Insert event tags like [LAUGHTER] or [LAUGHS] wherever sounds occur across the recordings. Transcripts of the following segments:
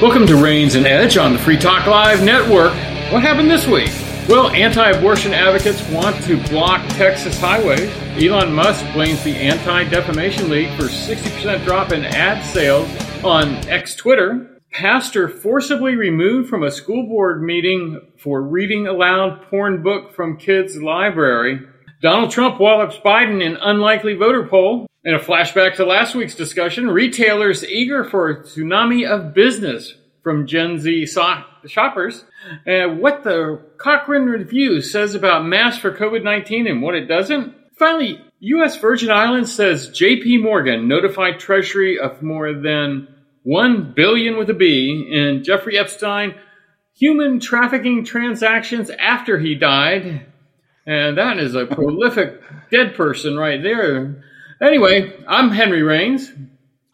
Welcome to Raines and Edge on the Free Talk Live Network. What happened this week? Well, anti abortion advocates want to block Texas highways. Elon Musk blames the Anti Defamation League for 60% drop in ad sales on X Twitter. Pastor forcibly removed from a school board meeting for reading aloud porn book from kids' library. Donald Trump wallops Biden in unlikely voter poll. In a flashback to last week's discussion, retailers eager for a tsunami of business from Gen Z so- shoppers. Uh, what the Cochrane Review says about masks for COVID 19 and what it doesn't. Finally, U.S. Virgin Islands says JP Morgan notified Treasury of more than 1 billion with a B in Jeffrey Epstein human trafficking transactions after he died. And that is a prolific dead person right there. Anyway, I'm Henry Raines.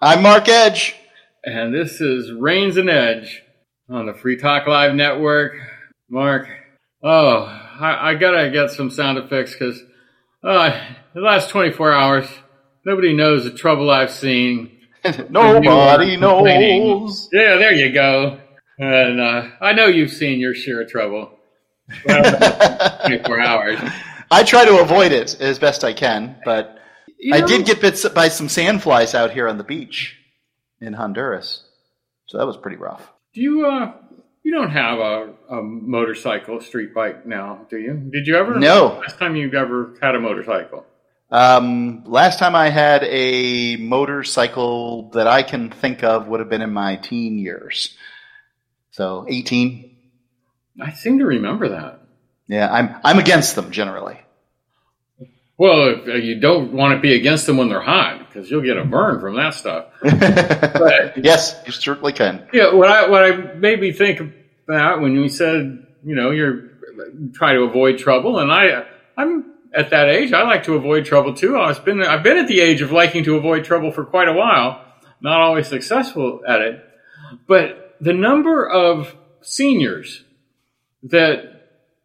I'm Mark Edge. And this is Raines and Edge on the Free Talk Live Network. Mark, oh, I, I gotta get some sound effects because uh, the last 24 hours, nobody knows the trouble I've seen. [LAUGHS] Nobody knows. Yeah, there you go. And uh, I know you've seen your share of trouble. Well, [LAUGHS] 24 hours. [LAUGHS] I try to avoid it as best I can, but You I did get bit by some sandflies out here on the beach in Honduras. So that was pretty rough. Do you uh you don't have a, a motorcycle, street bike now, do you? Did you ever? No. Last time you ever had a motorcycle? Um, last time I had a motorcycle that I can think of would have been in my teen years. So 18. I seem to remember that. Yeah, I'm I'm against them generally. Well, uh, you don't want to be against them when they're hot because you'll get a burn from that stuff. [LAUGHS] yes, you certainly can. Yeah, what I what I made me think about when you said you know you're try to avoid trouble, and I I'm at that age. I like to avoid trouble too. I've been I've been at the age of liking to avoid trouble for quite a while. Not always successful at it, but the number of seniors that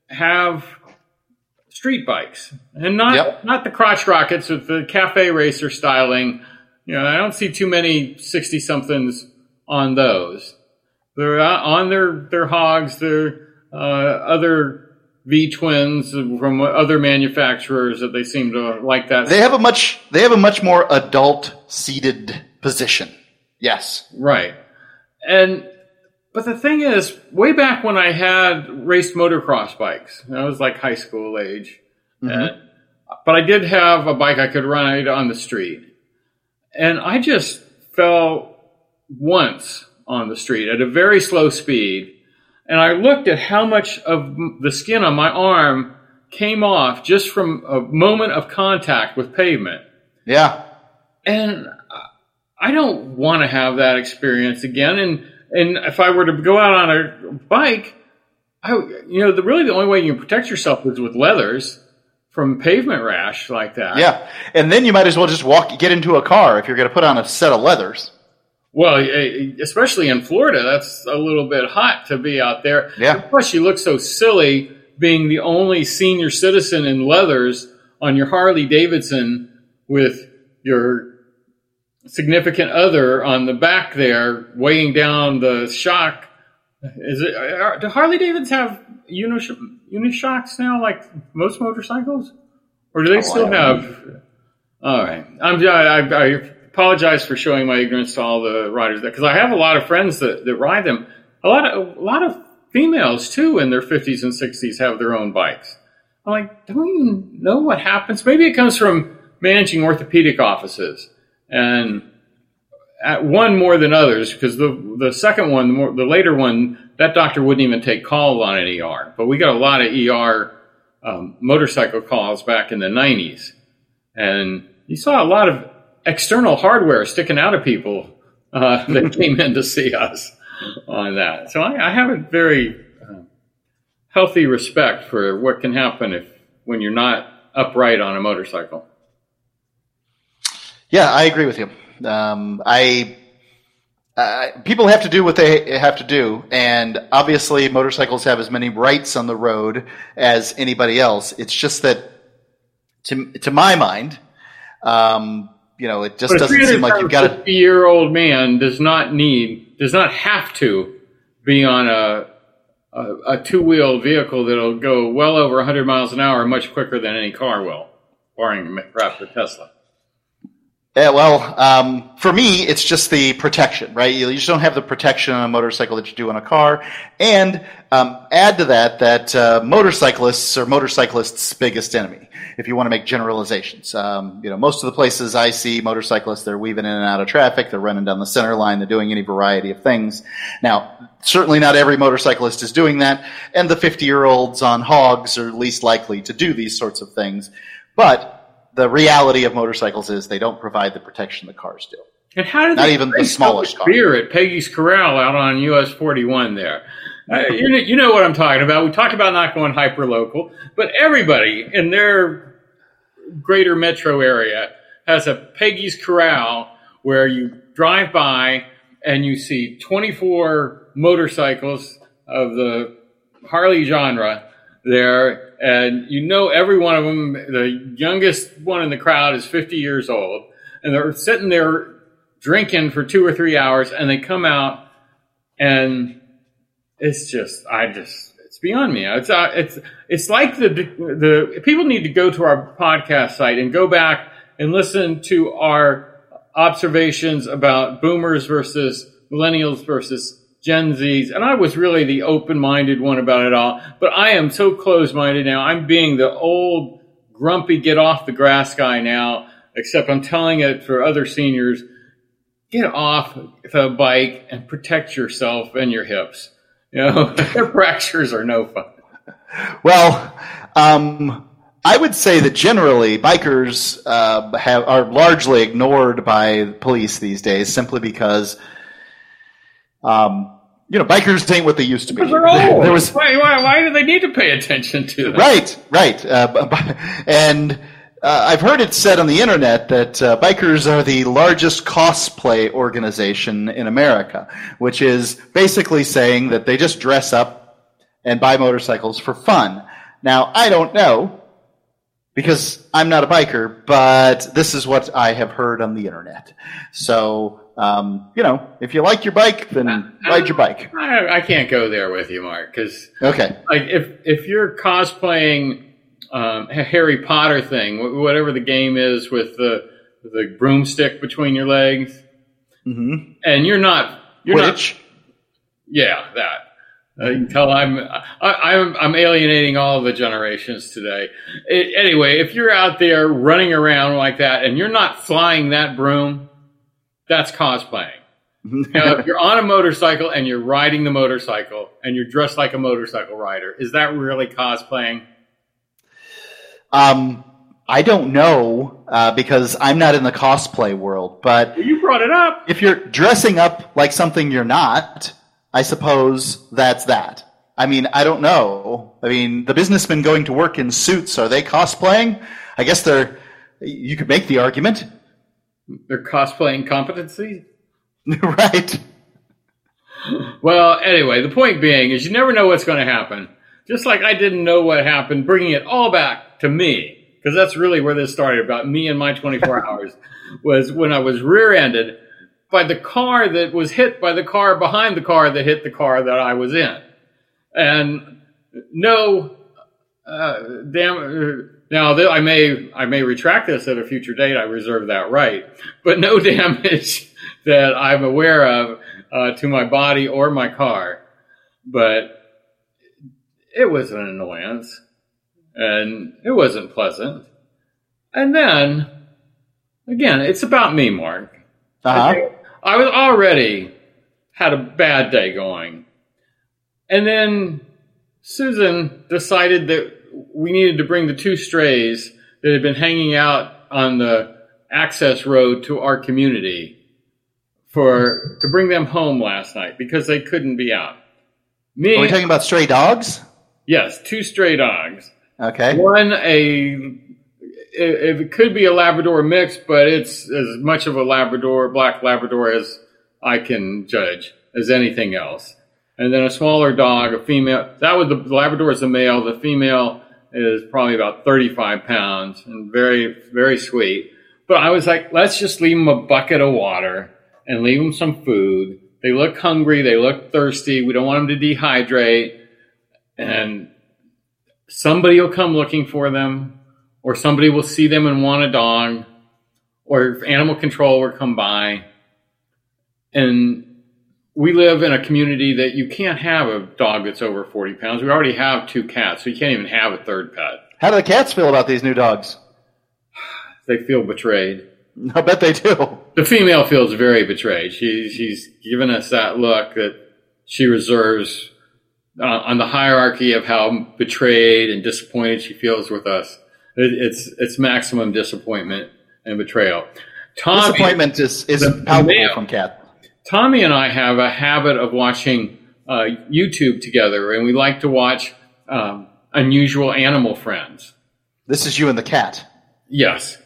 have street bikes and not Yep. not the crotch rockets with the cafe racer styling. You know, I don't see too many sixty somethings on those. They're on their their hogs, their uh, other V twins from other manufacturers that they seem to like that. They have a much they have a much more adult seated position. Yes. Right. And but the thing is, way back when I had raced motocross bikes, I was like high school age, mm-hmm. and, but I did have a bike I could ride on the street, and I just fell once on the street at a very slow speed, and I looked at how much of the skin on my arm came off just from a moment of contact with pavement. Yeah. And I don't want to have that experience again. And and if I were to go out on a bike, I you know the really the only way you can protect yourself is with leathers from pavement rash like that. Yeah. And then you might as well just walk get into a car if you're going to put on a set of leathers. Well, especially in Florida, that's a little bit hot to be out there. Yeah. Plus, you look so silly being the only senior citizen in leathers on your Harley Davidson with your significant other on the back there weighing down the shock. Is it? Are, do Harley Davidsons have unish, unishocks now, like most motorcycles, or do they Oh, still have? All right, I'm. I, I, apologize for showing my ignorance to all the riders there, because I have a lot of friends that, that ride them. A lot of a lot of females too in their 50s and 60s have their own bikes. I'm like, don't you know what happens? Maybe it comes from managing orthopedic offices and at one more than others because the the second one, the, more, the later one, that doctor wouldn't even take calls on an ER. But we got a lot of ER um, motorcycle calls back in the 90s, and you saw a lot of external hardware sticking out of people uh, [LAUGHS] that came in to see us on that. So I, I have a very uh, healthy respect for what can happen if when you're not upright on a motorcycle. Yeah, I agree with you. Um, I uh, people have to do what they have to do, and obviously motorcycles have as many rights on the road as anybody else. It's just that, to to my mind, um, you know, it just doesn't seem like you've got to. Year old man does not need does not have to be on a a, a two wheel vehicle that'll go well over 100 miles an hour much quicker than any car will, barring perhaps a Tesla. Yeah, well, um, for me, it's just the protection, right? You, just don't have the protection on a motorcycle that you do on a car. And um, add to that that uh, motorcyclists are motorcyclists' biggest enemy. If you want to make generalizations, um, you know, most of the places I see motorcyclists, they're weaving in and out of traffic, they're running down the center line, they're doing any variety of things. Now, certainly not every motorcyclist is doing that, and the 50 year olds on hogs are least likely to do these sorts of things. But the reality of motorcycles is they don't provide the protection the cars do. And how did not even the smallest car? beer at Peggy's Corral out on US 41 there? Uh, you, know, you know what I'm talking about. We talked about not going hyper local, but everybody in their greater metro area has a Peggy's Corral where you drive by and you see 24 motorcycles of the Harley genre there, and you know every one of them. The youngest one in the crowd is 50 years old, and they're sitting there drinking for two or three hours, and they come out, and it's just, I just, it's beyond me. It's, uh, it's, it's like the the people need to go to our podcast site and go back and listen to our observations about boomers versus millennials versus Gen Zs, and I was really the open-minded one about it all. But I am so closed-minded now. I'm being the old, grumpy, get off the grass guy now. Except I'm telling it for other seniors: get off the bike and protect yourself and your hips. You know, [LAUGHS] hip fractures are no fun. Well, um, I would say that generally bikers uh, have, are largely ignored by police these days, simply because um, you know, bikers ain't what they used to be. They're old. [LAUGHS] There was why, why, why do they need to pay attention to them? Right, right. Uh, [LAUGHS] and uh, I've heard it said on the internet that uh, bikers are the largest cosplay organization in America, which is basically saying that they just dress up and buy motorcycles for fun. Now, I don't know because I'm not a biker, but this is what I have heard on the internet. So um, you know, if you like your bike, then I, ride your bike. I, I, can't go there with you, Mark, because okay, like if if you're cosplaying um, a Harry Potter thing, whatever the game is with the the broomstick between your legs, mm-hmm. and you're not you're Quidditch. not, yeah, that. Uh, you can tell I'm I, am I'm, I'm alienating all of the generations today. It, anyway, if you're out there running around like that and you're not flying that broom, that's cosplaying. [LAUGHS] now, if you're on a motorcycle and you're riding the motorcycle and you're dressed like a motorcycle rider, is that really cosplaying? Um, I don't know uh, because I'm not in the cosplay world. But you brought it up. If you're dressing up like something you're not, I suppose that's that. I mean, I don't know. I mean, the businessmen going to work in suits are they cosplaying? I guess they're. You could make the argument. They're cosplaying competency? [LAUGHS] right. Well, anyway, the point being is you never know what's going to happen. Just like I didn't know what happened, bringing it all back to me, because that's really where this started about me and my 24 [LAUGHS] hours, was when I was rear ended by the car that was hit by the car behind the car that hit the car that I was in. And no, uh, damn, now, I may I may retract this at a future date. I reserve that right, but no [LAUGHS] damage that I'm aware of uh, to my body or my car. But it was an annoyance, and it wasn't pleasant. And then, again, it's about me, Mark. Uh-huh. I was already had a bad day going, and then Susan decided that we needed to bring the two strays that had been hanging out on the access road to our community for to bring them home last night because they couldn't be out. Me, Are we talking about stray dogs? Yes, two stray dogs. Okay. One a it, it could be a Labrador mix, but it's as much of a Labrador, black Labrador as I can judge as anything else. And then a smaller dog, a female. That was the Labrador is a male. The female is probably about 35 pounds and very, very sweet. But I was like, let's just leave them a bucket of water and leave them some food. They look hungry. They look thirsty. We don't want them to dehydrate. And somebody will come looking for them, or somebody will see them and want a dog, or animal control will come by. And we live in a community that you can't have a dog that's over 40 pounds. We already have two cats, so you can't even have a third pet. How do the cats feel about these new dogs? [SIGHS] They feel betrayed. [LAUGHS] I bet they do. The female feels very betrayed. She, she's given us that look that she reserves uh, on the hierarchy of how betrayed and disappointed she feels with us. It, it's it's maximum disappointment and betrayal. Tommy, Disappointment is, is palpable from cat. Tommy and I have a habit of watching uh, YouTube together, and we like to watch um, unusual animal friends. This is you and the cat. Yes.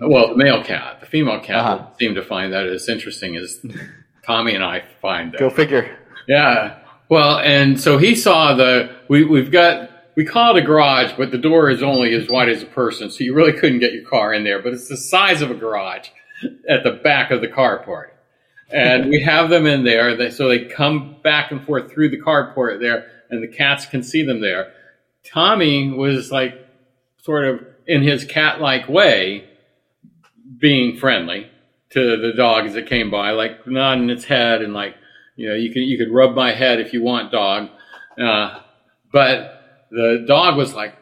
Well, the male cat. The female cat Uh-huh. seem to find that as interesting as Tommy and I find that. Go figure. Yeah. Well, and so he saw the we we've got we call it a garage, but the door is only as wide as a person, so you really couldn't get your car in there. But it's the size of a garage at the back of the carport, and we have them in there. They, so they come back and forth through the carport there, and the cats can see them there. Tommy was like sort of in his cat-like way being friendly to the dogs that came by, like nodding its head and like, you know, you can you could rub my head if you want, dog. Uh, but the dog was like,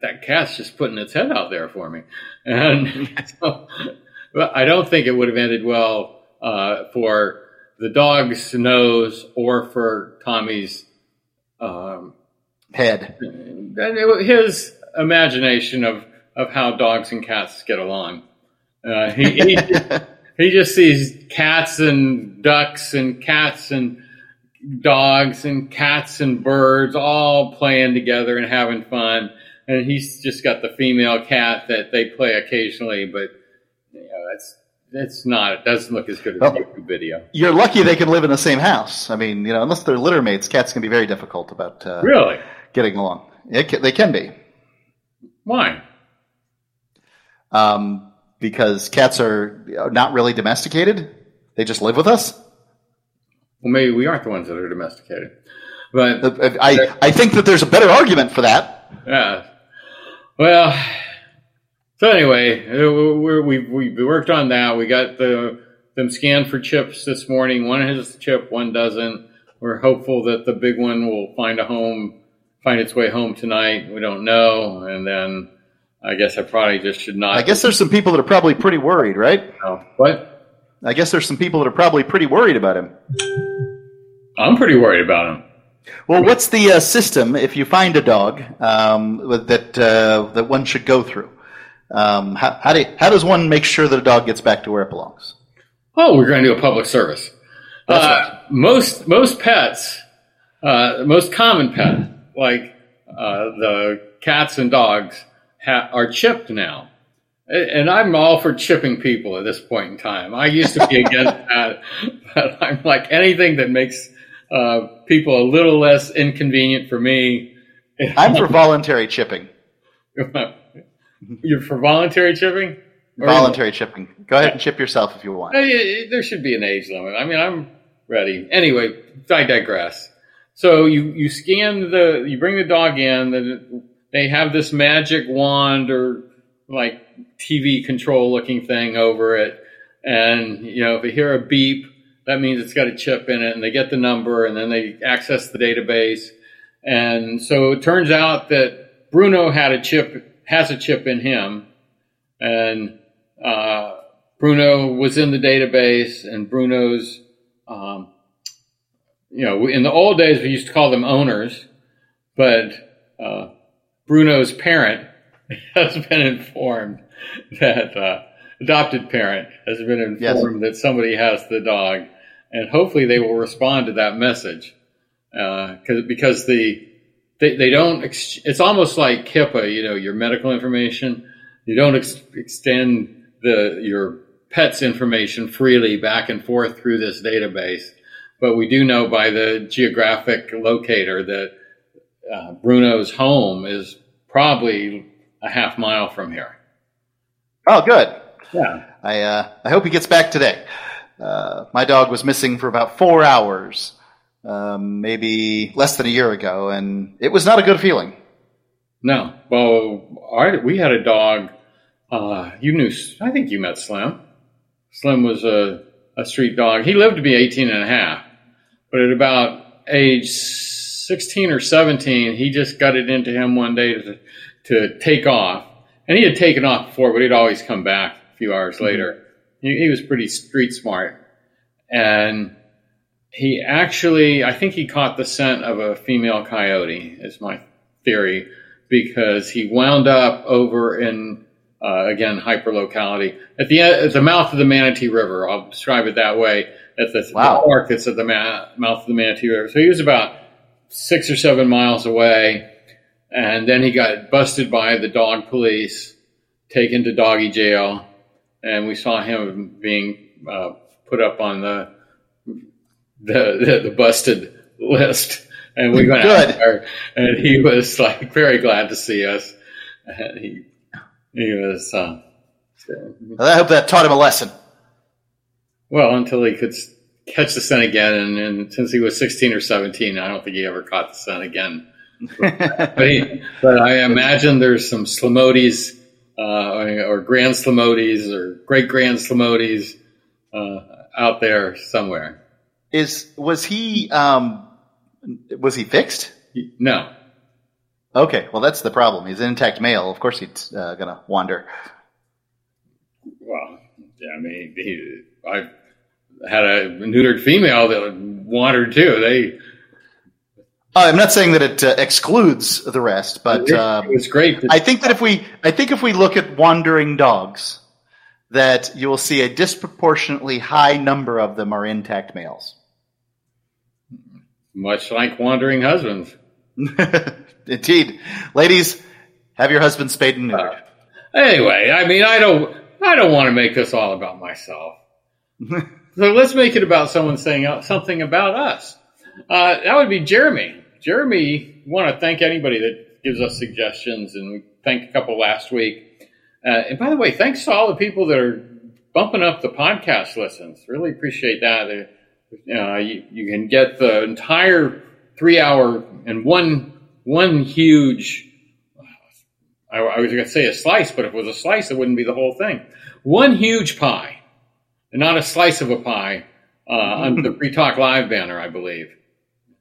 that cat's just putting its head out there for me, [LAUGHS] and so I don't think it would have ended well uh, for the dog's nose or for Tommy's um, Head. his imagination of, of how dogs and cats get along. Uh, he, he, [LAUGHS] he just sees cats and ducks and cats and dogs and cats and birds all playing together and having fun. And he's just got the female cat that they play occasionally, but you know, it's it's not. It doesn't look as good as Oh. YouTube video. You're lucky they can live in the same house. I mean, you know, unless they're litter mates, cats can be very difficult about uh, Really? getting along. It ca- they can be. Why? Um, because cats are not really domesticated. They just live with us. Well, maybe we aren't the ones that are domesticated, but Uh, I, I think that there's a better argument for that. Yeah. Well, so anyway, uh, we're, we we worked on that. We got the them scanned for chips this morning. One has a chip, one doesn't. We're hopeful that the big one will find a home, find its way home tonight. We don't know, and then I guess I probably just should not. I guess there's some people that are probably pretty worried, right? know. What? I guess there's some people that are probably pretty worried about him. I'm pretty worried about him. Well, what's the uh, system if you find a dog um, that uh, that one should go through? Um, how, how, do, how does one make sure that a dog gets back to where it belongs? Oh, we're going to do a public service. Uh, Most most pets, uh, most common pet, like uh, the cats and dogs, ha- are chipped now. And I'm all for chipping people at this point in time. I used to be against [LAUGHS] that, but I'm like anything that makes uh, people a little less inconvenient for me. [LAUGHS] I'm for voluntary chipping. [LAUGHS] You're for voluntary chipping? Or- Voluntary chipping. Go ahead and chip yourself if you want. There should be an age limit. I mean, I'm ready. Anyway, I digress. So you, you scan the, you bring the dog in, then they have this magic wand or like TV control looking thing over it. And, you know, if they hear a beep, that means it's got a chip in it and they get the number and then they access the database. And so it turns out that Bruno had a chip, has a chip in him and, uh, Bruno was in the database, and Bruno's, um, you know, in the old days we used to call them owners, but uh, Bruno's parent [LAUGHS] has been informed that uh, adopted parent has been Yes. informed that somebody has the dog, and hopefully they will respond to that message, because because the they, they don't. Ex- it's almost like HIPAA, you know, your medical information. You don't ex- extend the your pet's information freely back and forth through this database, but we do know by the geographic locator that uh, Bruno's home is probably a half mile from here. Oh, good. Yeah. I uh, I hope he gets back today. Uh, my dog was missing for about four hours, um, maybe less than a year ago, and it was not a good feeling. No. Well, our, we had a dog. Uh, you knew, I think you met Slim. Slim was a, a street dog. He lived to be 18 and a half, but at about age 16 or 17, he just got it into him one day to, to take off. And he had taken off before, but he'd always come back a few hours mm-hmm. later. He, he was pretty street smart. And he actually, I think he caught the scent of a female coyote, is my theory, because he wound up over in, uh, again, hyperlocality at the at the mouth of the Manatee River. I'll describe it that way. At the, wow. the park that's at the ma- mouth of the Manatee River. So he was about six or seven miles away, and then he got busted by the dog police, taken to doggy jail, and we saw him being uh, put up on the, the the, busted list. And we went Good. out there, and he was like very glad to see us. And he he was. Uh, I hope that taught him a lesson. Well, until he could catch the sun again, and, and, since he was 16 or 17, I don't think he ever caught the sun again. [LAUGHS] but, he, but I imagine there's some Slamodies uh, or Grand Slamodies or Great Grand Slamodies uh, out there somewhere. Is was he um, was he fixed? No. Okay, well that's the problem. He's an intact male. Of course, he's uh, gonna wander. Well, yeah, I mean, he, I had a neutered female that wandered too. They. Uh, I'm not saying that it uh, excludes the rest, but um, it was great. I think that if we, I think if we look at wandering dogs, that you will see a disproportionately high number of them are intact males. Much like wandering husbands. [LAUGHS] Indeed, ladies, have your husband spayed and neutered. Uh, anyway, I mean, I don't, I don't want to make this all about myself. [LAUGHS] So let's make it about someone saying uh, something about us. Uh, that would be Jeremy. Jeremy, want to thank anybody that gives us suggestions, and we thanked a couple last week. Uh, and by the way, thanks to all the people that are bumping up the podcast listens. Really appreciate that. Uh, you, you, can get the entire three hour and one one huge. I, I was going to say a slice, but if it was a slice, it wouldn't be the whole thing. One huge pie and not a slice of a pie uh, on the [LAUGHS] Free Talk Live banner, I believe.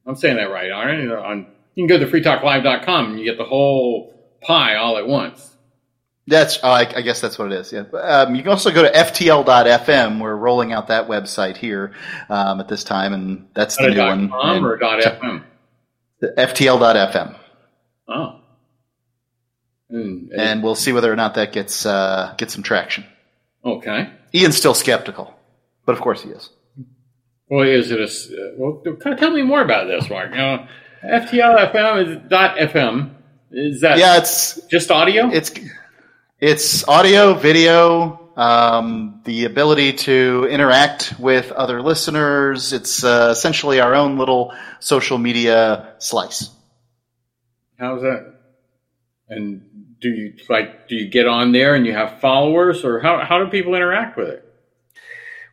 I'm saying that right, aren't I? On, you can go to freetalklive.com and you get the whole pie all at once. That's, oh, I, I, guess that's what it is. Yeah. Um, you can also go to ftl.fm. We're rolling out that website here um, at this time, and that's the new one. Com or .fm? ftl.fm. Oh. And, and, we'll see whether or not that gets uh, gets some traction. Okay. Ian's still skeptical, but of course he is. Well, is it a? Well, tell me more about this, Mark. You know, FTL is dot FM. Is that? Yeah, it's just audio. It's it's audio, video, um, the ability to interact with other listeners. It's uh, essentially our own little social media slice. How's that? And do you like do you get on there and you have followers or how, how do people interact with it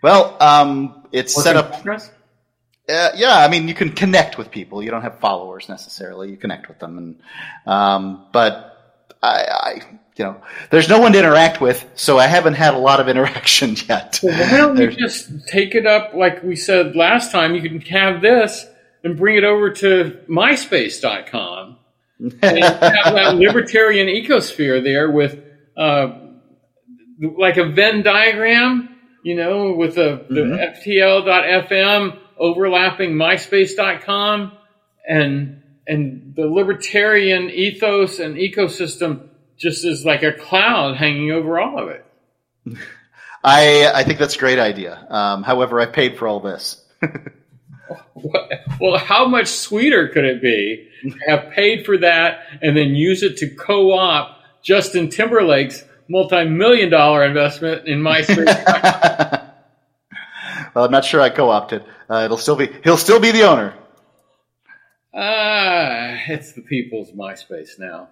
well um, it's set up uh, yeah i mean you can connect with people. You don't have followers necessarily. You connect with them. And um, but I, I, you know there's no one to interact with so i haven't had a lot of [LAUGHS] interaction yet. Well, why don't we just take it up like we said last time you can have this and bring it over to myspace.com and [LAUGHS] have that libertarian ecosphere there with uh, like a Venn diagram, you know, with the mm-hmm. FTL.FM overlapping MySpace.com and and the libertarian ethos and ecosystem just is like a cloud hanging over all of it. [LAUGHS] I I think that's a great idea. Um, however, I paid for all this. [LAUGHS] well, how much sweeter could it be to have paid for that and then use it to co-op Justin Timberlake's multi-million dollar investment in MySpace? [LAUGHS] well, I'm not sure I co-opted. Uh, it'll still be he'll still be the owner. Ah, uh, it's the people's MySpace now.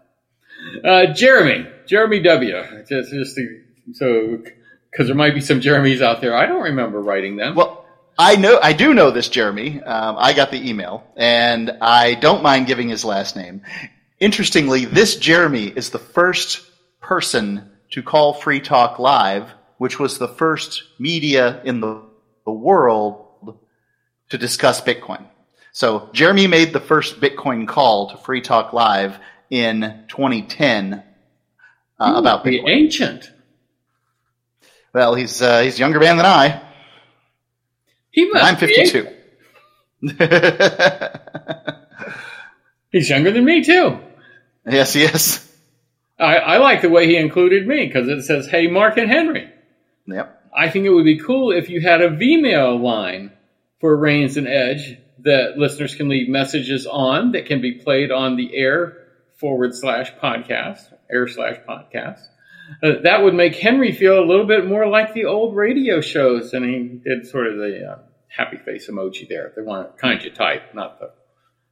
Uh, Jeremy, Jeremy W. Just, just to, so because there might be some Jeremys out there. I don't remember writing them. Well, I know, I do know this Jeremy. Um, I got the email, and I don't mind giving his last name. Interestingly, this Jeremy is the first person to call Free Talk Live, which was the first media in the, the world to discuss Bitcoin. So Jeremy made the first Bitcoin call to Free Talk Live in 2010 uh, Ooh, about the Bitcoin. ancient. Well, he's uh, he's a younger man than I. He must I'm be. 52. [LAUGHS] He's younger than me too. yes, he is. I, I like the way he included me because it says, "Hey, Mark and Henry." Yep. I think it would be cool if you had a Vimeo line for Raines and Edge that listeners can leave messages on that can be played on the air forward slash podcast, air slash podcast. Uh, that would make Henry feel a little bit more like the old radio shows, and he did sort of the uh, happy face emoji there. The one kind of type, not the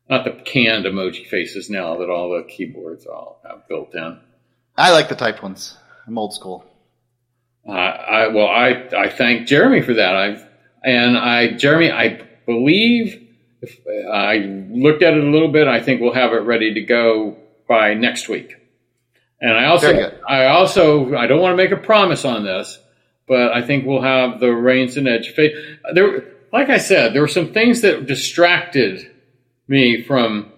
not the canned emoji faces now that all the keyboards all have built in. I like the typed ones. I'm old school. Uh, I well, I I thank Jeremy for that. I and I Jeremy, I believe if, I looked at it a little bit. I think we'll have it ready to go by next week. And I also I also I don't want to make a promise on this, but I think we'll have the Raines and Edge. There, like I said, there were some things that distracted me from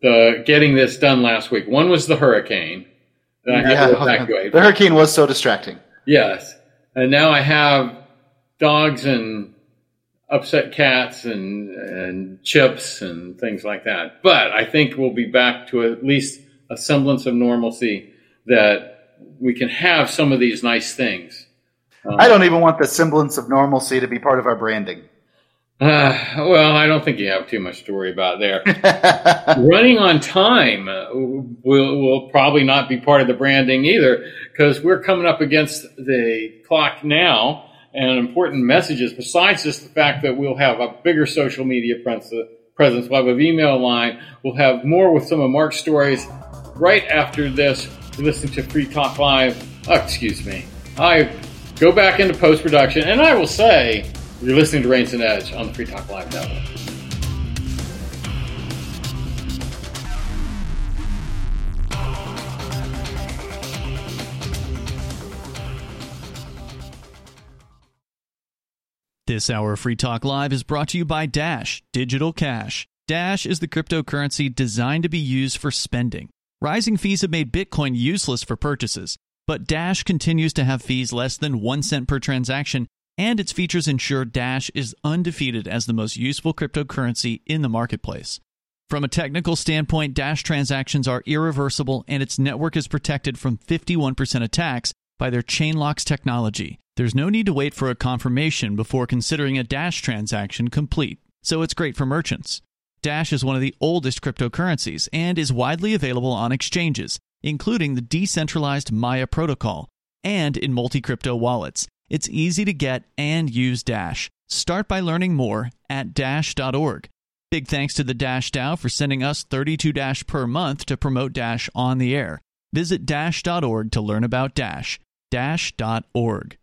the getting this done last week. One was the hurricane that I had to evacuate. the hurricane was so distracting. Yes. And now I have dogs and upset cats and, and chips and things like that. But I think we'll be back to at least a semblance of normalcy that we can have some of these nice things. Um, I don't even want the semblance of normalcy to be part of our branding. Uh, well, I don't think you have too much to worry about there. [LAUGHS] Running on time will, will probably not be part of the branding either because we're coming up against the clock now and important messages. Besides just the fact that we'll have a bigger social media presence, we'll have an email line, we'll have more with some of Mark's stories right after this. You're to Free Talk Live. Oh, excuse me. I go back into post production and I will say, you're listening to Raines and Edge on the Free Talk Live Network. This hour of Free Talk Live is brought to you by Dash Digital Cash. Dash is the cryptocurrency designed to be used for spending. Rising fees have made Bitcoin useless for purchases, but Dash continues to have fees less than 1 cent per transaction, and its features ensure Dash is undefeated as the most useful cryptocurrency in the marketplace. From a technical standpoint, Dash transactions are irreversible and its network is protected from 51% attacks by their ChainLocks technology. There's no need to wait for a confirmation before considering a Dash transaction complete, so it's great for merchants. Dash is one of the oldest cryptocurrencies and is widely available on exchanges, including the decentralized Maya protocol and in multi crypto wallets. It's easy to get and use Dash. Start by learning more at dash.org. Big thanks to the Dash DAO for sending us 32 Dash per month to promote Dash on the air. Visit dash.org to learn about Dash. Dash.org.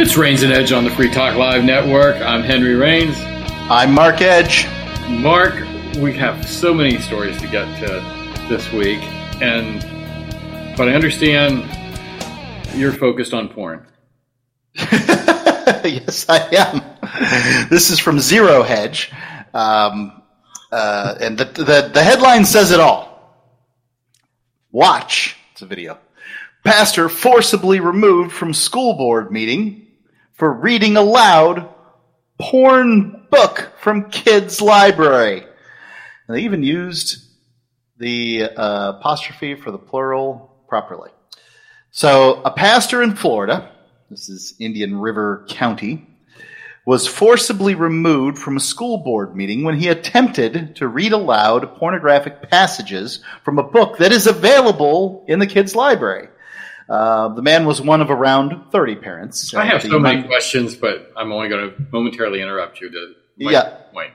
It's Raines and Edge on the Free Talk Live Network. I'm Henry Raines. I'm Mark Edge. Mark, we have so many stories to get to this week, and but I understand you're focused on porn. [LAUGHS] yes, I am. This is from Zero Hedge, um, uh, and the, the the headline says it all. Watch. It's a video. Pastor forcibly removed from school board meeting for reading aloud porn book from kids' library. And they even used the uh, apostrophe for the plural properly. So, a pastor in Florida, this is Indian River County, was forcibly removed from a school board meeting when he attempted to read aloud pornographic passages from a book that is available in the kids' library. Uh, the man was one of around 30 parents. I have so many questions, but I'm only going to momentarily interrupt you to Wait, Yeah. Wait.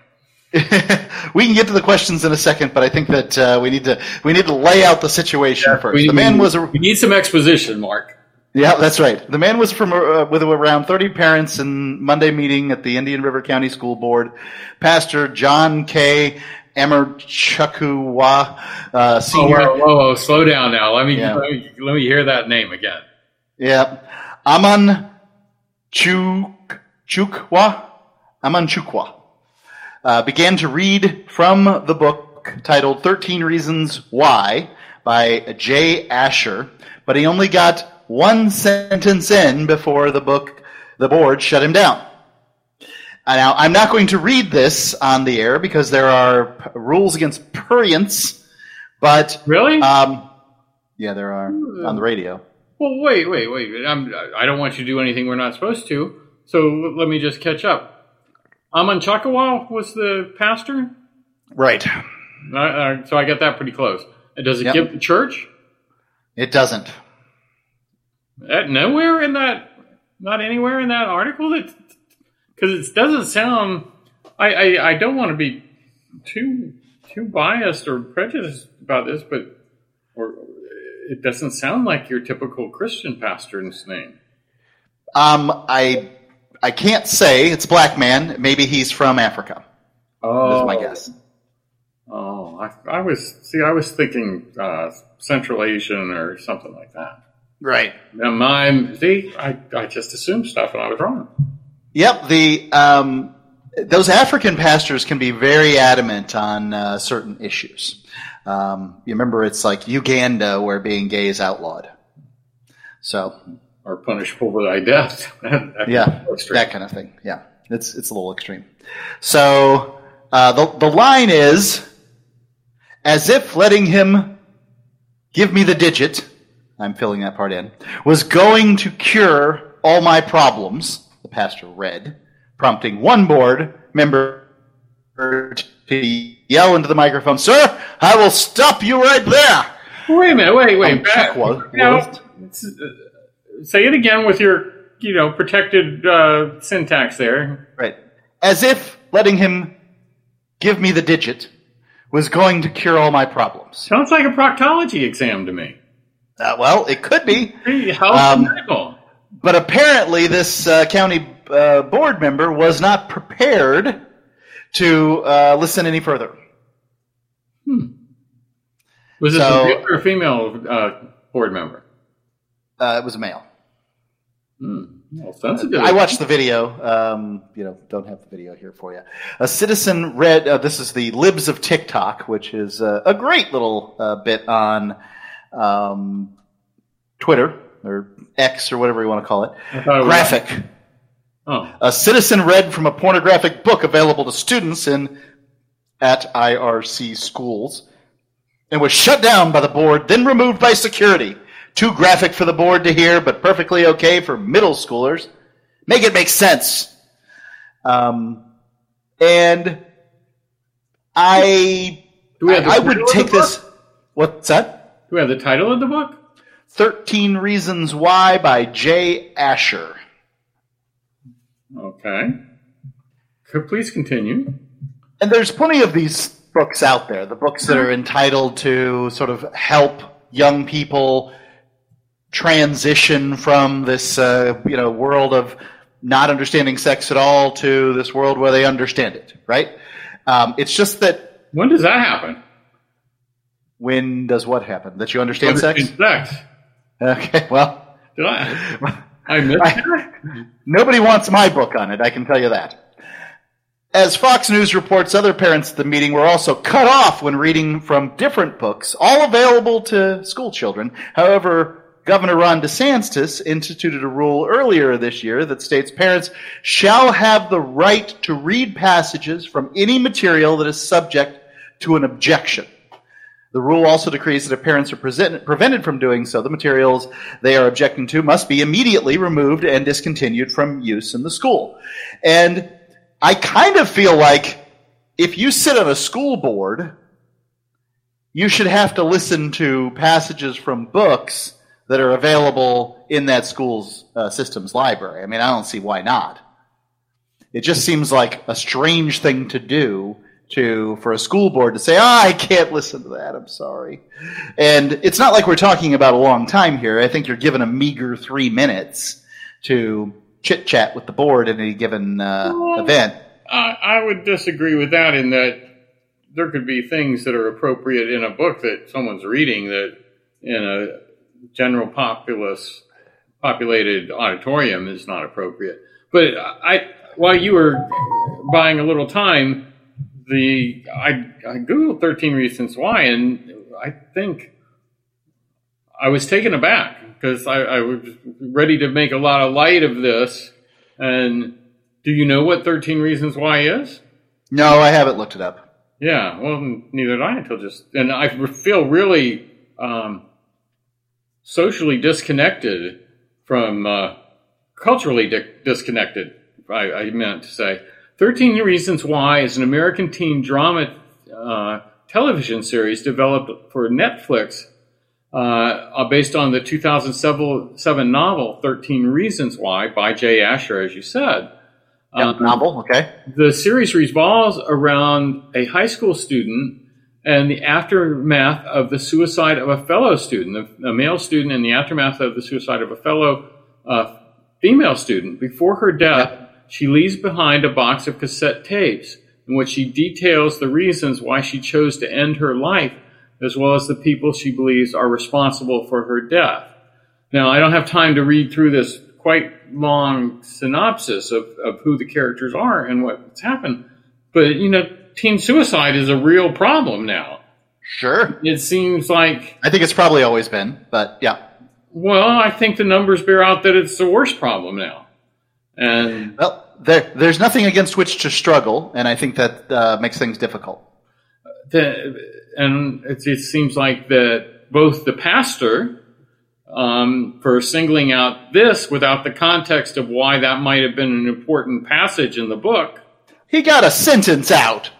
[LAUGHS] we can get to the questions in a second, but I think that uh, we need to we need to lay out the situation first. We- the man we- was a, We need some exposition, Mark. yeah, that's right. The man was from uh, with around thirty parents in Monday meeting at the Indian River County School Board. Pastor John K. Amanchukwu, uh, Oh, whoa, whoa, whoa, slow down now. Let me, Yeah. let me let me hear that name again. Yeah. Aman Chuk, Chukwa? Aman Chukwa. Uh, began to read from the book titled 13 Reasons Why by Jay Asher, but he only got one sentence in before the book, the board shut him down. Uh, Now, I'm not going to read this on the air because there are rules against prurience, but, Really? um, yeah, there are on the radio. well, wait, wait, wait. I'm, I don't want you to do anything we're not supposed to. So let me just catch up. Aman Chakawal was the pastor. Right. Uh, uh, so I got that pretty close. Does it Yep. give the church? It doesn't. Uh, nowhere in that, not anywhere in that article. That because it doesn't sound. I, I I don't want to be too too biased or prejudiced about this, but or it doesn't sound like your typical Christian pastor's name. Um, I I can't say it's a black man. Maybe he's from Africa. Oh, Is my guess. Oh, I, I was see. I was thinking uh, Central Asian or something like that. Right. Now, my see, I I just assumed stuff and I was wrong. Yep. The um, those African pastors can be very adamant on uh, certain issues. Um, you remember, it's like Uganda where being gay is outlawed. So Or punishable by death. [LAUGHS] That- yeah, that kind of thing. Yeah, it's it's a little extreme. So uh, the the line is, as if letting him give me the digit. I'm filling that part in. Was going to cure all my problems. The pastor read, prompting one board member to yell into the microphone, "Sir, I will stop you right there." Wait a minute. Wait, wait. Um, back- now, say it again with your, you know, protected uh, syntax there. Right. As if letting him give me the digit was going to cure all my problems. Sounds like a proctology exam to me. Uh, well, it could be, How's Um, medical? but apparently this uh, county uh, board member was not prepared to uh, listen any further. Hmm. Was this so- a male or a female uh, board member? Uh, it was a male. Well, sensitive. I watched the video. Um, you know, don't have the video here for you. A citizen read. Uh, this is the Libs of TikTok, which is uh, a great little uh, bit on um, Twitter or X or whatever you want to call it Graphic. Oh, A citizen read from a pornographic book available to students in at IRC schools and was shut down by the board, then removed by security. Too graphic for the board to hear, but perfectly okay for middle schoolers. Make it make sense. Um, and I, Do we have the I, I would take this. What's that? do we have the title of the book? 13 Reasons Why by Jay Asher. Okay. Could please continue. And there's plenty of these books out there, the books that are entitled to sort of help young people transition from this, uh, you know, world of not understanding sex at all to this world where they understand it, right? Um, it's just that When does that happen? when does what happen? That you understand sex? Understand sex. Okay, well, Did I? I missed [LAUGHS] that. Nobody wants my book on it, I can tell you that. As Fox News reports, other parents at the meeting were also cut off when reading from different books, all available to school children. However, Governor Ron DeSantis instituted a rule earlier this year that states parents shall have the right to read passages from any material that is subject to an objection. The rule also decrees that if parents are present, prevented from doing so, the materials they are objecting to must be immediately removed and discontinued from use in the school. And I kind of feel like if you sit on a school board, you should have to listen to passages from books that are available in that school's uh, system's library. I mean, I don't see why not. It just seems like a strange thing to do to for a school board to say, "Ah, I can't listen to that. I'm sorry." And it's not like we're talking about a long time here. I think you're given a meager three minutes to chit chat with the board in any given uh, well, event. I, I would disagree with that in that there could be things that are appropriate in a book that someone's reading that in a general populace populated auditorium is not appropriate. But I, while you were buying a little time, the I, I googled 13 reasons why, and I think I was taken aback because I, I was ready to make a lot of light of this. And do you know what 13 reasons why is? No, I haven't looked it up. Yeah, well, neither did I until just, and I feel really um, socially disconnected from uh, culturally di- disconnected. I, I, meant to say. 13 Reasons Why is an American teen drama uh, television series developed for Netflix uh, based on the 2007 novel 13 Reasons Why by Jay Asher, as you said. Yep, um, novel, okay. The series revolves around a high school student and the aftermath of the suicide of a fellow student, a male student, and the aftermath of the suicide of a fellow uh, female student. Before her death, she leaves behind a box of cassette tapes in which she details the reasons why she chose to end her life, as well as the people she believes are responsible for her death. Now, I don't have time to read through this quite long synopsis of, of who the characters are and what's happened. But, you know, teen suicide is a real problem now. Sure. It seems like. I think it's probably always been, but yeah. Well, I think the numbers bear out that it's the worst problem now. And. Well, there, there's nothing against which to struggle, and I think that uh, makes things difficult. The, and it, it seems like that both the pastor um, for singling out this without the context of why that might have been an important passage in the book. He got a sentence out.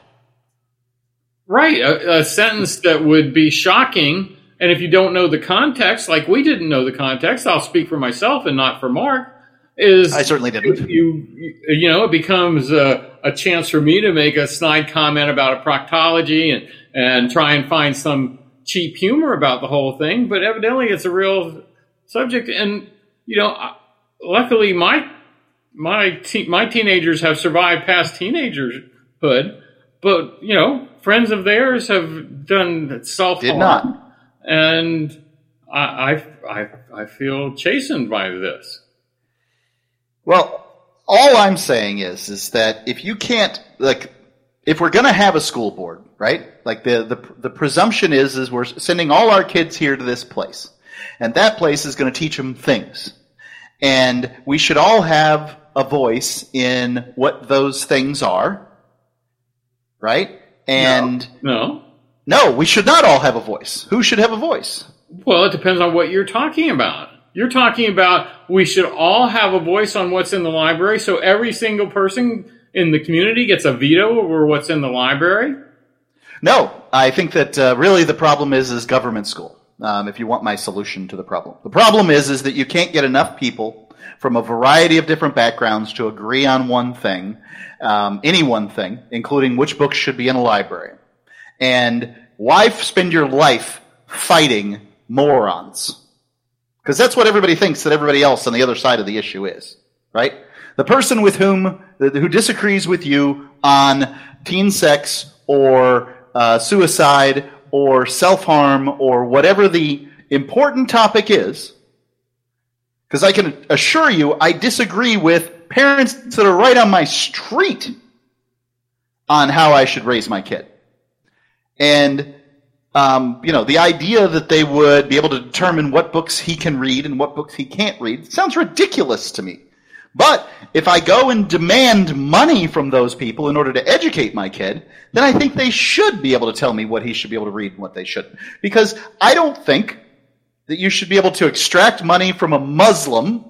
Right, a, a, sentence that would be shocking. And if you don't know the context, like we didn't know the context, I'll speak for myself and not for Mark. Is I certainly didn't. You, you know, it becomes a, a chance for me to make a snide comment about a proctology and and try and find some cheap humor about the whole thing, but evidently it's a real subject. And you know, luckily my my te- my teenagers have survived past teenagerhood, but you know, friends of theirs have done self did not, and I, I I I feel chastened by this. Well, all I'm saying is is that if you can't like if we're going to have a school board, right? Like the, the, the presumption is, is we're sending all our kids here to this place. And that place is going to teach them things. And we should all have a voice in what those things are. Right? And no. No, we should not all have a voice. Who should have a voice? Well, it depends on what you're talking about. You're talking about we should all have a voice on what's in the library, so every single person in the community gets a veto over what's in the library? No, I think that uh, really the problem is is government school. Um, if you want my solution to the problem, the problem is is that you can't get enough people from a variety of different backgrounds to agree on one thing, um, any one thing, including which books should be in a library. And why spend your life fighting morons? Because that's what everybody thinks that everybody else on the other side of the issue is, right? The person with whom, who disagrees with you on teen sex or uh, suicide or self harm or whatever the important topic is, because I can assure you I disagree with parents that are right on my street on how I should raise my kid. And, um, you know, the idea that they would be able to determine what books he can read and what books he can't read sounds ridiculous to me. But if I go and demand money from those people in order to educate my kid, then I think they should be able to tell me what he should be able to read and what they shouldn't. Because I don't think that you should be able to extract money from a Muslim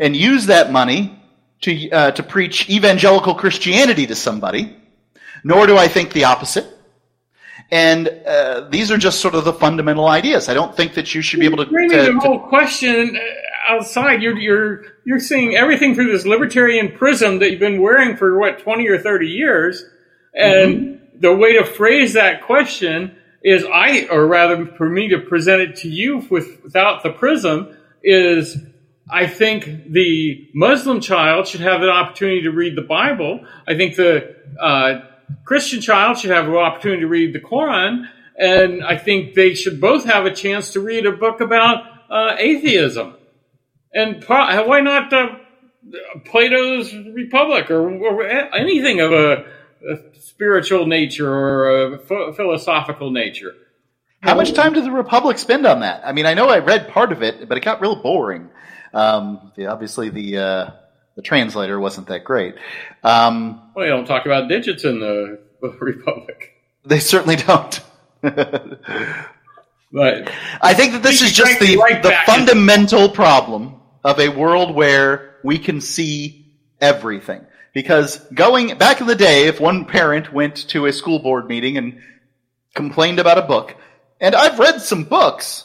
and use that money to, uh, to preach evangelical Christianity to somebody, nor do I think the opposite. And uh, these are just sort of the fundamental ideas. I don't think that you should be able to. To- the to- whole question uh, outside, you're you're you're seeing everything through this libertarian prism that you've been wearing for what twenty or thirty years, and Mm-hmm. the way to phrase that question is I, or rather, for me to present it to you with without the prism is. I think the Muslim child should have an opportunity to read the Bible. I think the uh, Christian child should have an opportunity to read the Quran, and I think they should both have a chance to read a book about uh, atheism. And pro- why not uh, Plato's Republic or, or anything of a, a spiritual nature or a ph- philosophical nature? How much time did the Republic spend on that? I mean, I know I read part of it, but it got real boring. Um, yeah, obviously, the uh, the translator wasn't that great. Um, Well, they don't talk about digits in the, the [LAUGHS] Republic. they certainly don't. [LAUGHS] But I think that this is just the, Right the fundamental problem of a world where we can see everything. Because going back in the day, if one parent went to a school board meeting and complained about a book, and I've read some books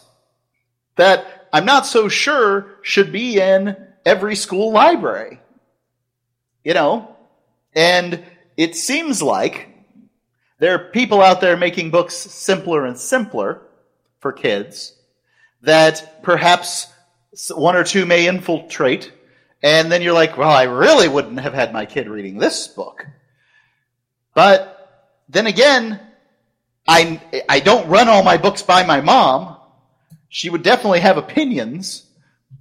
that I'm not so sure should be in every school library. You know? And it seems like there are people out there making books simpler and simpler for kids that perhaps one or two may infiltrate, and then you're like, well, I really wouldn't have had my kid reading this book. But then again, I, I don't run all my books by my mom. She would definitely have opinions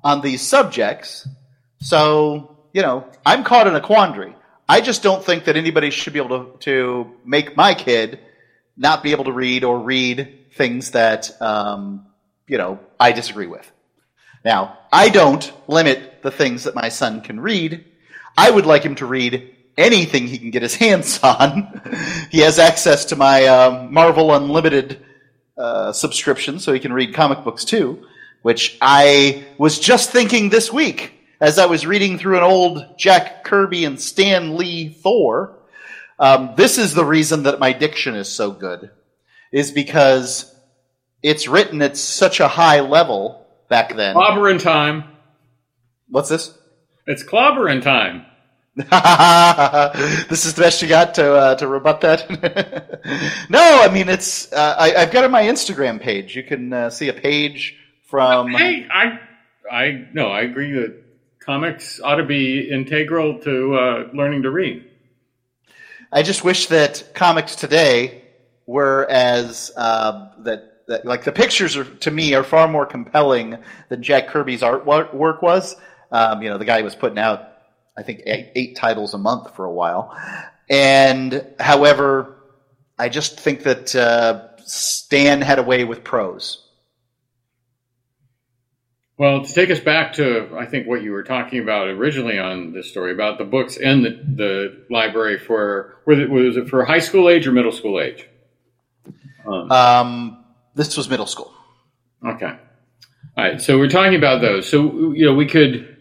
on these subjects. So, you know, I'm caught in a quandary. I just don't think that anybody should be able to, to make my kid not be able to read or read things that, um, you know, I disagree with. Now, I don't limit the things that my son can read. I would like him to read anything he can get his [LAUGHS] hands on. he has access to my um, Marvel Unlimited uh, subscription, so he can read comic books too, which I was just thinking this week as I was reading through an old Jack Kirby and Stan Lee Thor. Um, this is the reason that my diction is so good, is because it's written at such a high level back then. clobbering time. What's this? It's clobbering time. [LAUGHS] this is the best you got to uh, to rebut that. [LAUGHS] no, I mean it's. Uh, I, I've got it on my Instagram page. You can uh, see a page from. Hey, I, I no, I agree that comics ought to be integral to uh, learning to read. I just wish that comics today were as uh, that, that like the pictures are to me are far more compelling than Jack Kirby's artwork was. Um, you know, the guy was putting out I think eight, eight titles a month for a while, and however, I just think that uh, Stan had a way with prose. Well, to take us back to, I think, what you were talking about originally on this story about the books and the, the library for, was it, was it for high school age or middle school age? Um, Um, this was middle school. okay. All right. So we're talking about those. So, you know, we could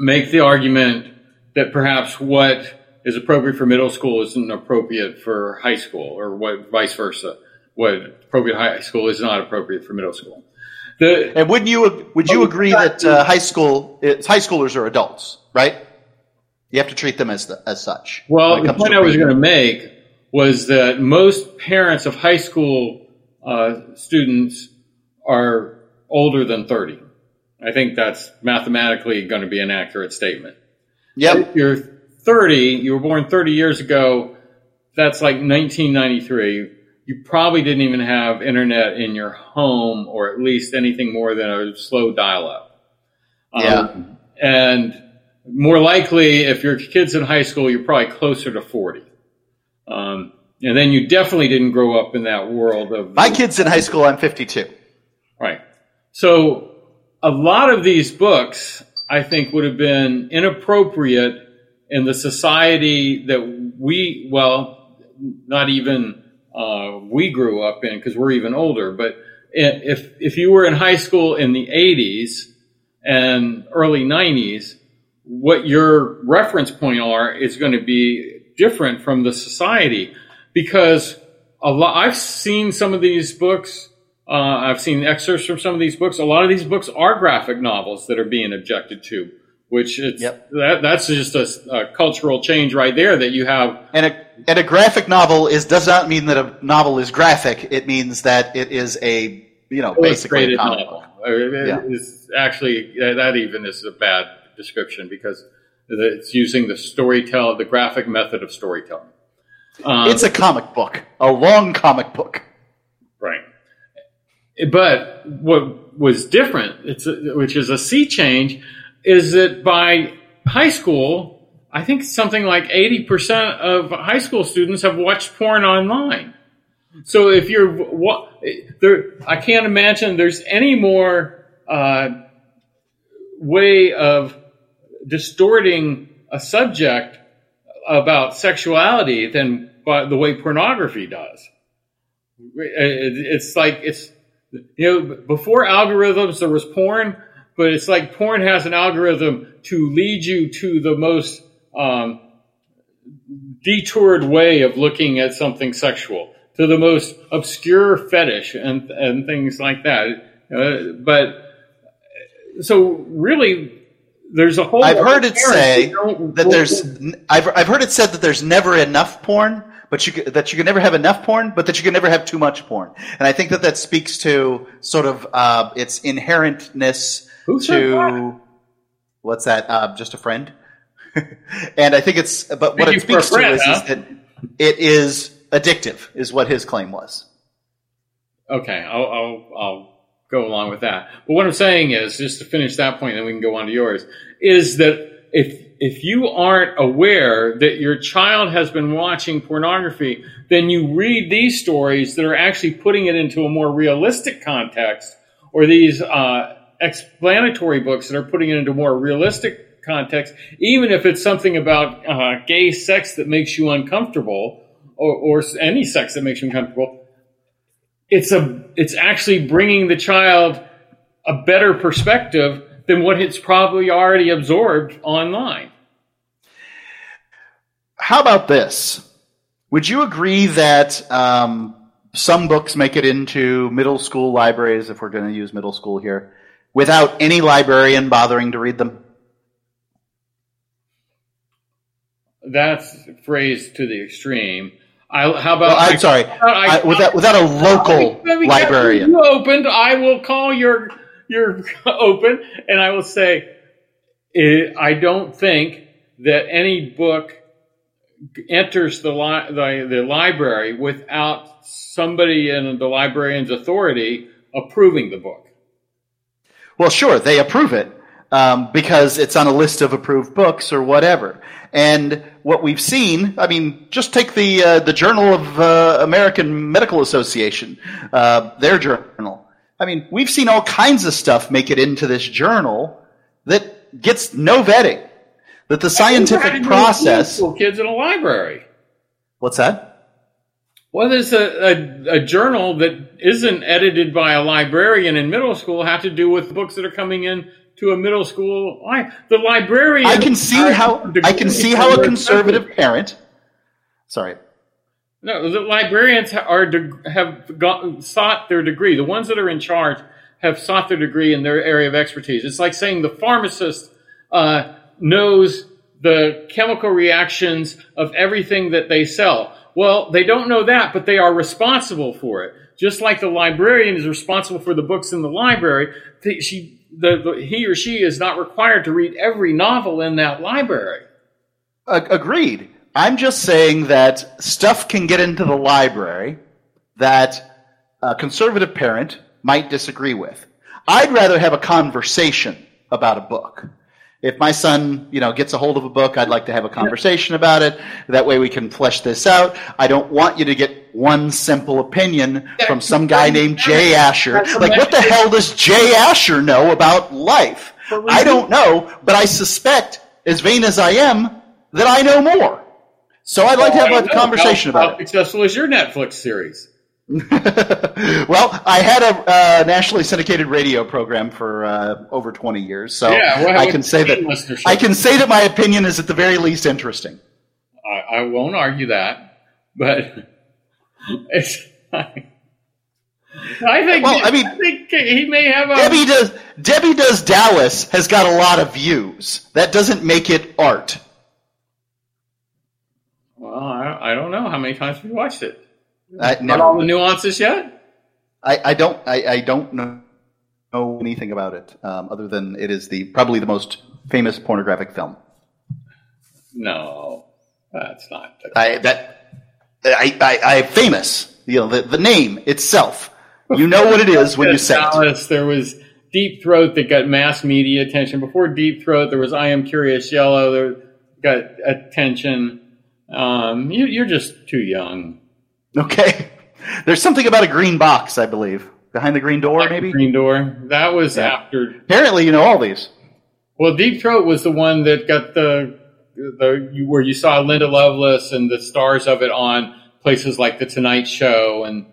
make the argument that perhaps what is appropriate for middle school isn't appropriate for high school or what vice versa. What appropriate high school is not appropriate for middle school. The, And wouldn't you would you agree that uh, high school it's, high schoolers are adults, right? You have to treat them as the, as such. Well, the point I was going to make was that most parents of high school uh, students are older than 30. I think that's mathematically going to be an accurate statement. Yep. If you're 30, you were born 30 years ago, that's like 1993. You probably didn't even have internet in your home or at least anything more than a slow dial up. Yeah. and more likely, if your kid's in high school, you're probably closer to 40. Um, and then you definitely didn't grow up in that world of My kid's in high school. I'm 52. Right. So a lot of these books, I think, would have been inappropriate in the society that we, well, not even uh, we grew up in because we're even older. But if if you were in high school in the 80s and early 90s, what your reference point are is going to be different from the society because a lot. I've seen some of these books. Uh, I've seen excerpts from some of these books. A lot of these books are graphic novels that are being objected to, which it's Yep. that, that's just a, a cultural change right there that you have. And a and a graphic novel is does not mean that a novel is graphic. It means that it is a you know basically a illustrated comic novel. Uh, it- Yeah. Actually that even is a bad description because it's using the storytell, the graphic method of storytelling. Um, It's a comic book, a long comic book. But what was different, a, which is a sea change, is that by high school, I think something like 80% of high school students have watched porn online. So if you're, wa- there, I can't imagine there's any more uh, way of distorting a subject about sexuality than by the way pornography does. It's like it's you know before algorithms there was porn, but it's like porn has an algorithm to lead you to the most um, detoured way of looking at something sexual, to the most obscure fetish and and things like that. Uh, but so really. There's a whole. I've heard it say that there's. I've I've heard it said that there's never enough porn, but you that you can never have enough porn, but that you can never have too much porn. And I think that that speaks to sort of uh, its inherentness Who to that? what's that? Uh, just a friend. [LAUGHS] and I think it's but what Thank it you for a speaks to is, huh? is that it is addictive, is what his claim was. Okay, I'll, I'll, I'll go along with that. But what I'm saying is, just to finish that point, then we can go on to yours, is that if if you aren't aware that your child has been watching pornography, then you read these stories that are actually putting it into a more realistic context, or these uh, explanatory books that are putting it into more realistic context, even if it's something about uh, gay sex that makes you uncomfortable, or, or any sex that makes you uncomfortable it's a it's actually bringing the child a better perspective than what it's probably already absorbed online. How about this? Would you agree that um, some books make it into middle school libraries, if we're going to use middle school here, without any librarian bothering to read them? That's phrased to the extreme. I, how about Well, I'm sorry, I- I, without, without a local librarian. You opened. I will call your your [LAUGHS] open, and I will say, I don't think that any book enters the, li- the the library without somebody in the librarian's authority approving the book. Well, sure, they approve it um, because it's on a list of approved books or whatever. And what we've seen, I mean, just take the uh, the Journal of uh, American Medical Association, uh, their journal. I mean, we've seen all kinds of stuff make it into this journal that gets no vetting. That the scientific process. school kids in a library. What's that? Well, there's a, a, a journal that isn't edited by a librarian in middle school have to do with books that are coming in to a middle school. The librarian. I can see how I can see how a conservative parent. Sorry. No, the librarians are have got, sought their degree. The ones that are in charge have sought their degree in their area of expertise. It's like saying the pharmacist uh, knows the chemical reactions of everything that they sell. Well, they don't know that, but they are responsible for it. Just like the librarian is responsible for the books in the library, she, the, the, he or she is not required to read every novel in that library. Agreed. I'm just saying that stuff can get into the library that a conservative parent might disagree with. I'd rather have a conversation about a book. If my son, you know, gets a hold of a book, I'd like to have a conversation about it. That way we can flesh this out. I don't want you to get one simple opinion from some guy named Jay Asher. Like, what the hell does Jay Asher know about life? I don't know, but I suspect, as vain as I am, that I know more. So I'd like to have a conversation how, about How it. successful is your Netflix series? [LAUGHS] well, I had a uh, nationally syndicated radio program for uh, over 20 years, so Yeah, well, I can say that? I can say that my opinion is at the very least interesting. I, I won't argue that, but [LAUGHS] It's, I think. Well, I mean- I think he may have a. Debbie does Debbie does Dallas has got a lot of views. That doesn't make it art. Well, I, I don't know how many times have you watched it. I, Not all the nuances yet. I, I don't I, I don't know, know anything about it um, other than it is the probably the most famous pornographic film. No, that's not. I that I, I, I famous. You know the, the name itself. You know what it [LAUGHS] is when you say it. Dallas, there was Deep Throat that got mass media attention. Before Deep Throat, there was I Am Curious Yellow that got attention. Um, you, you're just too young. Okay. [LAUGHS] There's something about a green box, I believe, behind the green door, maybe. Green Door. That was Yeah. after. Apparently, you know all these. Well, Deep Throat was the one that got the the you- where you saw Linda Lovelace and the stars of it on places like the Tonight Show and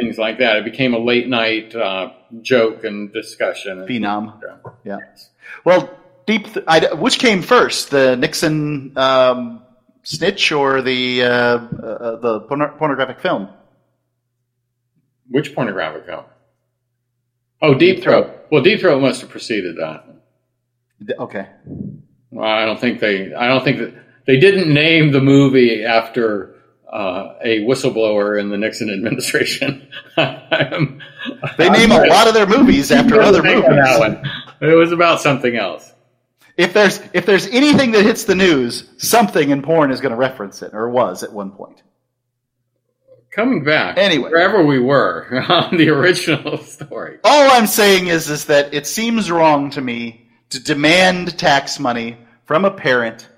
things like that. It became a late night uh, joke and discussion. Phenom. Yeah. Well, deep. Th- I, which came first, the Nixon um, snitch or the uh, uh, the porno- pornographic film? Which pornographic film? Oh, Deep Throat. Well, Deep Throat must have preceded that. Okay. Well, I don't think they. I don't think that they didn't name the movie after uh, a whistleblower in the Nixon [LAUGHS] administration. I'm- They name a lot of their movies after [LAUGHS] other movies. one. It was about something else. If there's if there's anything that hits the news, something in porn is going to reference it, or was at one point. Coming back, Anyway. wherever we were [LAUGHS] on the original [LAUGHS] story. All I'm saying is is that it seems wrong to me to demand tax money from a parent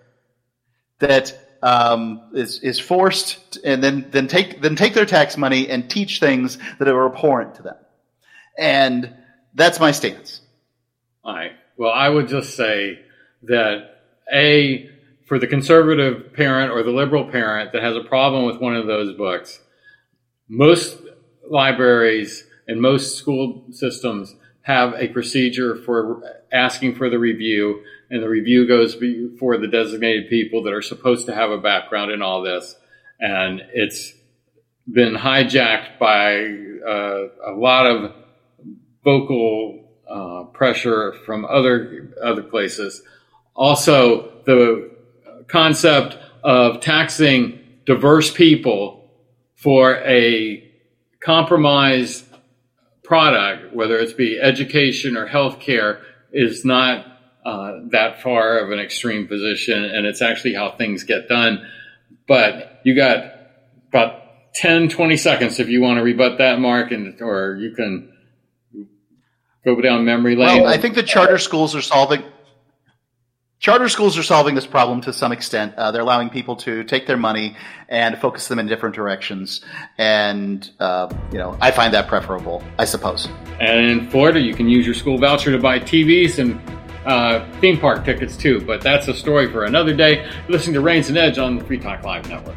that um, is is forced and then then take then take their tax money and teach things that are abhorrent to them, and that's my stance. All right. Well, I would just say that a for the conservative parent or the liberal parent that has a problem with one of those books, most libraries and most school systems have a procedure for asking for the review, and the review goes before the designated people that are supposed to have a background in all this, and it's been hijacked by uh, a lot of vocal uh, pressure from other other places. Also, the concept of taxing diverse people for a compromised product, whether it's be education or healthcare, is not uh, that far of an extreme position, and it's actually how things get done. But you got about 10, 20 seconds if you want to rebut that, Mark, and or you can go down memory lane. Well, I think the charter schools are solving. Charter schools are solving this problem to some extent. Uh, they're allowing people to take their money and focus them in different directions, and uh, you know, I find that preferable. I suppose. And in Florida, you can use your school voucher to buy TVs and uh, theme park tickets too. But that's a story for another day. Listening to Raines and Edge on the Free Talk Live Network.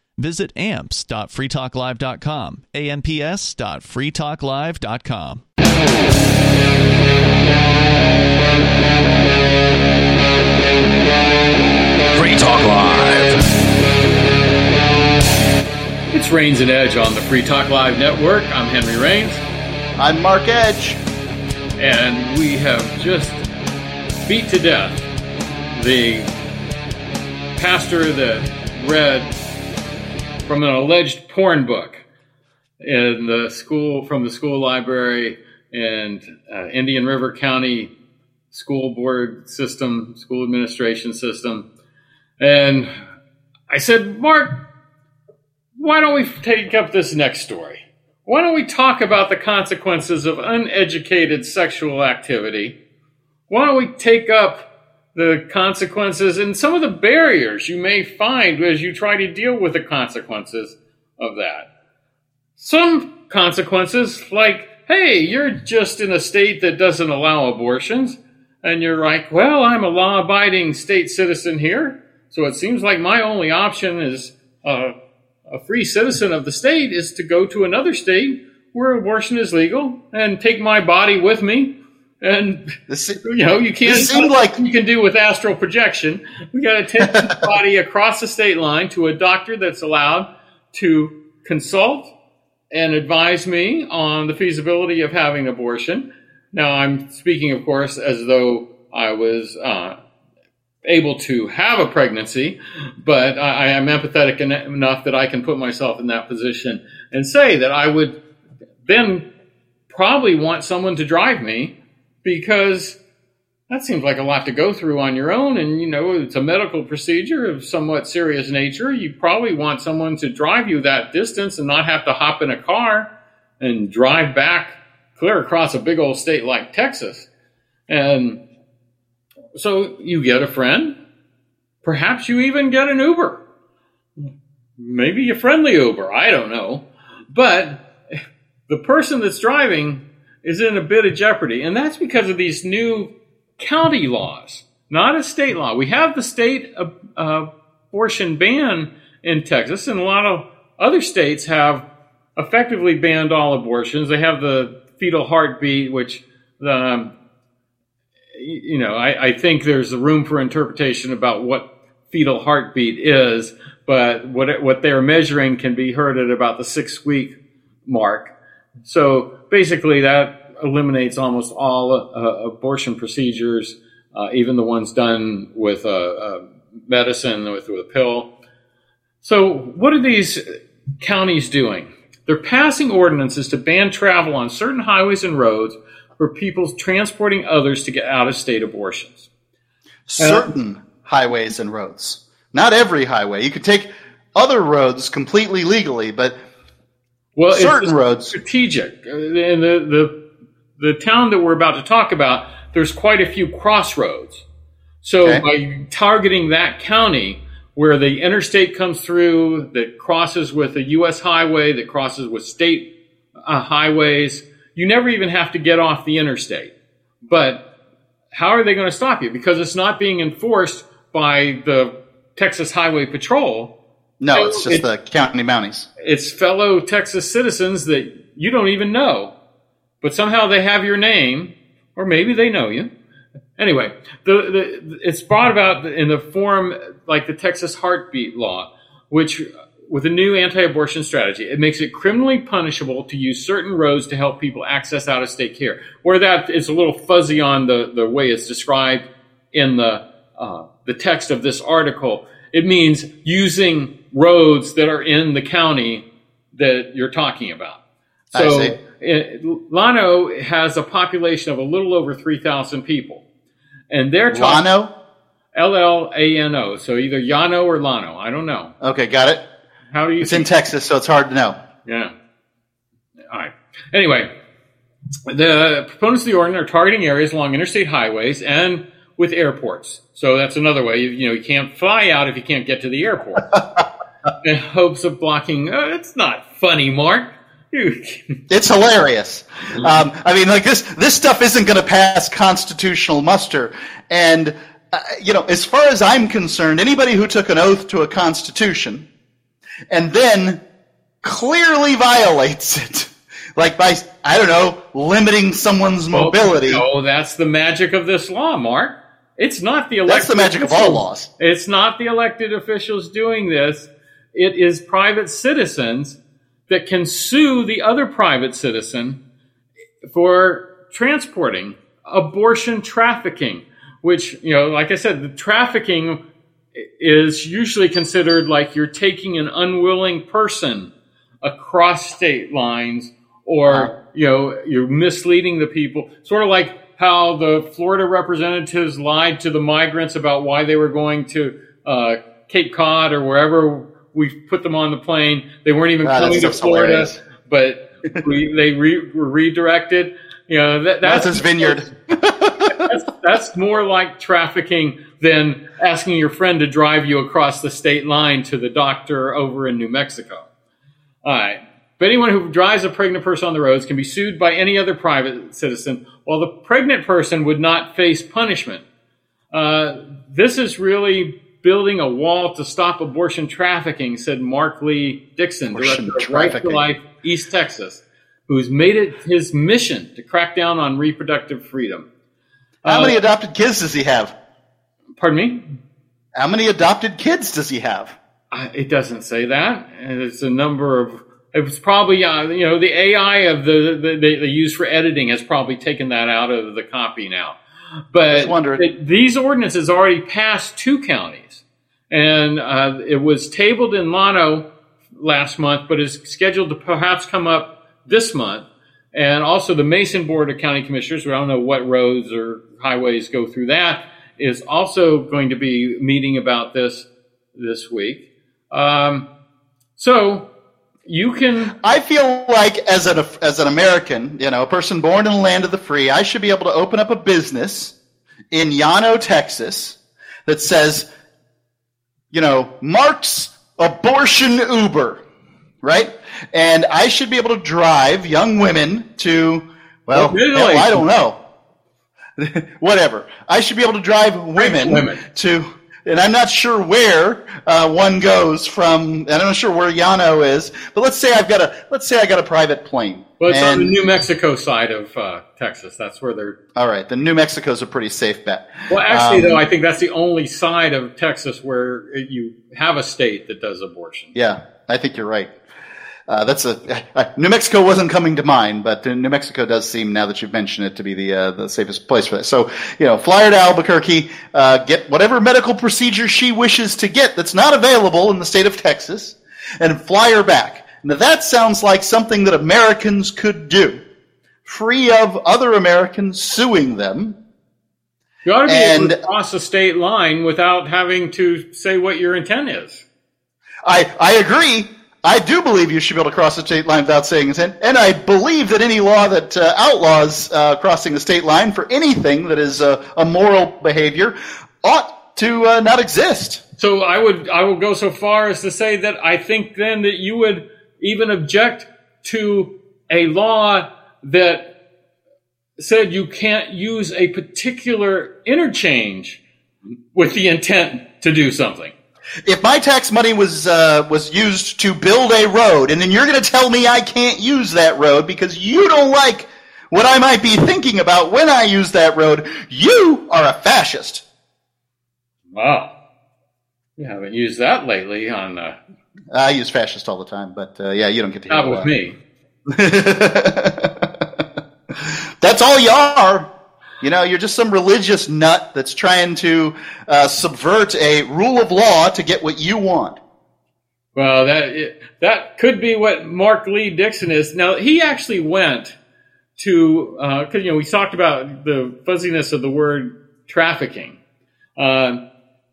Visit amps.freetalklive.com, amps.freetalklive.com. Free Talk Live. It's Raines and Edge on the Free Talk Live Network. I'm Henry Raines, I'm Mark Edge. and we have just beat to death the pastor that read from an alleged porn book in the school from the school library and uh, Indian River County school board system, school administration system. And I said, Mark, why don't we take up this next story? Why don't we talk about the consequences of uneducated sexual activity? Why don't we take up the consequences and some of the barriers you may find as you try to deal with the consequences of that? Some consequences, like, hey, you're just in a state that doesn't allow abortions and you're like, well, I'm a law abiding state citizen here, so it seems like my only option is uh, a free citizen of the state is to go to another state where abortion is legal and take my body with me. And you know, you can't seemed like- you can do with astral projection. We got to take the [LAUGHS] body across the state line to a doctor that's allowed to consult and advise me on the feasibility of having an abortion. Now, I'm speaking, of course, as though I was uh, able to have a pregnancy, but I, I am empathetic en- enough that I can put myself in that position and say that I would then probably want someone to drive me because that seems like a lot to go through on your own. And, you know, it's a medical procedure of somewhat serious nature. You probably want someone to drive you that distance and not have to hop in a car and drive back clear across a big old state like Texas. And so you get a friend. Perhaps you even get an Uber. Maybe a friendly Uber. I don't know. But the person that's driving is in a bit of jeopardy. And that's because of these new county laws, not a state law. We have the state uh, uh, abortion ban in Texas, and a lot of other states have effectively banned all abortions. They have the fetal heartbeat, which um, you know, I, I think there's room for interpretation about what fetal heartbeat is, but what what they're measuring can be heard at about the six week mark. So basically, that eliminates almost all uh, abortion procedures, uh, even the ones done with uh, uh, medicine, with, with a pill. So, what are these counties doing? They're passing ordinances to ban travel on certain highways and roads for people transporting others to get out of state abortions. certain highways and roads. Not every highway. You could take other roads completely legally, but Well, certain roads. strategic. In the, the the town that we're about to talk about, there's quite a few crossroads. So Okay. by targeting that county where the interstate comes through, that crosses with a U.S. highway, that crosses with state uh, highways, you never even have to get off the interstate. But how are they going to stop you? Because it's not being enforced by the Texas Highway Patrol No, it's just It- the county bounties. it's fellow Texas citizens that you don't even know, but somehow they have your name, or maybe they know you. Anyway, the, the, it's brought about in the form like the Texas heartbeat law, which with a new anti-abortion strategy, it makes it criminally punishable to use certain roads to help people access out-of-state care. Where that is a little fuzzy on the, the way it's described in the uh, the text of this article. It means using roads that are in the county that you're talking about. So it, eh, Llano has a population of a little over 3,000 people. And they're talking Llano? L L A N O. So either Yano or Lano. I don't know. Okay, got it. How do you It's in Texas, so it's hard to know. Yeah. All right. Anyway, the proponents of the ordinance are targeting areas along interstate highways and with airports. So that's another way. You, you know, you can't fly out if you can't get to the airport. [LAUGHS] in hopes of blocking. Uh, it's not funny, Mark. [LAUGHS] It's hilarious. Um, I mean, like this this stuff isn't going to pass constitutional muster. And uh, you know, as far as I'm concerned, anybody who took an oath to a constitution and then clearly violates it, [LAUGHS] like by I don't know, limiting someone's mobility. Oh, that's the magic of this law, Mark. It's not the elected That's the magic of all officials. laws. It's not the elected officials doing this. It is private citizens that can sue the other private citizen for transporting abortion trafficking, which, you know, like I said, the trafficking is usually considered like you're taking an unwilling person across state lines or you know you're misleading the people sort of like how the florida representatives lied to the migrants about why they were going to uh, cape cod or wherever we put them on the plane they weren't even coming to florida hilarious. but we, they re, were redirected you know that, That's that's his vineyard. [LAUGHS] that's, that's more like trafficking than asking your friend to drive you across the state line to the doctor over in New Mexico. All right. But anyone who drives a pregnant person on the roads can be sued by any other private citizen, while the pregnant person would not face punishment. Uh, this is really building a wall to stop abortion trafficking, said Mark Lee Dickson, Abortion director of Right to. Life East Texas, who's made it his mission to crack down on reproductive freedom. How Uh, many adopted kids does he have? Pardon me? How many adopted kids does he have? I- It doesn't say that. It's a number of. It was probably uh, you know the AI of the, the they, they use for editing has probably taken that out of the copy now. But it- these ordinances already passed two counties, and uh, it was tabled in Llano last month, but is scheduled to perhaps come up this month. And also the Mason Board of County Commissioners, we don't know what roads or highways go through that, is also going to be meeting about this this week. Um, so you can, I feel like as an as an American, you know, a person born in the land of the free, I should be able to open up a business in yano Texas, that says, you know, Mark's Abortion Uber, right? And I should be able to drive young women to, well, Oh, really? hell, I don't know. [LAUGHS] Whatever. I should be able to drive women, women. to, and I'm not sure where uh, one goes from, and I'm not sure where Yano is, but let's say I've got a, let's say I got a private plane. well, it's on the New Mexico side of uh, Texas. That's where they're. all right, the New Mexico's a pretty safe bet. Well, actually, Um, though, I think that's the only side of Texas where you have a state that does abortion. Yeah, I think you're right. Uh, that's a [LAUGHS] New Mexico wasn't coming to mind, but uh, New Mexico does seem now that you've mentioned it to be the uh, the safest place for that. So you know, fly her to Albuquerque, uh, get whatever medical procedure she wishes to get that's not available in the state of Texas, and fly her back. Now that sounds like something that Americans could do, free of other Americans suing them. You ought to be able to cross a state line without having to say what your intent is. I, I agree. I do believe you should be able to cross the state line without saying intent, and I believe that any law that uh, outlaws uh, crossing the state line for anything that is uh, a moral behavior ought to uh, not exist. So I would I will go so far as to say that I think then that you would even object to a law that said you can't use a particular interchange with the intent to do something. If my tax money was uh, was used to build a road, and then you're going to tell me I can't use that road because you don't like what I might be thinking about when I use that road, you are a fascist. Wow. You haven't used that lately on uh, I use fascist all the time, but uh, yeah, you don't get to hear not with me. [LAUGHS] That's all you are. You know, you're just some religious nut that's trying to uh, subvert a rule of law to get what you want. Well, that that could be what Mark Lee Dickson is. Now he actually went to because you know we talked about the fuzziness of the word trafficking. Uh,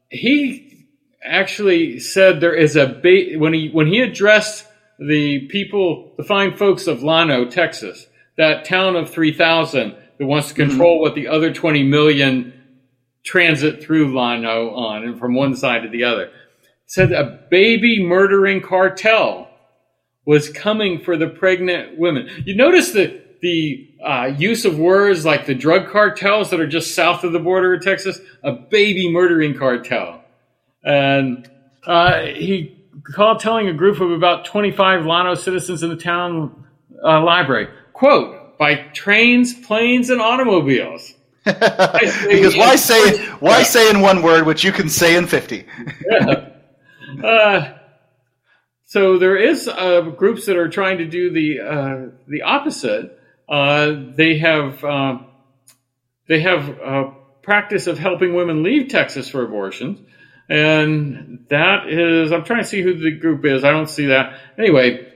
he actually said there is a ba- when he when he addressed the people, the fine folks of Llano, Texas, that town of three thousand that wants to control what the other twenty million transit through Llano on and from one side to the other. Said a baby murdering cartel was coming for the pregnant women. You notice the the uh, use of words like the drug cartels that are just south of the border of Texas, a baby murdering cartel, and uh, he called telling a group of about 25 Llano citizens in the town uh, library, quote, by trains, planes, and automobiles. [LAUGHS] because why say why say in one word what you can say in fifty? Uh, so there is uh, groups that are trying to do the uh, the opposite. Uh, they have uh, they have a practice of helping women leave Texas for abortions, and that is I'm trying to see who the group is. I don't see that anyway.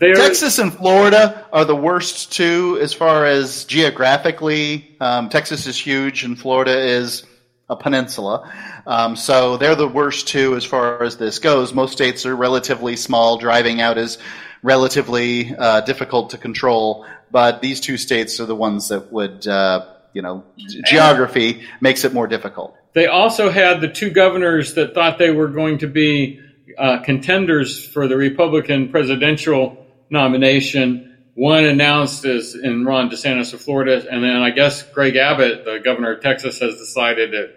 Uh, Texas and Florida are the worst two as far as geographically. Um, Texas is huge, and Florida is a peninsula. Um, so they're the worst two as far as this goes. Most states are relatively small. Driving out is relatively uh, difficult to control, but these two states are the ones that would, uh, you know, geography makes it more difficult. They also had the two governors that thought they were going to be uh, contenders for the Republican presidential nomination. One announced is in Ron DeSantis of Florida, and then I guess Greg Abbott, the governor of Texas, has decided that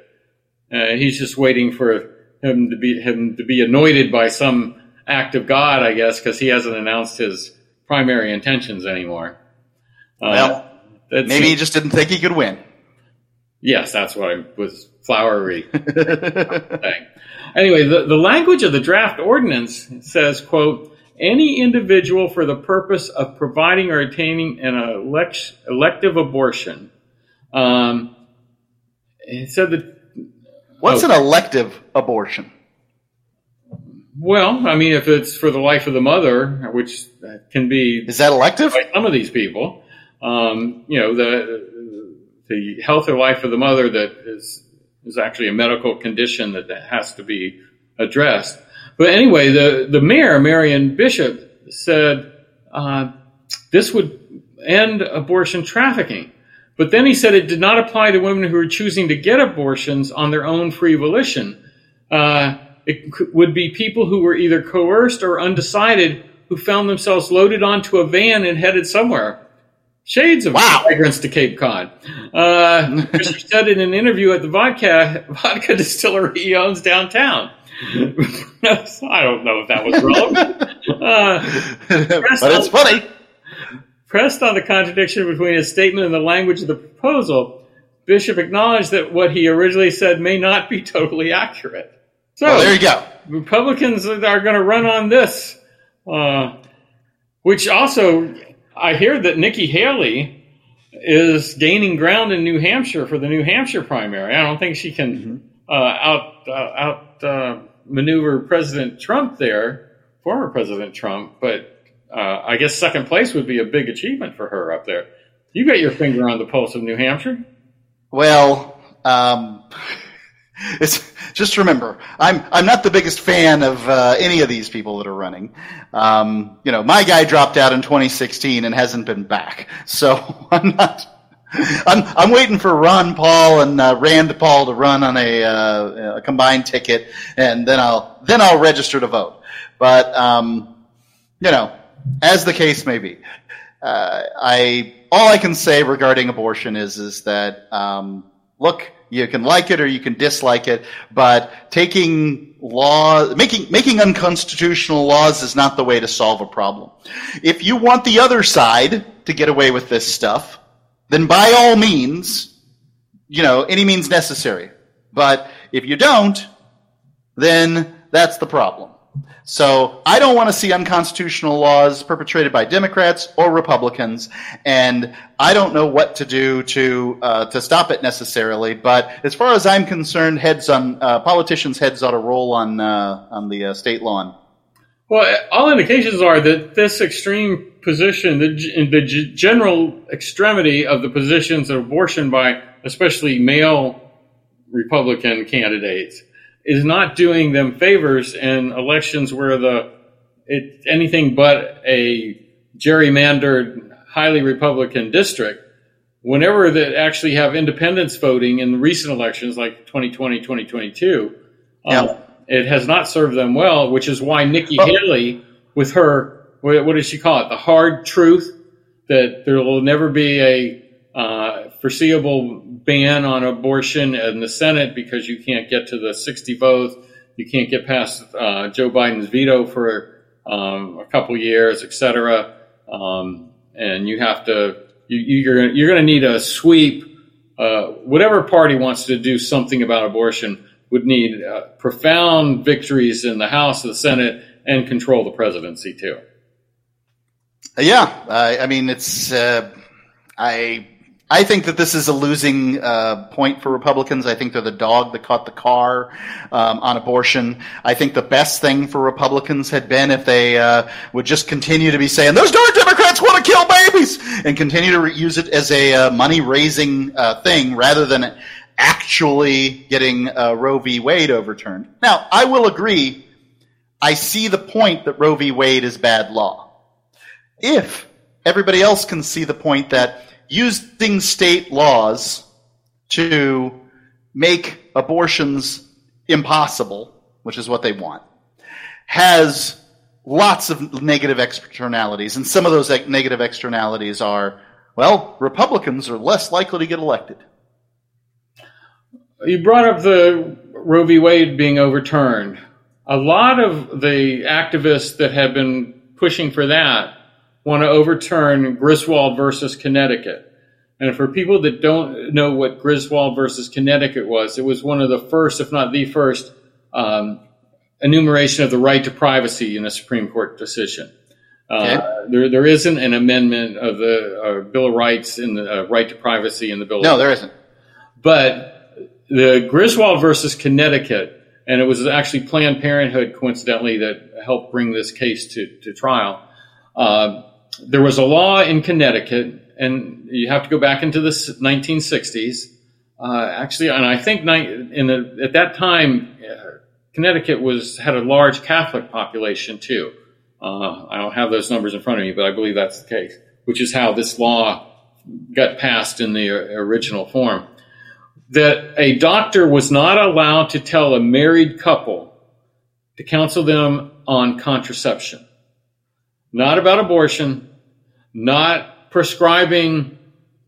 uh, he's just waiting for him to be him to be anointed by some act of God, I guess, because he hasn't announced his primary intentions anyway. Uh, well, maybe he just didn't think he could win. Yes, that's what I was flowery [LAUGHS] saying. Anyway, the, the language of the draft ordinance says, quote, any individual for the purpose of providing or attaining an elect, elective abortion. Um, it said that. What's oh, an elective abortion? Well, I mean, if it's for the life of the mother, which can be is that elective? By some of these people, um, you know, the the health or life of the mother that is is actually a medical condition that, that has to be addressed. But anyway, the, the mayor, Marion Bishop, said uh, this would end abortion trafficking. But then he said it did not apply to women who are choosing to get abortions on their own free volition. Uh, it would be people who were either coerced or undecided who found themselves loaded onto a van and headed somewhere. Shades of wow. migrants to Cape Cod. Uh, [LAUGHS] Bishop said in an interview at the vodka vodka distillery he owns downtown. [LAUGHS] I don't know if that was wrong. Uh, [LAUGHS] but it's on, funny. Pressed on the contradiction between his statement and the language of the proposal, Bishop acknowledged that what he originally said may not be totally accurate. So well, there you go. Republicans are going to run on this, uh, which also I hear that Nikki Haley is gaining ground in New Hampshire for the New Hampshire primary. I don't think she can mm-hmm. uh, out uh, out uh, maneuver President Trump there, former President Trump, but uh, I guess second place would be a big achievement for her up there. You got your finger on the pulse of New Hampshire. Well, um, [LAUGHS] it's just remember, I'm I'm not the biggest fan of uh, any of these people that are running. Um, you know, my guy dropped out in 2016 and hasn't been back, so [LAUGHS] I'm not. I'm I'm waiting for Ron Paul and uh, Rand Paul to run on a, uh, a, combined ticket, and then I'll then I'll register to vote. But um, you know, as the case may be, uh, I all I can say regarding abortion is is that um, look, you can like it or you can dislike it, but taking law, making, making unconstitutional laws is not the way to solve a problem. If you want the other side to get away with this stuff, then by all means, you know, any means necessary. But if you don't, then that's the problem. So I don't want to see unconstitutional laws perpetrated by Democrats or Republicans, and I don't know what to do to uh, to stop it necessarily. But as far as I'm concerned, heads on uh, politicians' heads ought to roll on uh, on the uh, state lawn. Well, all indications are that this extreme position, the, the general extremity of the positions of abortion by especially male Republican candidates is not doing them favors in elections where the it's anything but a gerrymandered, highly Republican district. Whenever they actually have independence voting in recent elections, like 2020, 2022, yeah. um, it has not served them well, which is why Nikki Haley, with her, what does she call it? The hard truth that there will never be a uh, foreseeable ban on abortion in the Senate because you can't get to the 60 votes. You can't get past uh, Joe Biden's veto for um, a couple years, et cetera. Um, and you have to, you, are you're going to need a sweep. Uh, whatever party wants to do something about abortion would need uh, profound victories in the House, the Senate, and control the presidency too. Yeah, I, I mean it's uh, I I think that this is a losing uh, point for Republicans. I think they're the dog that caught the car um, on abortion. I think the best thing for Republicans had been if they uh, would just continue to be saying those darn Democrats want to kill babies and continue to re- use it as a uh, money raising uh, thing rather than actually getting uh, Roe v. Wade overturned. Now, I will agree. I see the point that Roe v. Wade is bad law. If everybody else can see the point that using state laws to make abortions impossible, which is what they want, has lots of negative externalities. And some of those negative externalities are, well, Republicans are less likely to get elected. You brought up the Roe v. Wade being overturned. A lot of the activists that have been pushing for that want to overturn Griswold versus Connecticut. And for people that don't know what Griswold versus Connecticut was, it was one of the first, if not the first, um, enumeration of the right to privacy in a Supreme Court decision. Uh, okay. there, there isn't an amendment of the uh, Bill of Rights in the uh, right to privacy in the Bill. No, there isn't. But the Griswold versus Connecticut, and it was actually Planned Parenthood, coincidentally, that helped bring this case to, to trial. Uh, there was a law in Connecticut, and you have to go back into the 1960s. Uh, actually, and I think in the, at that time, uh, Connecticut was had a large Catholic population too. Uh, I don't have those numbers in front of me, but I believe that's the case, which is how this law got passed in the original form. That a doctor was not allowed to tell a married couple to counsel them on contraception. Not about abortion, not prescribing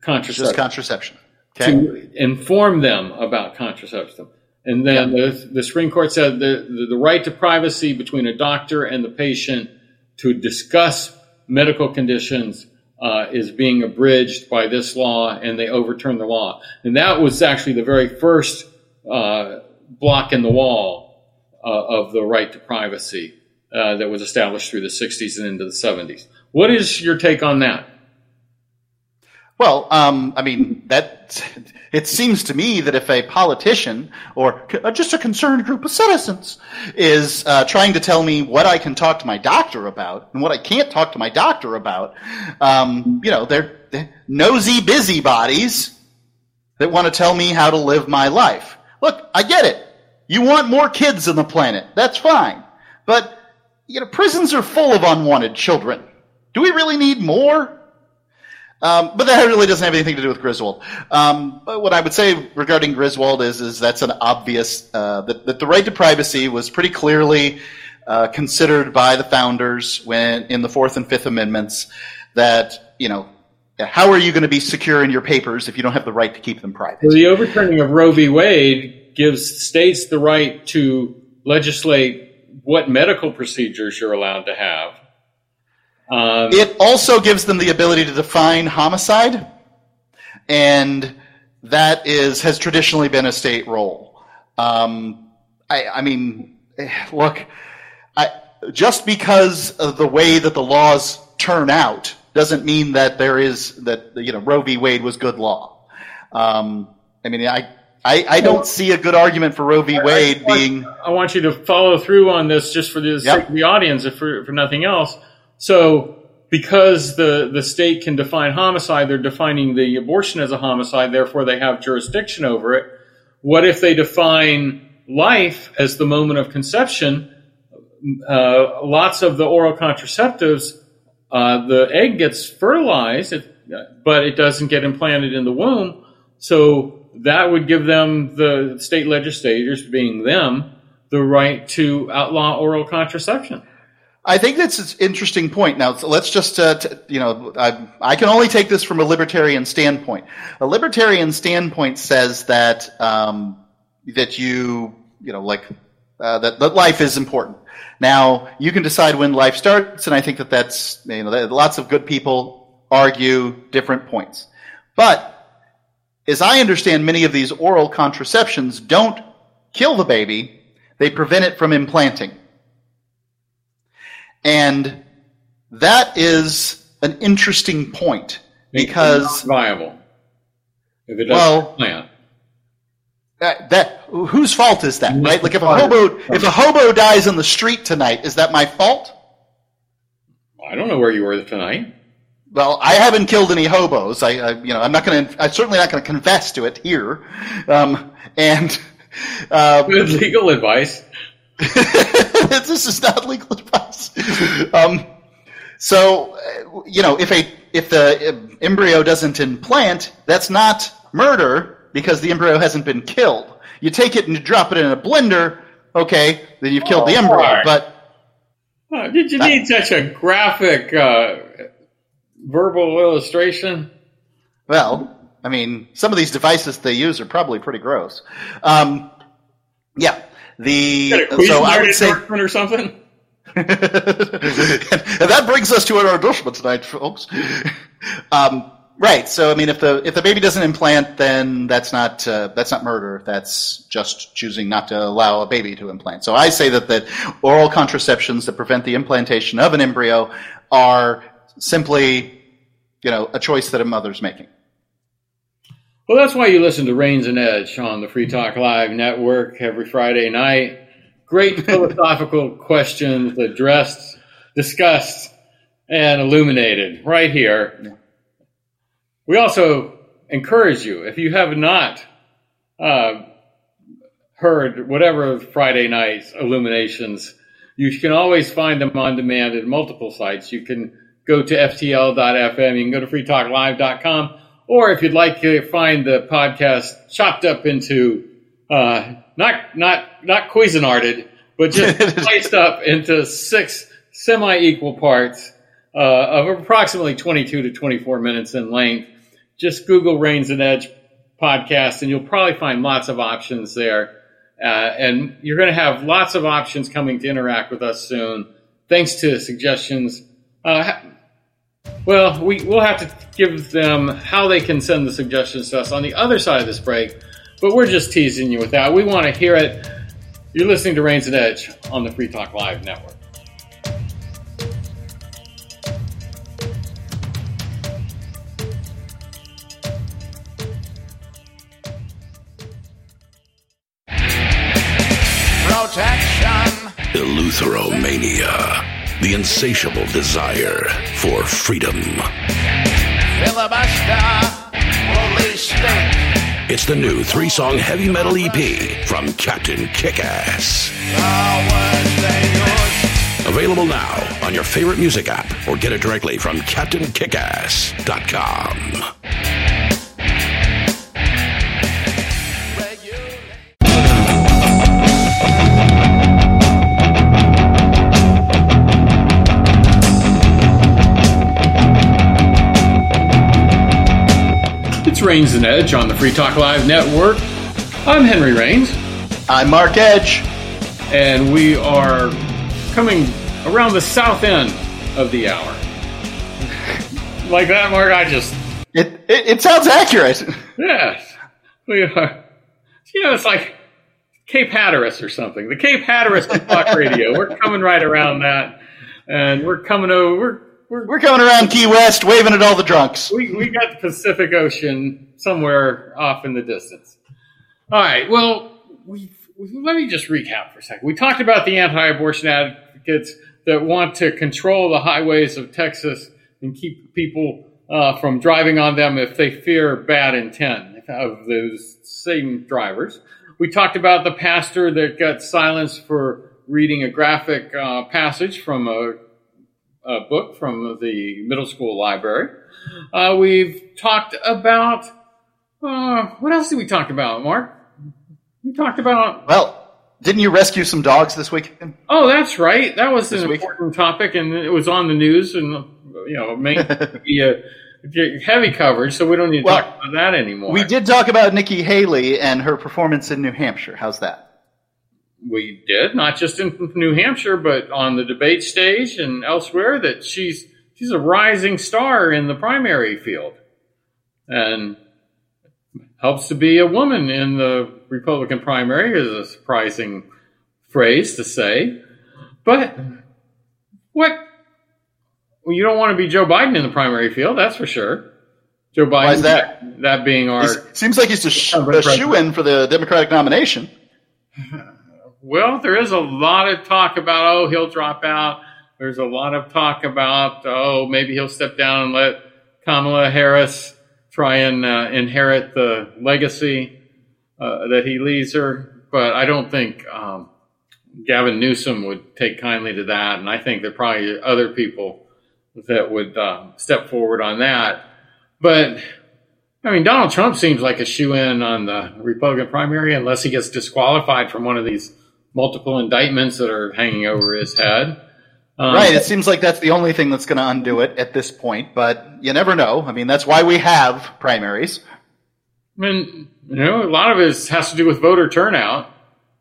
contraception. Just contraception. Okay. To inform them about contraception. And then yeah. the, the Supreme Court said the, the, the, right to privacy between a doctor and the patient to discuss medical conditions uh, is being abridged by this law, and they overturn the law. And that was actually the very first uh, block in the wall uh, of the right to privacy uh, that was established through the 60s and into the 70s. What is your take on that? Well, um, I mean, that it seems to me that if a politician or uh, just a concerned group of citizens is uh, trying to tell me what I can talk to my doctor about and what I can't talk to my doctor about, um, you know, they're, they're nosy busybodies that want to tell me how to live my life. Look, I get it. You want more kids on the planet. That's fine. But, you know, prisons are full of unwanted children. Do we really need more? Um, but that really doesn't have anything to do with Griswold. Um, but what I would say regarding Griswold is, is that's an obvious uh, that, that the right to privacy was pretty clearly uh, considered by the founders when in the Fourth and Fifth Amendments. That you know, how are you going to be secure in your papers if you don't have the right to keep them private? Well, the overturning of Roe v. Wade gives states the right to legislate what medical procedures you're allowed to have um, it also gives them the ability to define homicide, and that is has traditionally been a state role. Um, I, I, mean, look, I, just because of the way that the laws turn out doesn't mean that there is that you know Roe v. Wade was good law. Um, I mean, I I, I, don't see a good argument for Roe v. Wade I, I being. I want you to follow through on this just for the yep. the audience, if for, for nothing else. So because the, the state can define homicide, they're defining the abortion as a homicide, therefore they have jurisdiction over it. What if they define life as the moment of conception? Uh, lots of the oral contraceptives, uh, the egg gets fertilized, but it doesn't get implanted in the womb. So that would give them, the state legislators being them, the right to outlaw oral contraception. I think that's an interesting point. Now, so let's just, uh, t- you know, I, I, can only take this from a libertarian standpoint. A libertarian standpoint says that um, that you, you know, like uh, that, that life is important. Now, you can decide when life starts, and I think that that's, you know, lots of good people argue different points. But as I understand, many of these oral contraceptions don't kill the baby; they prevent it from implanting. And that is an interesting point because viable. if it doesn't Well- plant. That, that whose fault is that, right? Like if a hobo if a hobo dies in the street tonight, is that my fault? I don't know where you were tonight. Well, I haven't killed any hobos. I, I you know, I'm not going to. I'm certainly not going to confess to it here. Um, and uh, Good legal advice. [LAUGHS] this is not legal advice. [LAUGHS] Um, so, uh, you know, if a if the uh, embryo doesn't implant, that's not murder because the embryo hasn't been killed. You take it and you drop it in a blender. Okay, then you've killed the Oh, embryo. alright. But did you need such a graphic uh, verbal illustration? Well, I mean, some of these devices they use are probably pretty gross. Um, yeah, the so I would say, or something? [LAUGHS] and that brings us to our endorsement tonight, folks. Um, right. So, I mean, if the if the baby doesn't implant, then that's not uh, that's not murder. That's just choosing not to allow a baby to implant. So, I say that that oral contraceptions that prevent the implantation of an embryo are simply, you know, a choice that a mother's making. Well, that's why you listen to Raines and Edge on the Free Talk Live network every Friday night. Great philosophical questions addressed, discussed, and illuminated right here. We also encourage you, if you have not uh, heard whatever Friday night's illuminations, you can always find them on demand at multiple sites. You can go to ftl.fm, you can go to freetalklive.com, or if you'd like to find the podcast chopped up into uh, not not not Cuisinarted, but just [LAUGHS] sliced up into six semi-equal parts uh, of approximately 22 to 24 minutes in length. Just Google Raines and Edge podcast, and you'll probably find lots of options there. Uh, and you're going to have lots of options coming to interact with us soon, thanks to suggestions. Uh, well, we, we'll have to give them how they can send the suggestions to us on the other side of this break, but we're just teasing you with that. We want to hear it. You're listening to Raines and Edge on the Free Talk Live network. Protection. Eleutheromania. The insatiable desire for freedom. Filibuster. Police state. It's the new three song heavy metal EP from Captain Kickass. Available now on your favorite music app or get it directly from CaptainKickass.com. It's Raines and Edge on the Free Talk Live network. I'm Henry Raines, I'm Mark Edge. and we are coming around the south end of the hour. [LAUGHS] like that, Mark? I just It, it, it sounds accurate. [LAUGHS] Yes, we are. You know, it's like Cape Hatteras or something. The Cape Hatteras Talk Radio. We're coming right around that, and we're coming over. We're, we're, We're coming around Key West, waving at all the drunks. we we got the Pacific Ocean somewhere off in the distance. All right. Well, we, we let me just recap for a second. We talked about the anti-abortion advocates that want to control the highways of Texas and keep people uh, from driving on them if they fear bad intent of those same drivers. We talked about the pastor that got silenced for reading a graphic uh, passage from a a book from the middle school library. Uh, we've talked about uh, what else did we talk about, Mark? We talked about Well, didn't you rescue some dogs this weekend? oh, that's right, that was This an week? important topic, and it was on the news, and you know, main [LAUGHS] media heavy coverage, so we don't need to Well, talk about that anymore. We did talk about Nikki Haley and her performance in New Hampshire. How's that? We did not just in New Hampshire, but on the debate stage and elsewhere. That she's she's a rising star in the primary field, and helps to be a woman in the Republican primary is a surprising phrase to say, but what? Well, you don't want to be Joe Biden in the primary field, that's for sure. Joe Biden. Why is that? That being our. He's, seems like he's a, sh- a president. shoe in for the Democratic nomination. [LAUGHS] Well, there is a lot of talk about, oh, he'll drop out. There's a lot of talk about, oh, maybe he'll step down and let Kamala Harris try and uh, inherit the legacy uh, that he leaves her. But I don't think um, Gavin Newsom would take kindly to that. And I think there are probably other people that would uh, step forward on that. But I mean, Donald Trump seems like a shoe in on the Republican primary unless he gets disqualified from one of these multiple indictments that are hanging over his head. Um, Right. It seems like that's the only thing that's going to undo it at this point, but you never know. I mean, that's why we have primaries. I mean, you know, a lot of it has to do with voter turnout.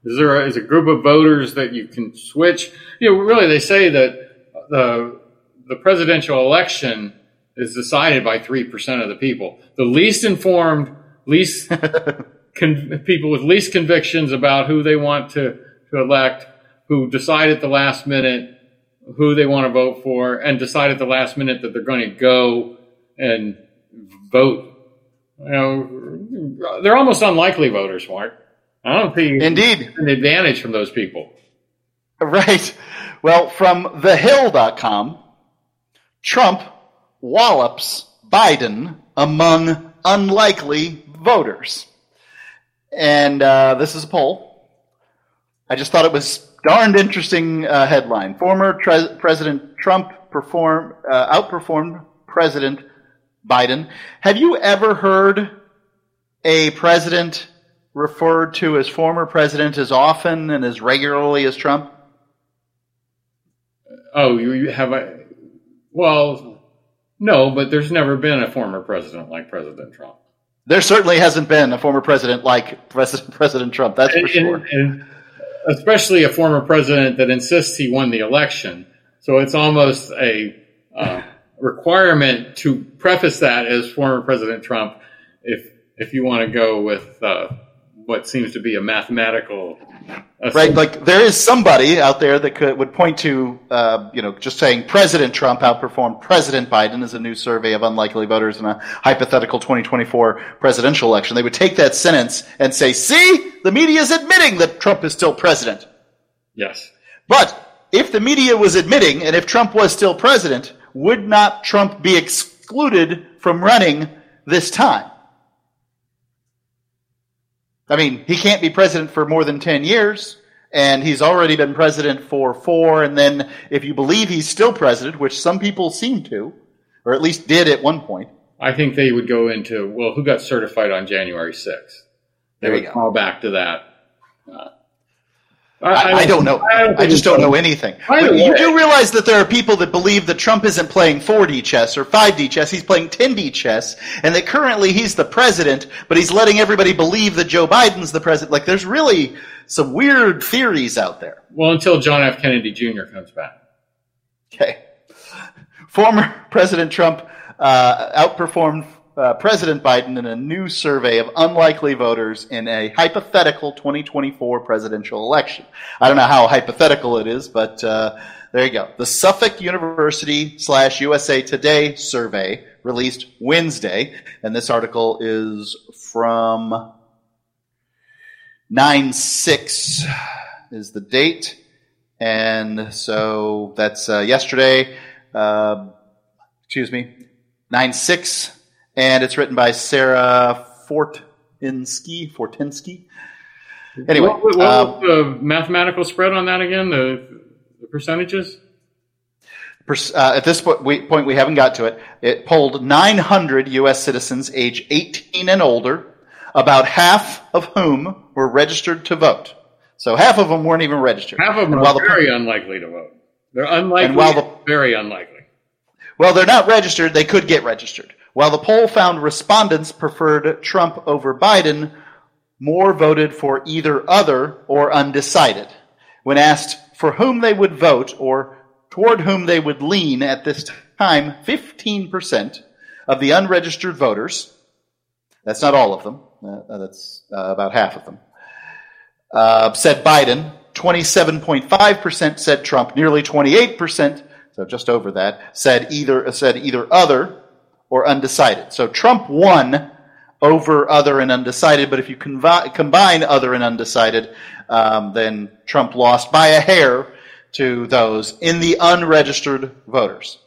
Is there a, is a group of voters that you can switch? You know, really, they say that the the presidential election is decided by three percent of the people. The least informed, least [LAUGHS] con- people with least convictions about who they want to to elect, who decide at the last minute who they want to vote for, and decide at the last minute that they're going to go and vote you know, they're almost unlikely voters, Mark. I don't think Indeed. an advantage from those people. Right. Well, from thehill.com, Trump wallops Biden among unlikely voters. And uh, this is a poll. I just thought it was darned interesting uh, headline. Former tre- President Trump perform, uh, outperformed President Biden. Have you ever heard a president referred to as former president as often and as regularly as Trump? Oh, you, have a well, no, but there's never been a former president like President Trump. There certainly hasn't been a former president like President, president Trump, that's for And, sure. and especially a former president that insists he won the election. So it's almost a uh, [LAUGHS] requirement to preface that as former President Trump if if you want to go with uh, what seems to be a mathematical Right, like there is somebody out there that could would point to, uh, you know, just saying President Trump outperformed President Biden as a new survey of unlikely voters in a hypothetical 2024 presidential election. They would take that sentence and say, "See, the media is admitting that Trump is still president." yes. But if the media was admitting, and if Trump was still president, would not Trump be excluded from running this time? I mean, he can't be president for more than 10 years, and he's already been president for four, and then if you believe he's still president, which some people seem to, or at least did at one point, I think they would go into well, who got certified on January 6th? They would go. call back to that. Uh, I, I don't know. I, think just it's- don't know anything. But you way- do realize that there are people that believe that Trump isn't playing 4D chess or 5D chess. He's playing 10D chess, and that currently he's the president, but he's letting everybody believe that Joe Biden's the president. Like, there's really some weird theories out there. Well, until John F. Kennedy Jr. comes back. Okay. [LAUGHS] Former President Trump uh, outperformed uh, President Biden in a new survey of unlikely voters in a hypothetical 2024 presidential election. I don't know how hypothetical it is, but uh, there you go. The Suffolk University slash USA Today survey released Wednesday, and this article is from 9 6 is the date. And so that's uh, yesterday. Uh, excuse me, nine six, and it's written by Sarah Fortinsky. Fortinsky. Anyway, what, what um, was the mathematical spread on that again? The, the percentages? uh, at this po- we, point, we haven't got to it. It polled 900 U.S. citizens age 18 and older, about half of whom were registered to vote. So half of them weren't even registered. Half of them And are the- very unlikely to vote. They're unlikely, And while the- very unlikely. Well, they're not registered. They could get registered. While the poll found respondents preferred Trump over Biden, more voted for either other or undecided. When asked for whom they would vote or toward whom they would lean at this time, 15% of the unregistered voters, that's not all of them, uh, that's uh, about half of them, uh, said Biden. 27.5% said Trump. Nearly 28%, so just over that, said either said either other or undecided. So Trump won over other and undecided, but if you convi- combine other and undecided, um, then Trump lost by a hair to those in the unregistered voters.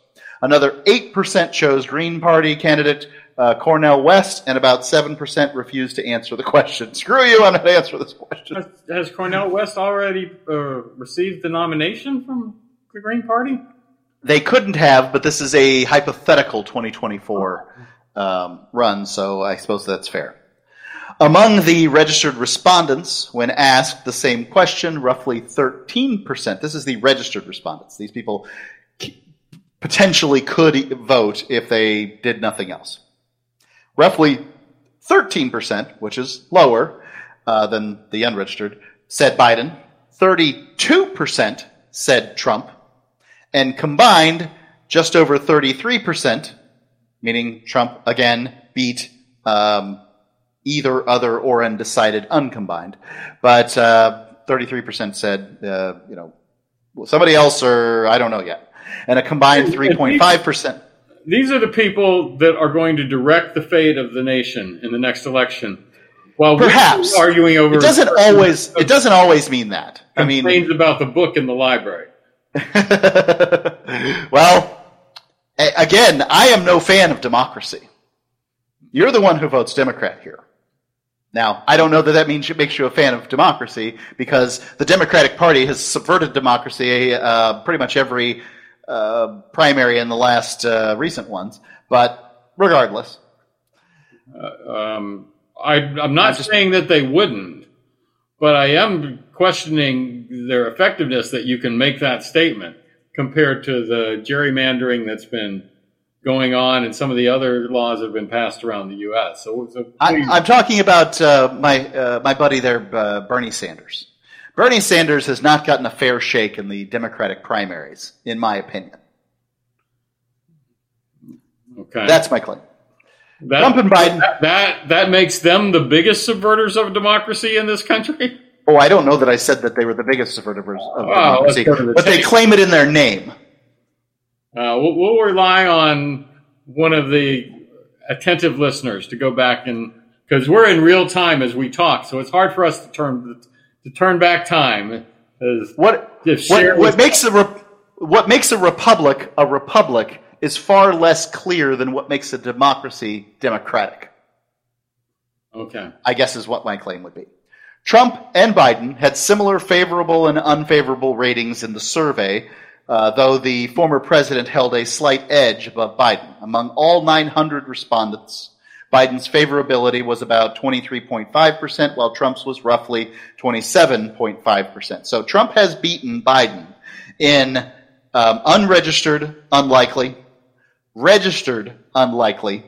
Another 8% chose Green Party candidate uh, Cornel West, and about 7% refused to answer the [LAUGHS] question. Screw you, I'm not answer this question. Has, has Cornel West already uh, received the nomination from the Green Party? They couldn't have, but this is a hypothetical 2024 um, run, so I suppose that's fair. Among the registered respondents, when asked the same question, roughly 13%, this is the registered respondents, these people potentially could vote if they did nothing else. Roughly 13%, which is lower uh, than the unregistered, said Biden. 32% said Trump. And combined, just over 33%, meaning Trump again beat um, either other or undecided uncombined. But uh, 33% said, uh, you know, somebody else or I don't know yet. And a combined 3.5%. These are the people that are going to direct the fate of the nation in the next election. While perhaps arguing over it doesn't always [LAUGHS] it doesn't always mean that. I mean, about the book in the library. [LAUGHS] well, again, I am no fan of democracy. You're the one who votes Democrat here. Now, I don't know that that means it makes you a fan of democracy because the Democratic Party has subverted democracy uh, pretty much every uh, primary in the last uh, recent ones. But regardless, uh, um, I, am not just, saying that they wouldn't, but I am questioning their effectiveness that you can make that statement compared to the gerrymandering that's been going on and some of the other laws that have been passed around the U.S. So, so I, am talking about uh, my uh, my buddy there, uh, Bernie Sanders. Bernie Sanders has not gotten a fair shake in the Democratic primaries, in my opinion. Okay, that's my claim. That, Trump and Biden. That, that that makes them the biggest subverters of democracy in this country. Oh, I don't know that I said that they were the biggest subverters of oh, democracy, the but they claim it in their name. Uh, we'll, we'll, rely on one of the attentive listeners to go back and because we're in real time as we talk, so it's hard for us to turn to turn back time. What what, what makes a what makes a republic a republic is far less clear than what makes a democracy democratic. Okay. I guess is what my claim would be. Trump and Biden had similar favorable and unfavorable ratings in the survey, uh, though the former president held a slight edge above Biden. Among all 900 respondents, Biden's favorability was about 23.5%, while Trump's was roughly 27.5%. So Trump has beaten Biden in um, unregistered, unlikely, registered unlikely,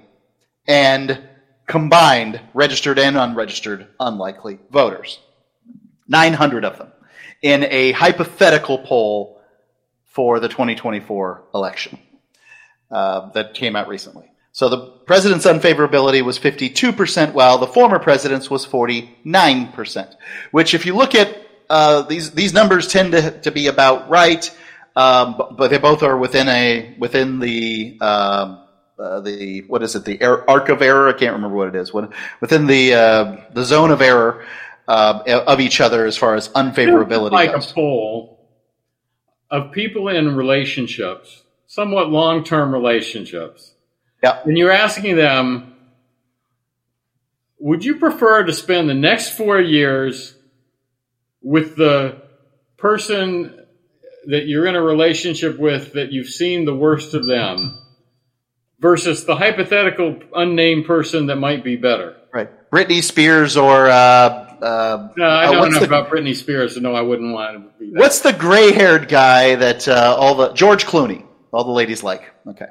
and combined registered and unregistered unlikely voters. 900 of them in a hypothetical poll for the 2024 election uh, that came out recently. So the president's unfavorability was 52%, while the former president's was 49%. Which, if you look at uh, these, these numbers tend to, to be about right. Um, but, they both are within a within the um, uh, the what is it the er- arc of error? I can't remember what it is. When, within the uh, the zone of error uh, of each other as far as unfavorability. Like goes. a poll of people in relationships, somewhat long term relationships. Yeah. And you're asking them, would you prefer to spend the next four years with the person that you're in a relationship with that you've seen the worst of them versus the hypothetical unnamed person that might be better. Right. Britney Spears or. Uh, uh, no, I don't uh, know the, about Britney Spears, so no, I wouldn't want to be that. What's the gray haired guy that uh, all the. George Clooney, all the ladies like? Okay.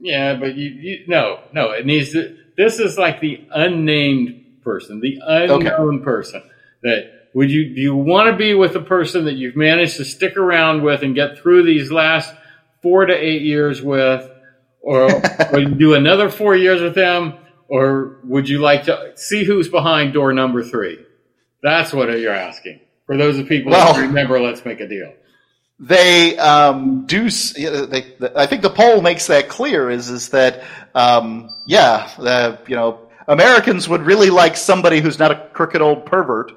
Yeah, but you, you no, no, it needs to, this is like the unnamed person, the unknown okay. person that would you do you want to be with a person that you've managed to stick around with and get through these last four to eight years with, or, or do another four years with them, or would you like to see who's behind door number three? That's what you're asking. For those of people well, who remember, let's make a deal. they um, do. They, I think the poll makes that clear. Is is that um, yeah, the, you know, Americans would really like somebody who's not a crooked old pervert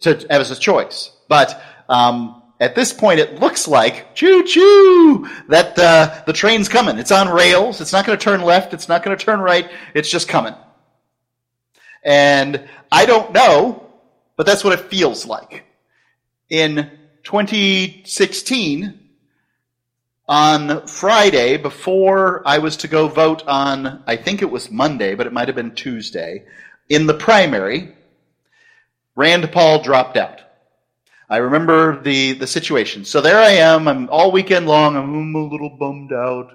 to as a choice, but. Um, at this point, it looks like choo choo that uh, the train's coming. It's on rails. It's not going to turn left. It's not going to turn right. It's just coming. And I don't know, but that's what it feels like. In 2016, on Friday, before I was to go vote on, I think it was Monday, but it might have been Tuesday, in the primary, Rand Paul dropped out. I remember the, the situation. So there I am. I'm all weekend long. I'm a little bummed out.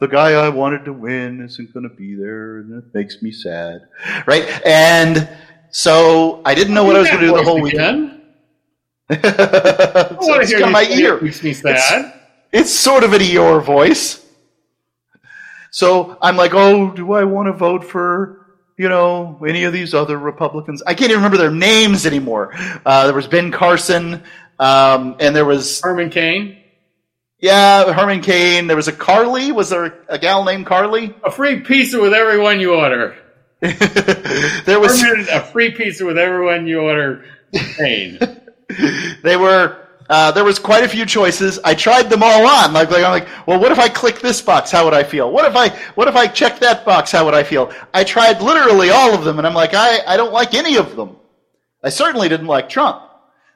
The guy I wanted to win isn't going to be there, and it makes me sad. Right? And so I didn't know what I was going to do the whole weekend. [LAUGHS] I want to hear my ear. Makes me sad. It's, it's sort of an Eeyore voice. So I'm like, oh, do I want to vote for you know, any of these other Republicans. I can't even remember their names anymore. Uh, there was Ben Carson, um, and there was Herman Cain. Yeah, Herman Cain. There was a Carly. Was there a gal named Carly? A free pizza with everyone you order. [LAUGHS] there was Herman, a free pizza with everyone you order. Cain. [LAUGHS] they were uh, there was quite a few choices. I tried them all on. Like, like, I'm like, well, what if I click this box? How would I feel? What if I, what if I check that box? How would I feel? I tried literally all of them, and I'm like, I, I don't like any of them. I certainly didn't like Trump.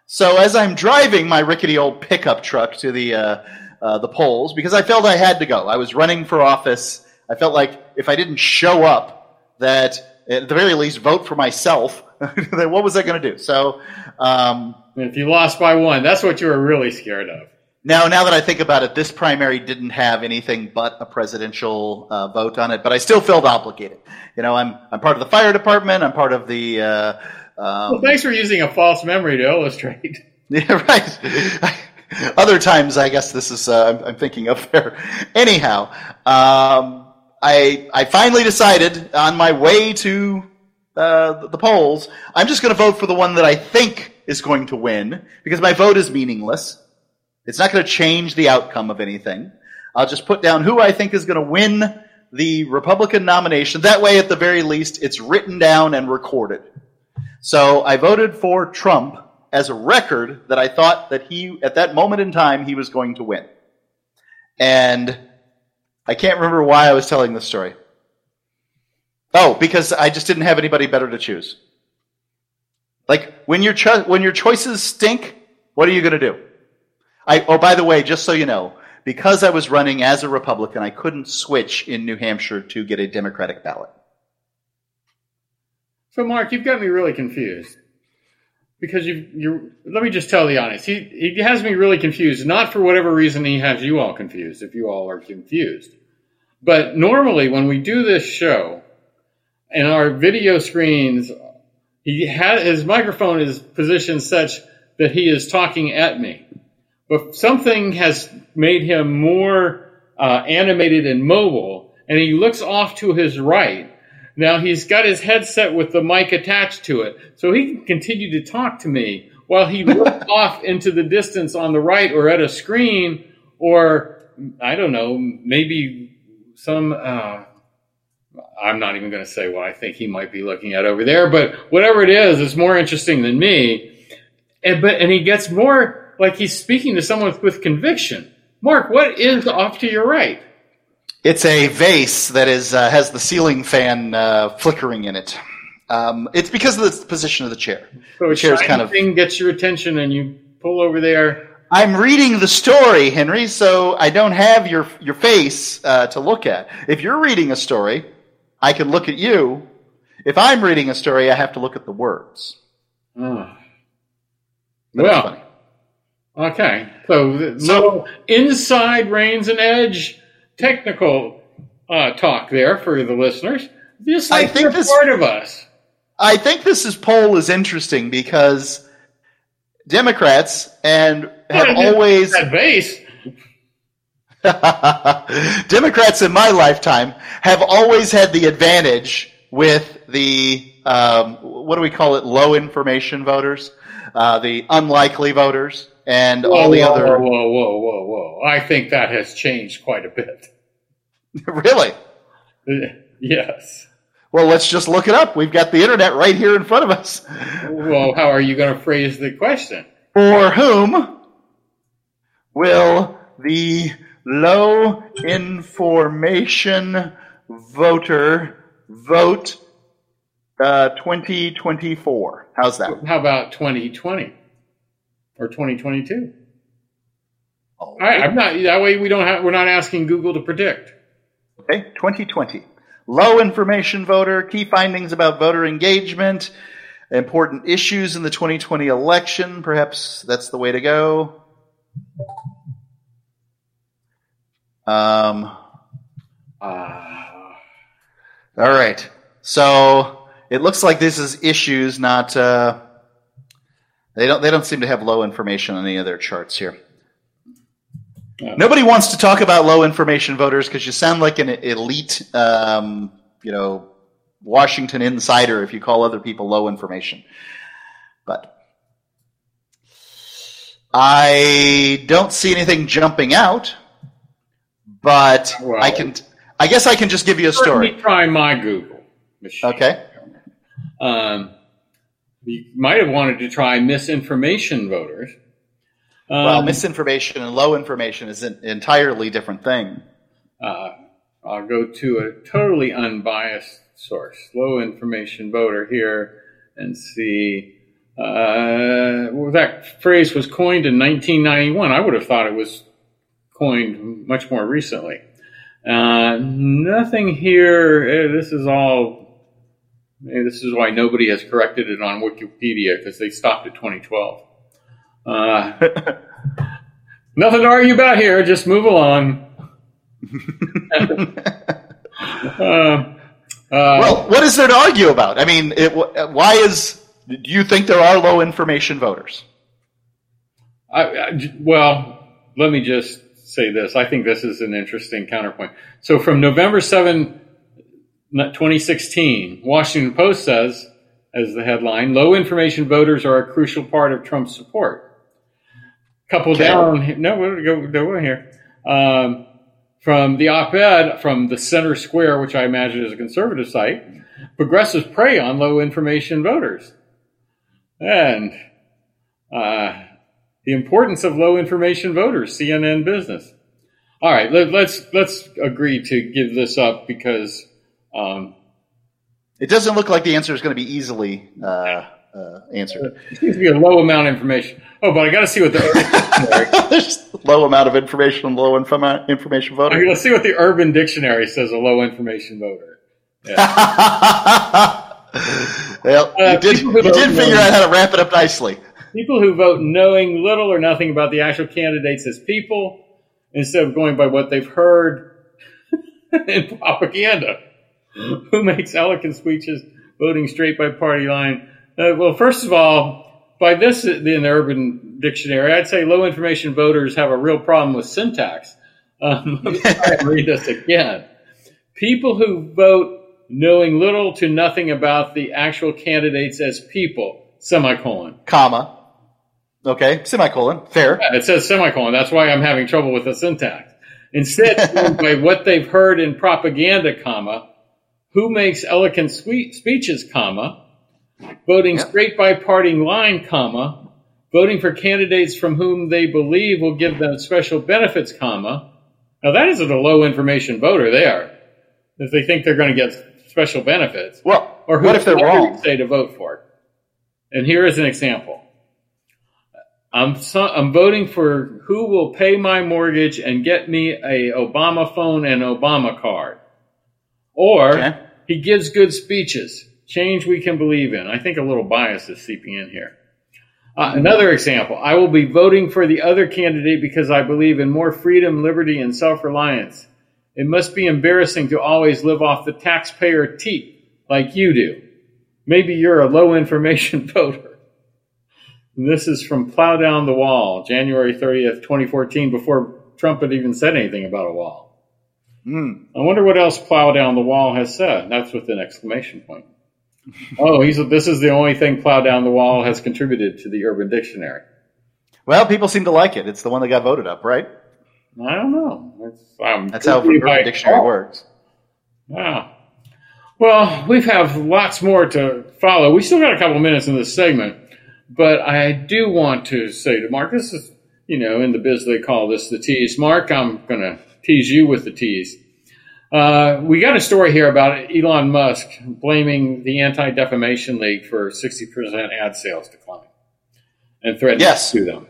So as I'm driving my rickety old pickup truck to the, uh, uh, the polls, because I felt I had to go. I was running for office. I felt like if I didn't show up, that at the very least vote for myself, [LAUGHS] then what was I going to do? So, um, if you lost by one, that's what you were really scared of. Now, now that I think about it, this primary didn't have anything but a presidential uh, vote on it, but I still felt obligated. You know, I'm I'm part of the fire department. I'm part of the. Uh, um, well, thanks for using a false memory to illustrate. [LAUGHS] Yeah, right. [LAUGHS] Other times, I guess this is uh, I'm, I'm, thinking of there. Anyhow, um, I I finally decided on my way to uh, the polls, I'm just going to vote for the one that I think is going to win because my vote is meaningless. It's not going to change the outcome of anything. I'll just put down who I think is going to win the Republican nomination. That way, at the very least, it's written down and recorded. So I voted for Trump as a record that I thought that he, at that moment in time, he was going to win. And I can't remember why I was telling this story. Oh, because I just didn't have anybody better to choose. Like when your cho- when your choices stink, what are you going to do? I oh by the way, just so you know, because I was running as a Republican, I couldn't switch in New Hampshire to get a Democratic ballot. So Mark, you've got me really confused. Because you you let me just tell the honest. He he has me really confused, not for whatever reason he has you all confused, if you all are confused. But normally when we do this show and our video screens he had his microphone is positioned such that he is talking at me. But something has made him more uh, animated and mobile, and he looks off to his right. Now he's got his headset with the mic attached to it, so he can continue to talk to me while he [LAUGHS] looks off into the distance on the right or at a screen, or I don't know, maybe some uh, I'm not even going to say what I think he might be looking at over there, but whatever it is, it's more interesting than me. And but and he gets more like he's speaking to someone with, with conviction. Mark, what is off to your right? It's a vase that is uh, has the ceiling fan uh, flickering in it. Um, it's because of the position of the chair. So the chair's kind of thing gets your attention, and you pull over there. I'm reading the story, Henry, so I don't have your your face uh, to look at. If you're reading a story, I can look at you. If I'm reading a story, I have to look at the words. Mm. Well, okay. So, so inside Raines and Edge technical uh, talk there for the listeners. Just like I think this, part of us. I think this is poll is interesting because Democrats and have always base [LAUGHS] Democrats in my lifetime have always had the advantage with the um, what do we call it? Low information voters, uh, the unlikely voters. and Whoa, all the whoa, other. Whoa, whoa, whoa, whoa, whoa! I think that has changed quite a bit. [LAUGHS] really? [LAUGHS] Yes. Well, let's just look it up. We've got the internet right here in front of us. Well, how are you going to phrase the question? For whom will the low information voter vote uh, 2024? How's that? How about 2020 or 2022? Oh, I, I'm not. That way, we don't have. We're not asking Google to predict. Okay, 2020. Low information voter, key findings about voter engagement, important issues in the 2020 election. Perhaps that's the way to go. Um, Uh, all right. So it looks like this is issues, not. Uh, they don't. They don't seem to have low information on any of their charts here. Yeah. Nobody wants to talk about low information voters because you sound like an elite, um, you know, Washington insider if you call other people low information. But I don't see anything jumping out. But Well- I can. I guess I can just give you a Let story. me try my Google machine. Okay. Um, you might have wanted to try misinformation voters. Um, Well, misinformation and low information is an entirely different thing. uh, I'll go to a totally unbiased source, low information voter here, and see. Uh, well, that phrase was coined in 1991. I would have thought it was coined much more recently. Uh, nothing here. eh, This is all. eh, This is why nobody has corrected it on Wikipedia because they stopped at 2012. Uh, [LAUGHS] nothing to argue about here. Just move along. Uh, [LAUGHS] uh, Well, what is there to argue about? I mean, it, why is? Do you think there are low information voters? I, I- well, let me just say this. I think this is an interesting counterpoint. So from November 7, 2016, Washington Post says, as the headline, low information voters are a crucial part of Trump's support. Couple Okay. down, no, go, go here. Um, from the op-ed from the Center Square, which I imagine is a conservative site, progressives prey on low information voters. And uh, the importance of low information voters, CNN Business. All right, let, let's let's agree to give this up because um, It doesn't look like the answer is going to be easily uh, uh, answered. it seems to be a low amount of information. Oh, but I got to see what the [LAUGHS] There's low amount of information on low informa- information voter. to see what the Urban Dictionary says a low information voter. [LAUGHS] well, Uh, you did, you did figure out how to wrap it up nicely. People who vote knowing little or nothing about the actual candidates as people, instead of going by what they've heard [LAUGHS] in propaganda. Who makes eloquent speeches, voting straight by party line? Uh, well, first of all, by this in the Urban Dictionary, I'd say low information voters have a real problem with syntax. Um, [LAUGHS] let me try and read this again. People who vote knowing little to nothing about the actual candidates as people, semicolon. Comma. Okay, semicolon. Fair. Yeah, It says semicolon. That's why I'm having trouble with the syntax. Instead, [LAUGHS] by what they've heard in propaganda, comma, who makes eloquent sweet speeches, comma, voting Yep. straight by party line, comma, voting for candidates from whom they believe will give them special benefits, comma. Now that isn't a low information voter there. If they think they're going to get special benefits. Well, Or who what if they're wrong? say to vote for. And here is an example. I'm so, I'm voting for who will pay my mortgage and get me a Obama phone and Obama card. Or Okay. he gives good speeches. Change we can believe in. I think a little bias is seeping in here. Uh, another example. I will be voting for the other candidate because I believe in more freedom, liberty, and self-reliance. It must be embarrassing to always live off the taxpayer teat like you do. Maybe you're a low information [LAUGHS] voter. This is from Plow Down the Wall, January 30th, 2014, before Trump had even said anything about a wall. Hmm. I wonder what else Plow Down the Wall has said. That's with an exclamation point. [LAUGHS] oh, he's, this is the only thing Plow Down the Wall has contributed to the Urban Dictionary. Well, people seem to like it. It's the one that got voted up, right? I don't know. That's, um, That's how Urban by- Dictionary works. Wow. Well, we have lots more to follow. We still got a couple minutes in this segment, but I do want to say to Mark, this is, you know, in the biz they call this the tease. Mark, I'm going to tease you with the tease. Uh, we got a story here about Elon Musk blaming the Anti Defamation League for 60% ad sales decline and threatening Yes. to sue them.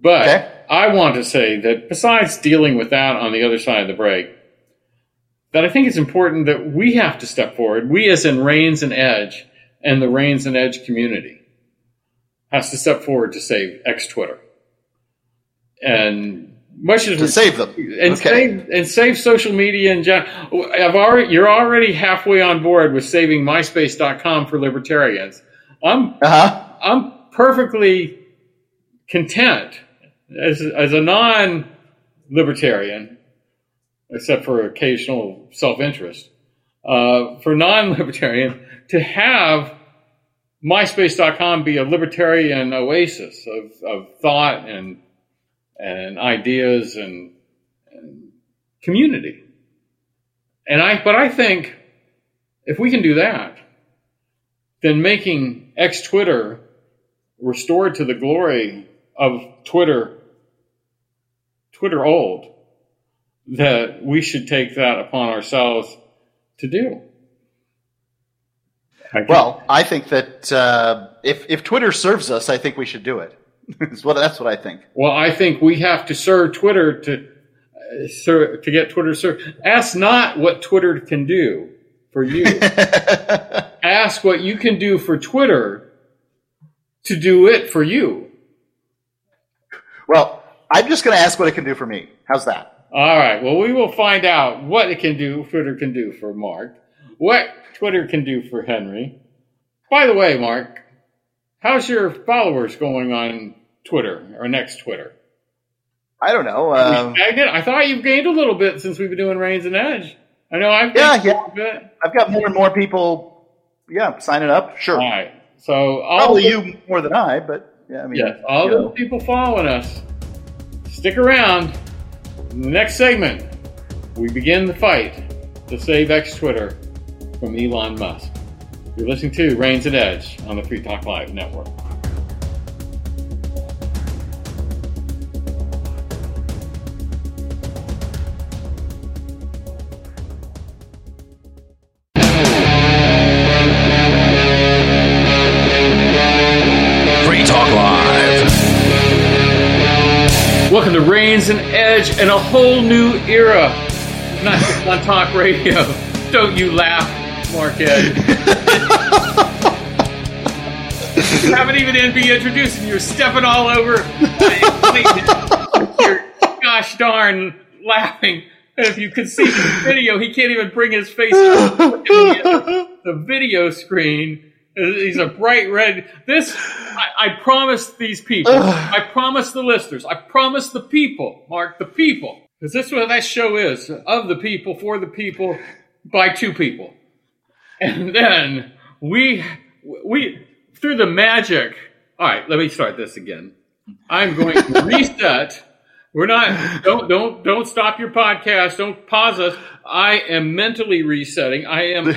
But Okay. I want to say that besides dealing with that on the other side of the break, that I think it's important that we have to step forward. We, as in Raines and Edge, and the Raines and Edge community, has to step forward to save X Twitter, and much as To save them. and Okay. save and save social media and general. I've already you're already halfway on board with saving MySpace.com for libertarians. I'm Uh huh. I'm perfectly content as as a non libertarian, except for occasional self interest, uh, for non libertarian to have MySpace.com be a libertarian oasis of, of thought and and ideas and, and community. And I, but I think if we can do that, then making X Twitter restored to the glory of Twitter, Twitter old, that we should take that upon ourselves to do. Think- Well, I think that uh, if if Twitter serves us, I think we should do it. [LAUGHS] That's what that's what I think. Well, I think we have to serve Twitter to uh, to get Twitter served. Ask not what Twitter can do for you. [LAUGHS] Ask what you can do for Twitter to do it for you. well, I'm just going to ask what it can do for me. How's that? All right. Well, we will find out what it can do. Twitter can do for Mark. What Twitter can do for Henry. By the way, Mark, how's your followers going on Twitter or next Twitter? I don't know. Um, I, thought you've gained a little bit since we've been doing Raines and Edge. I know I've Yeah, yeah. a bit. I've got more and more people. Yeah, signing up. Sure. All right. So all Probably the- you more than I, but yeah. I mean, Yes, all the people following us, stick around. In the next segment, we begin the fight to save X Twitter from Elon Musk. You're listening to Raines and Edge on the Free Talk Live Network. Free Talk Live. Welcome to Raines and Edge and a whole new era. Not just on talk radio. Don't you laugh, Mark Edge. you haven't even been introduced and you're stepping all over. You're gosh darn laughing. And If you could see the video, he can't even bring his face the, video screen. He's a bright red. This, I, I these people. I promised the listeners. I promised the people, Mark, the people. Because this is what that show is of the people, for the people, by two people. And then we, we, through the magic. All right, let me start this again. I'm going to [LAUGHS] reset. We're not. Don't don't don't stop your podcast. Don't pause us. I am mentally resetting. I am [LAUGHS] uh,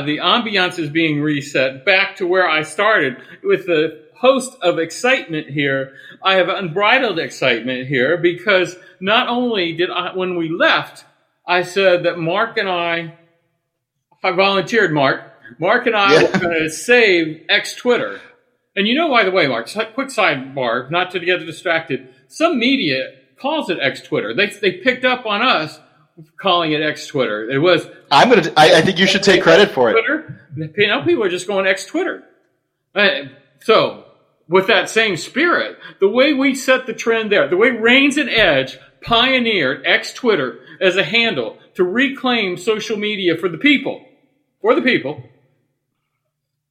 the ambiance is being reset back to where I started with the host of excitement here. I have unbridled excitement here because not only did I, when we left, I said that Mark and I, I volunteered Mark. Mark and I Yeah. were going to save X Twitter. And you know, by the way, Mark, quick sidebar, not to get distracted. Some media calls it X Twitter. They, they picked up on us calling it X Twitter. It was I'm gonna. I, I think you should take credit for it. Twitter. Now people are just going X Twitter. Uh, so, with that same spirit, the way we set the trend there, the way Raines and Edge pioneered X Twitter as a handle to reclaim social media for the people, for the people,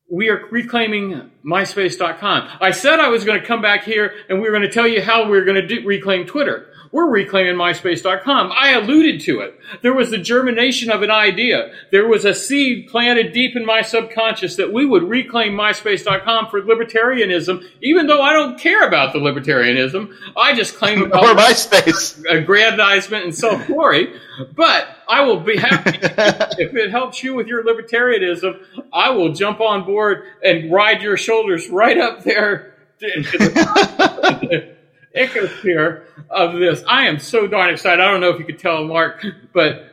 we are reclaiming MySpace.com. I said I was going to come back here and we were going to tell you how we were going to do, reclaim Twitter. We're reclaiming MySpace.com. I alluded to it. There was the germination of an idea. There was a seed planted deep in my subconscious that we would reclaim MySpace.com for libertarianism, even though I don't care about the libertarianism. I just claim [LAUGHS] or MySpace aggrandizement and self glory. But I will be happy [LAUGHS] if it helps you with your libertarianism. I will jump on board and ride your shoulders right up there. [LAUGHS] ecosphere of this. I am so darn excited. I don't know if you could tell, Mark, but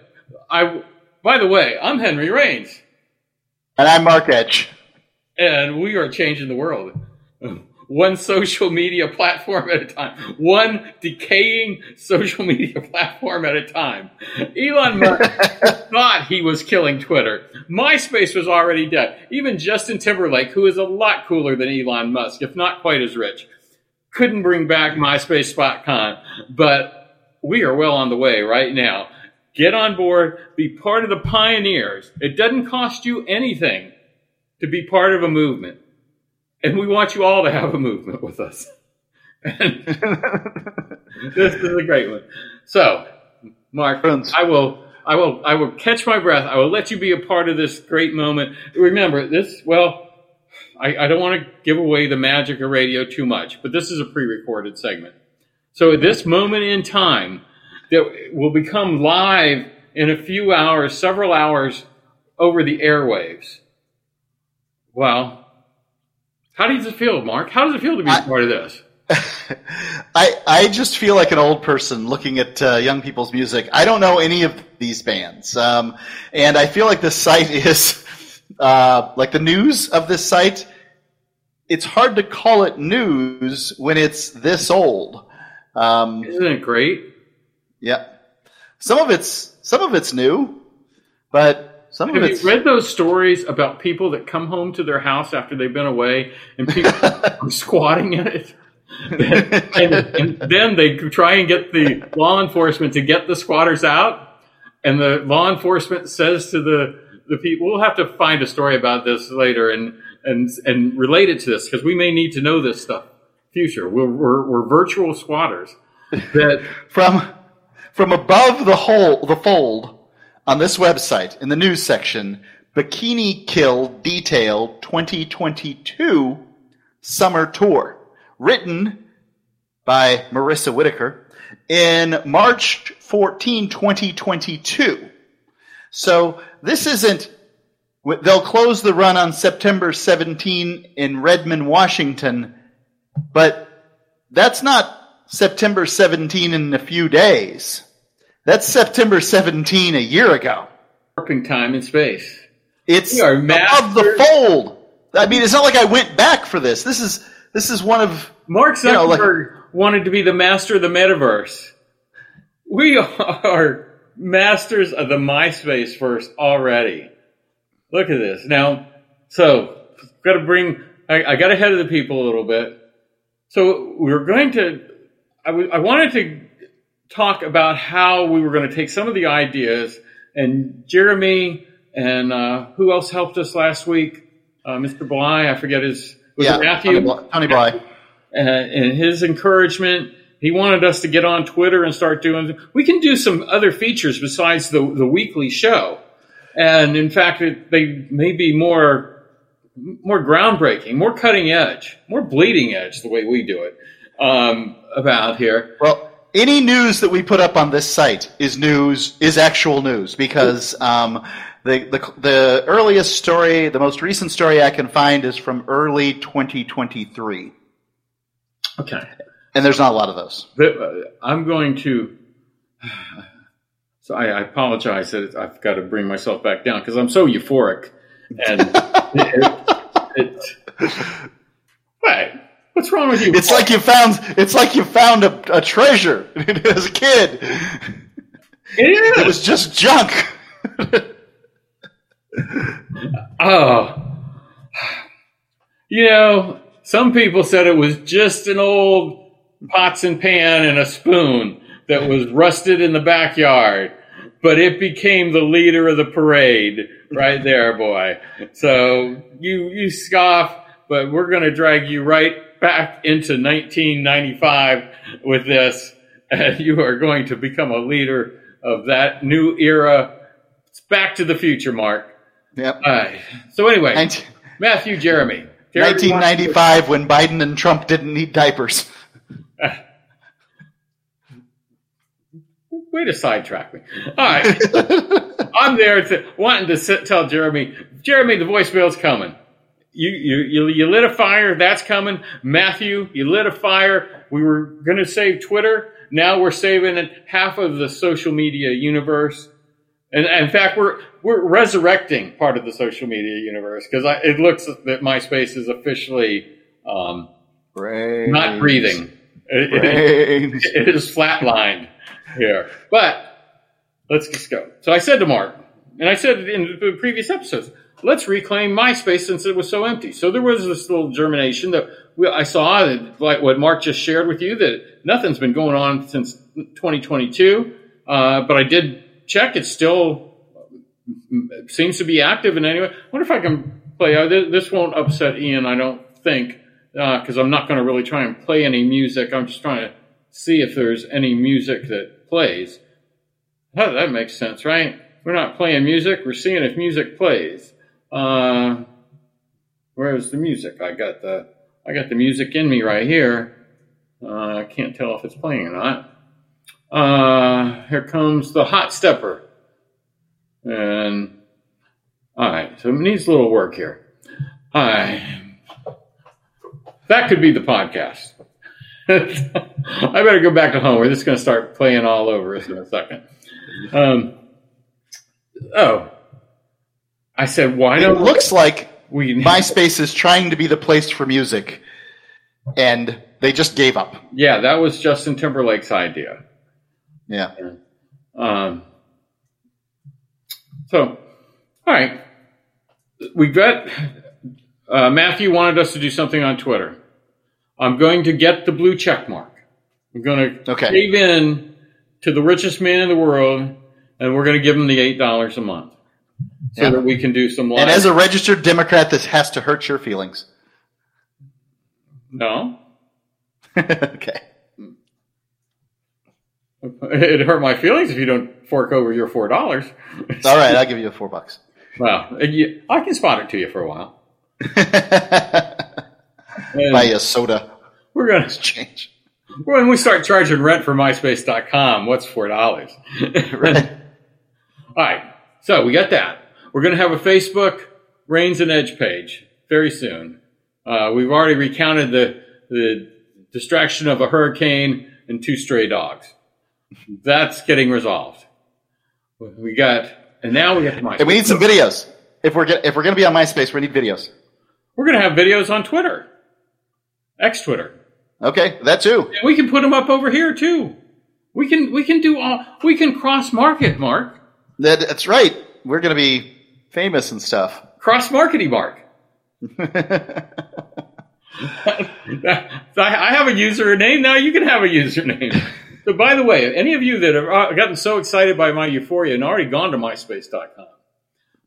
I. By the way, I'm Henry Raines, and I'm Mark Edge, and we are changing the world. One social media platform at a time. One decaying social media platform at a time. Elon Musk [LAUGHS] thought he was killing Twitter. MySpace was already dead. Even Justin Timberlake, who is a lot cooler than Elon Musk, if not quite as rich, couldn't bring back MySpace.com, but we are well on the way right now. Get on board, be part of the pioneers. It doesn't cost you anything to be part of a movement. And we want you all to have a movement with us. [LAUGHS] this is a great one. So, Mark, I will I will I will catch my breath. I will let you be a part of this great moment. Remember, this well, I, I don't want to give away the magic of radio too much, but this is a pre-recorded segment. So at this moment in time, that will become live in a few hours, several hours over the airwaves. Well, how does it feel, Mark? How does it feel to be I, part of this? [LAUGHS] I I just feel like an old person looking at uh, young people's music. I don't know any of these bands, um, and I feel like this site [LAUGHS] is uh, like the news of this site it's hard to call it news when it's this old. Um, Isn't it great? Yeah. Some of it's some of it's new, but some Have of it's. you read those stories about people that come home to their house after they've been away and people [LAUGHS] are squatting in it? and, and, then they try and get the law enforcement to get the squatters out, and the law enforcement says to the the people, "We'll have to find a story about this later," and and and relate it to this because we may need to know this stuff future. We're, we're, we're virtual squatters. [LAUGHS] That from from above the hole the fold on this website in the news section, Bikini Kill Detail 2022 Summer Tour, written by Marissa Whitaker in March 14, 2022. So this isn't They'll close the run on September 17 in Redmond, Washington, but that's not September 17 in a few days. That's September 17 a year ago. Warping time and space. It's above the fold. I mean, it's not like I went back for this. This is this is one of Mark Zuckerberg you know, like, wanted to be the master of the metaverse. We [LAUGHS] are masters of the MySpace first already. Look at this. Now, so got to bring, I, I, got ahead of the people a little bit. So we were going to, I, w- I wanted to talk about how we were going to take some of the ideas and Jeremy and uh, who else helped us last week? Uh, Mr. Bly, I forget his, was yeah, Matthew? Tony Bly. Tony Bly. Uh, and his encouragement, he wanted us to get on Twitter and start doing. We can do some other features besides the the weekly show. And in fact, it, they may be more, more groundbreaking, more cutting edge, more bleeding edge, the way we do it um, about here. Well, any news that we put up on this site is news, is actual news, because um, the, the, the earliest story, the most recent story I can find is from early 2023. Okay. And there's not a lot of those. Uh, I'm going to so I, I apologize that I've got to bring myself back down because I'm so euphoric. And [LAUGHS] it, it, it, what's wrong with you? It's like you found. It's like you found a, a treasure [LAUGHS] as a kid. It is. It was just junk. [LAUGHS] oh, you know, some people said it was just an old pots and pan and a spoon that was rusted in the backyard, but it became the leader of the parade right [LAUGHS] there, boy. So you, you scoff, but we're going to drag you right back into 1995 with this. [LAUGHS] and you are going to become a leader of that new era. It's back to the future, Mark. Yep. All right. So anyway, Matthew Jeremy. Jeremy 1995, when Biden and Trump didn't need diapers. [LAUGHS] Way to sidetrack me. All right. [LAUGHS] I'm there to, wanting to sit, tell Jeremy, Jeremy, the voicemail's coming. You, you, you, you lit a fire, that's coming. Matthew, you lit a fire. We were going to save Twitter. Now we're saving half of the social media universe. And, and in fact, we're, we're resurrecting part of the social media universe because it looks that MySpace is officially um, not breathing. It- it- it is flatlined here. But let's just go. So I said to Mark, and I said in the previous episodes, let's reclaim MySpace since it was so empty. So there was this little germination that we, I saw, like what Mark just shared with you, that nothing's been going on since 2022. Uh, but I did check; it still seems to be active in any way. I wonder if I can play. Uh, this, this won't upset Ian, I don't think, because I'm not going to really try and play any music. I'm just trying to see if there's any music that plays. Oh, that makes sense, right? We're not playing music. We're seeing if music plays. Uh, where's the music? I got the I got the music in me right here. Uh, I can't tell if it's playing or not. Uh, here comes the hot stepper. And all right, so it needs a little work here. All right, that could be the podcast. [LAUGHS] I better go back to home. We're just going to start playing all over us in a second. Um, oh, I said, why It don't looks like we? MySpace is trying to be the place for music, and they just gave up. yeah, that was Justin Timberlake's idea. Yeah. Um, so, all right, we got uh, Matthew wanted us to do something on Twitter. I'm going to get the blue check mark. I'm going to Okay. cave in to the richest man in the world, and we're going to give him the eight dollars a month so Yeah. that we can do some live. And as a registered Democrat, this has to hurt your feelings. no, [LAUGHS] okay. it hurt my feelings if you don't fork over your four dollars. All right, I'll give you four bucks. Well, I can spot it to you for a while. [LAUGHS] And Buy a soda. we're gonna Change. when we start charging rent for MySpace.com. What's four dollars? [LAUGHS] Right. [LAUGHS] All right, so we got that. We're gonna have a Facebook Raines and Edge page very soon. Uh, we've already recounted the the distraction of a hurricane and two stray dogs. That's getting resolved. We got, and now we got to MySpace. And we need some videos. If we're get, if we're going to be on MySpace, we need videos. We're gonna have videos on Twitter, X Twitter. Okay, that too. And we can put them up over here too. We can we can do all we can cross market, Mark. That, that's right. We're going to be famous and stuff. Cross marketing, Mark. [LAUGHS] I I have a username now. You can have a username. So, by the way, any of you that have uh, gotten so excited by my euphoria and already gone to MySpace.com,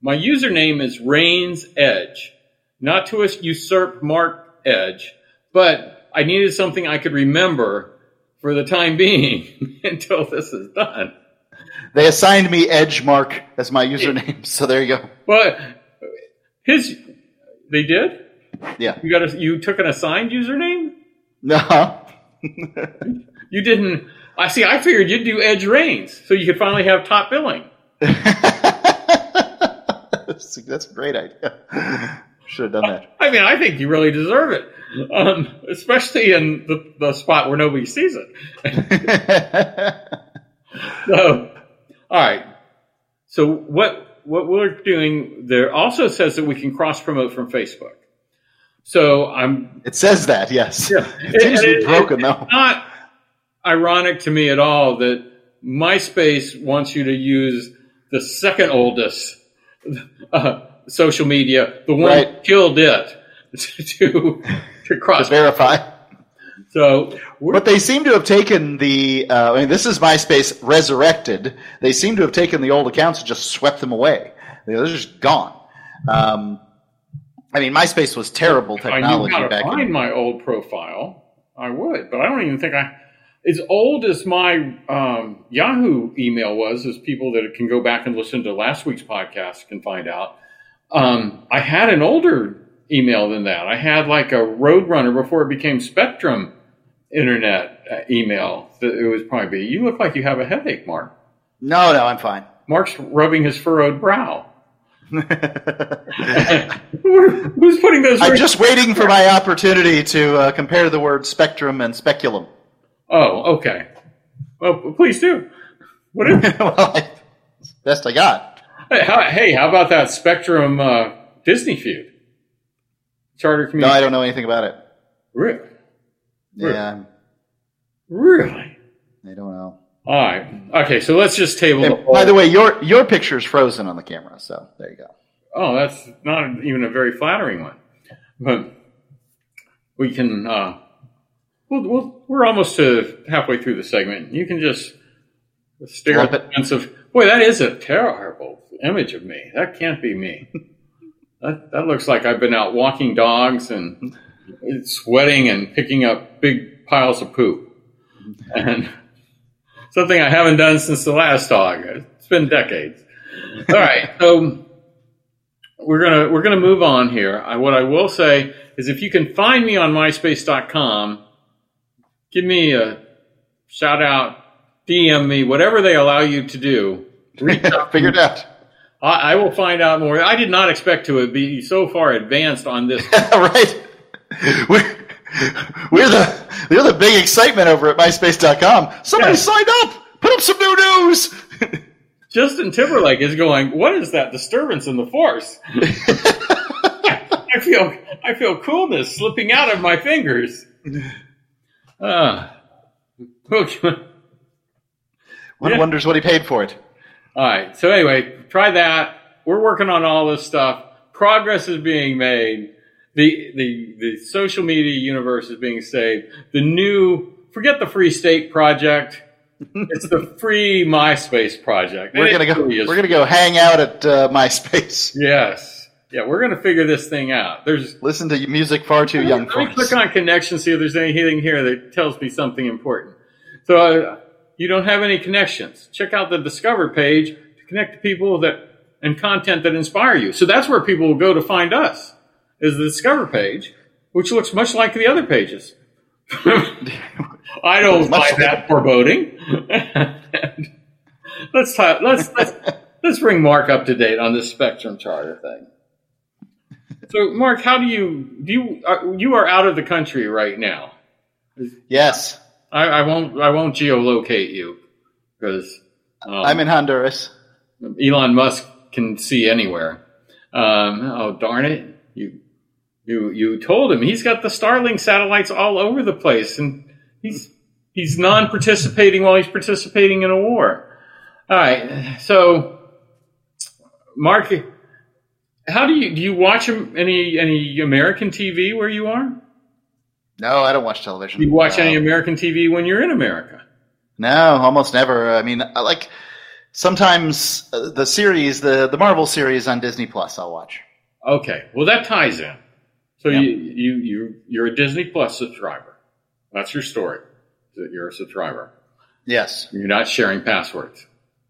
my username is Raines Edge. Not to usurp Mark Edge, but I needed something I could remember for the time being [LAUGHS] until this is done. They assigned me Edge Mark as my username, [LAUGHS] so there you go. But his, they did. Yeah. You got a, you took an assigned username. No. [LAUGHS] You didn't. I see. I figured you'd do Edge Raines so you could finally have top billing. that's, that's a great idea. Should have done that. I mean, I think you really deserve it, um, especially in the, the spot where nobody sees it. [LAUGHS] So, all right. So what what we're doing there also says that we can cross promote from Facebook. So I'm it says that, yes. Yeah. It It- it- broken, though. It's not ironic to me at all that MySpace wants you to use the second oldest uh, social media, the one Right. that killed it, [LAUGHS] to to To cross. verify. So we're, But they seem to have taken the. Uh, I mean, this is MySpace resurrected. They seem to have taken the old accounts and just swept them away. They're just gone. Um, I mean, MySpace was terrible if I knew technology how to back find in. my old profile, I would, but I don't even think I. as old as my um, Yahoo email was, as people that can go back and listen to last week's podcast can find out, um, I had an older email than that. I had like a Roadrunner before it became Spectrum internet uh, email. It was probably be. You look like you have a headache, Mark. No, no, I'm fine. Mark's rubbing his furrowed brow. [LAUGHS] [LAUGHS] Who's putting those? I'm just waiting for my opportunity to uh, compare the word spectrum and speculum. Oh, okay. Well, please do. What is? [LAUGHS] well, I, best I got. Hey, how, hey, how about that Spectrum uh, Disney feud? Charter No, community. I don't know anything about it. Really? Yeah, Really? I don't know. All right. Okay, so let's just table the by the way, your your picture's frozen on the camera, so there you go. Oh, that's not even a very flattering one. But we can. Uh, we'll, we'll, we're almost to halfway through the segment. You can just stare Lump at the fence of. Boy, that is a terrible image of me. That can't be me. [LAUGHS] that that looks like I've been out walking dogs and sweating and picking up big piles of poop. And something I haven't done since the last dog. It's been decades. All right, so we're gonna we're gonna move on here. I, what I will say is, if you can find me on MySpace.com, give me a shout out, DM me, whatever they allow you to do. [LAUGHS] Figured out. I, I will find out more. I did not expect to be so far advanced on this. [LAUGHS] right. We're, we're the we're the big excitement over at MySpace.com. Somebody Yeah. signed up. Put up some new news. [LAUGHS] Justin Timberlake is going. What is that disturbance in the force? [LAUGHS] I feel I feel coolness slipping out of my fingers. Uh, [SIGHS] okay. One Yeah. wonders what he paid for it. All right. So anyway, try that. We're working on all this stuff. Progress is being made. The the the social media universe is being saved. The new forget the Free State project. [LAUGHS] it's the free MySpace project. We're gonna it go. really We're gonna go hang out at uh, MySpace. Yes. Yeah, we're gonna figure this thing out. There's Listen to music far too young Let for me click on connection, see if there's anything here that tells me something important. So uh, you don't have any connections. Check out the Discover page to connect to people that and content that inspire you. So that's where people will go to find us. Is the Discover page, which looks much like the other pages. [LAUGHS] I don't like that foreboding. [LAUGHS] let's, talk, let's let's let's bring Mark up to date on this Spectrum Charter thing. So, Mark, how do you do? You are, you are out of the country right now. Yes, I, I won't. I won't geolocate you because um, I'm in Honduras. Elon Musk can see anywhere. Um, oh darn it! You you you told him he's got the Starlink satellites all over the place, and he's he's non-participating while he's participating in a war. All right, so Mark, how do you do? You watch any any American TV where you are? No, I don't watch television. Do you watch no. any American TV when you're in America? No, almost never. I mean, I like sometimes uh, the series, the the Marvel series on Disney Plus, I'll watch. Okay, well that ties in. So Yeah. you you you you're a Disney Plus subscriber. That's your story. That you're a subscriber. Yes. You're not sharing passwords.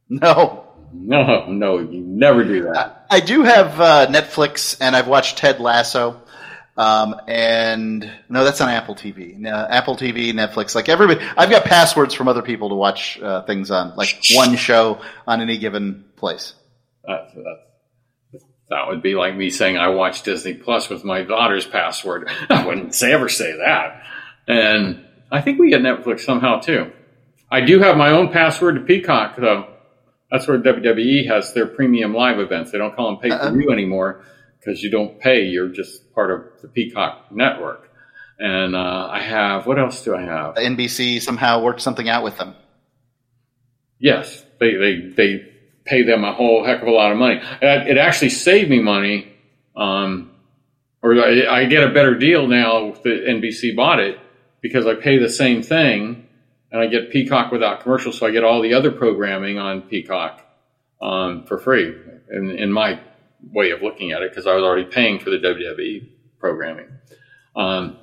No. No, no, you never do that. I do have uh, Netflix, and I've watched Ted Lasso. Um, and no, that's on Apple TV. No, Apple TV, Netflix, like everybody. I've got passwords from other people to watch uh, things on, like one show on any given place. That's, that would be like me saying I watch Disney Plus with my daughter's password. [LAUGHS] I wouldn't say ever say that. And I think we get Netflix somehow too. I do have my own password to Peacock though. That's where WWE has their premium live events. They don't call them pay per view anymore because you don't pay. You're just part of the Peacock network. And uh, I have what else do I have? NBC somehow worked something out with them. Yes, they, they, they pay them a whole heck of a lot of money. It it actually saved me money, um, or I, I get a better deal now that NBC bought it because I pay the same thing and I get Peacock without commercials, so I get all the other programming on Peacock um, for free. In, in my way of looking at it, because I was already paying for the WWE programming. Um,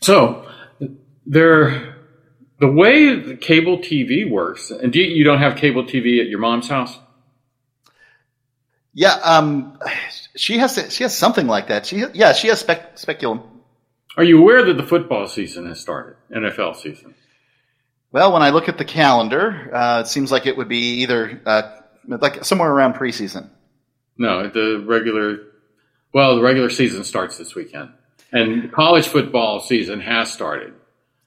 so there the way the cable TV works, and do you, you don't have cable TV at your mom's house? Yeah, um, she has she has something like that. She yeah, she has spec, speculum. Are you aware that the football season has started? NFL season. Well, when I look at the calendar, uh, it seems like it would be either uh, like somewhere around preseason. No, the regular. Well, the regular season starts this weekend, and college football season has started.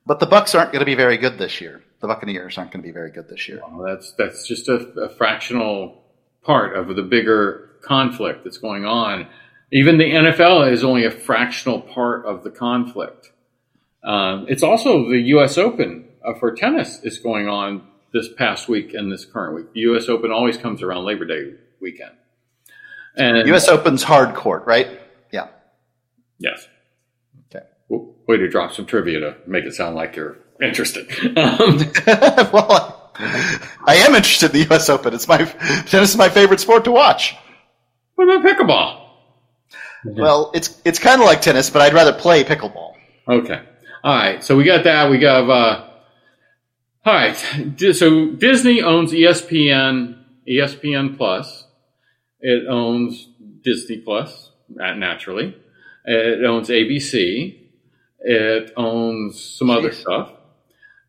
But the Bucks aren't going to be very good this year. The Buccaneers aren't going to be very good this year. Well, that's that's just a, a fractional part of the bigger conflict that's going on. Even the NFL is only a fractional part of the conflict. Um, it's also the U.S. Open uh, for tennis is going on this past week and this current week. The U.S. Open always comes around Labor Day weekend. And U.S. Open's hard court, right? Yeah. Yes. Okay. Way to drop some trivia to make it sound like you're interested. [LAUGHS] Um, [LAUGHS] well, I am interested in the U.S. Open. It's my tennis is my favorite sport to watch. What about pickleball? Well, it's it's kind of like tennis, but I'd rather play pickleball. Okay. All right. So we got that. We got. Uh, all right. So Disney owns ESPN, ESPN Plus. It owns Disney Plus, naturally. It owns ABC. It owns some Jeez. other stuff.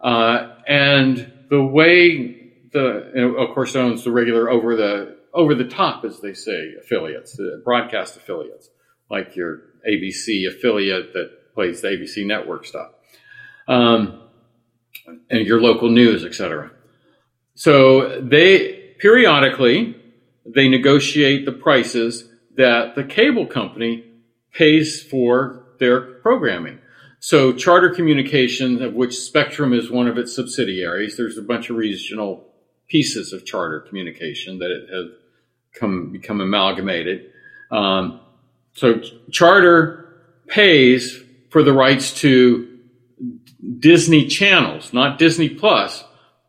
Uh, and the way the, of course, it owns the regular over the over the top, as they say, affiliates, the broadcast affiliates, like your ABC affiliate that plays the ABC network stuff, um, and your local news, etc. So they periodically they negotiate the prices that the cable company pays for their programming. So Charter Communications, of which Spectrum is one of its subsidiaries, there's a bunch of regional pieces of Charter Communication that have come become amalgamated. Um, so Charter pays for the rights to Disney channels, not Disney Plus,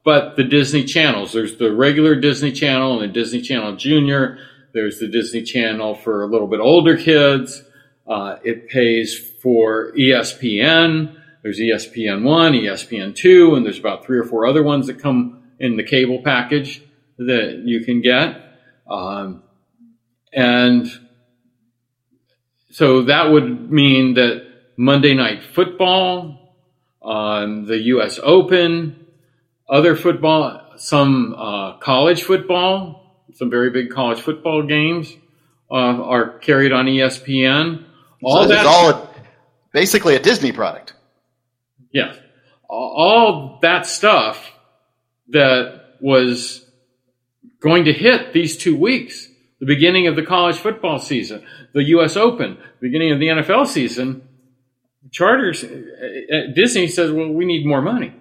but the Disney channels. There's the regular Disney Channel and the Disney Channel Junior. There's the Disney Channel for a little bit older kids. Uh, it pays for ESPN. There's ESPN 1, ESPN 2, and there's about three or four other ones that come in the cable package that you can get. Um, and so that would mean that Monday Night Football, um, the U.S. Open, other football, some uh, college football, some very big college football games uh, are carried on ESPN. All so that's all a, basically a Disney product. Yes. All that stuff that was going to hit these two weeks, the beginning of the college football season, the U.S. Open, beginning of the NFL season, Charters, uh, uh, Disney says, well, we need more money.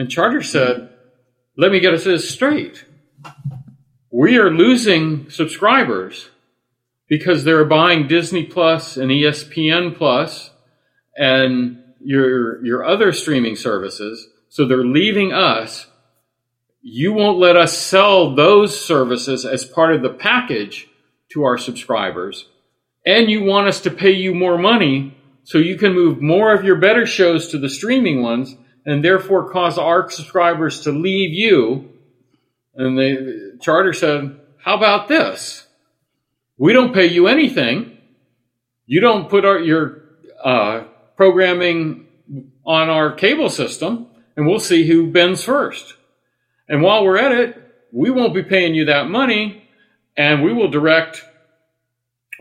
And Charter said, let me get this straight. We are losing subscribers because they're buying Disney Plus and ESPN Plus and your your other streaming services. So they're leaving us. You won't let us sell those services as part of the package to our subscribers. And you want us to pay you more money so you can move more of your better shows to the streaming ones and therefore cause our subscribers to leave you. And the charter said, how about this? We don't pay you anything. You don't put our, your uh, programming on our cable system, and we'll see who bends first. And while we're at it, we won't be paying you that money, and we will direct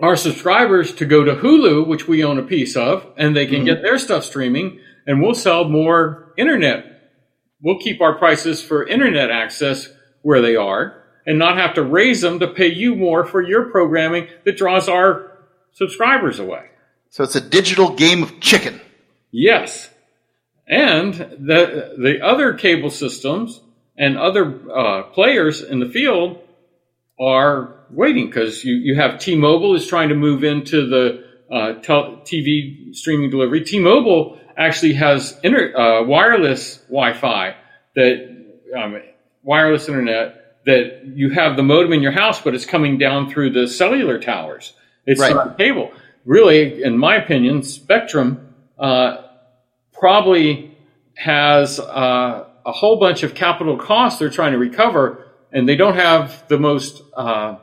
our subscribers to go to Hulu, which we own a piece of, and they can mm-hmm. get their stuff streaming, and we'll sell more internet. We'll keep our prices for internet access where they are, and not have to raise them to pay you more for your programming that draws our subscribers away. So it's a digital game of chicken. Yes. And the, the other cable systems and other uh, players in the field are waiting because you, you have T-Mobile is trying to move into the uh, TV streaming delivery. T-Mobile actually has inter, uh, wireless Wi-Fi that um, wireless internet that you have the modem in your house, but it's coming down through the cellular towers. It's right. not cable. Really, in my opinion, Spectrum uh, probably has uh, a whole bunch of capital costs they're trying to recover, and they don't have the most uh,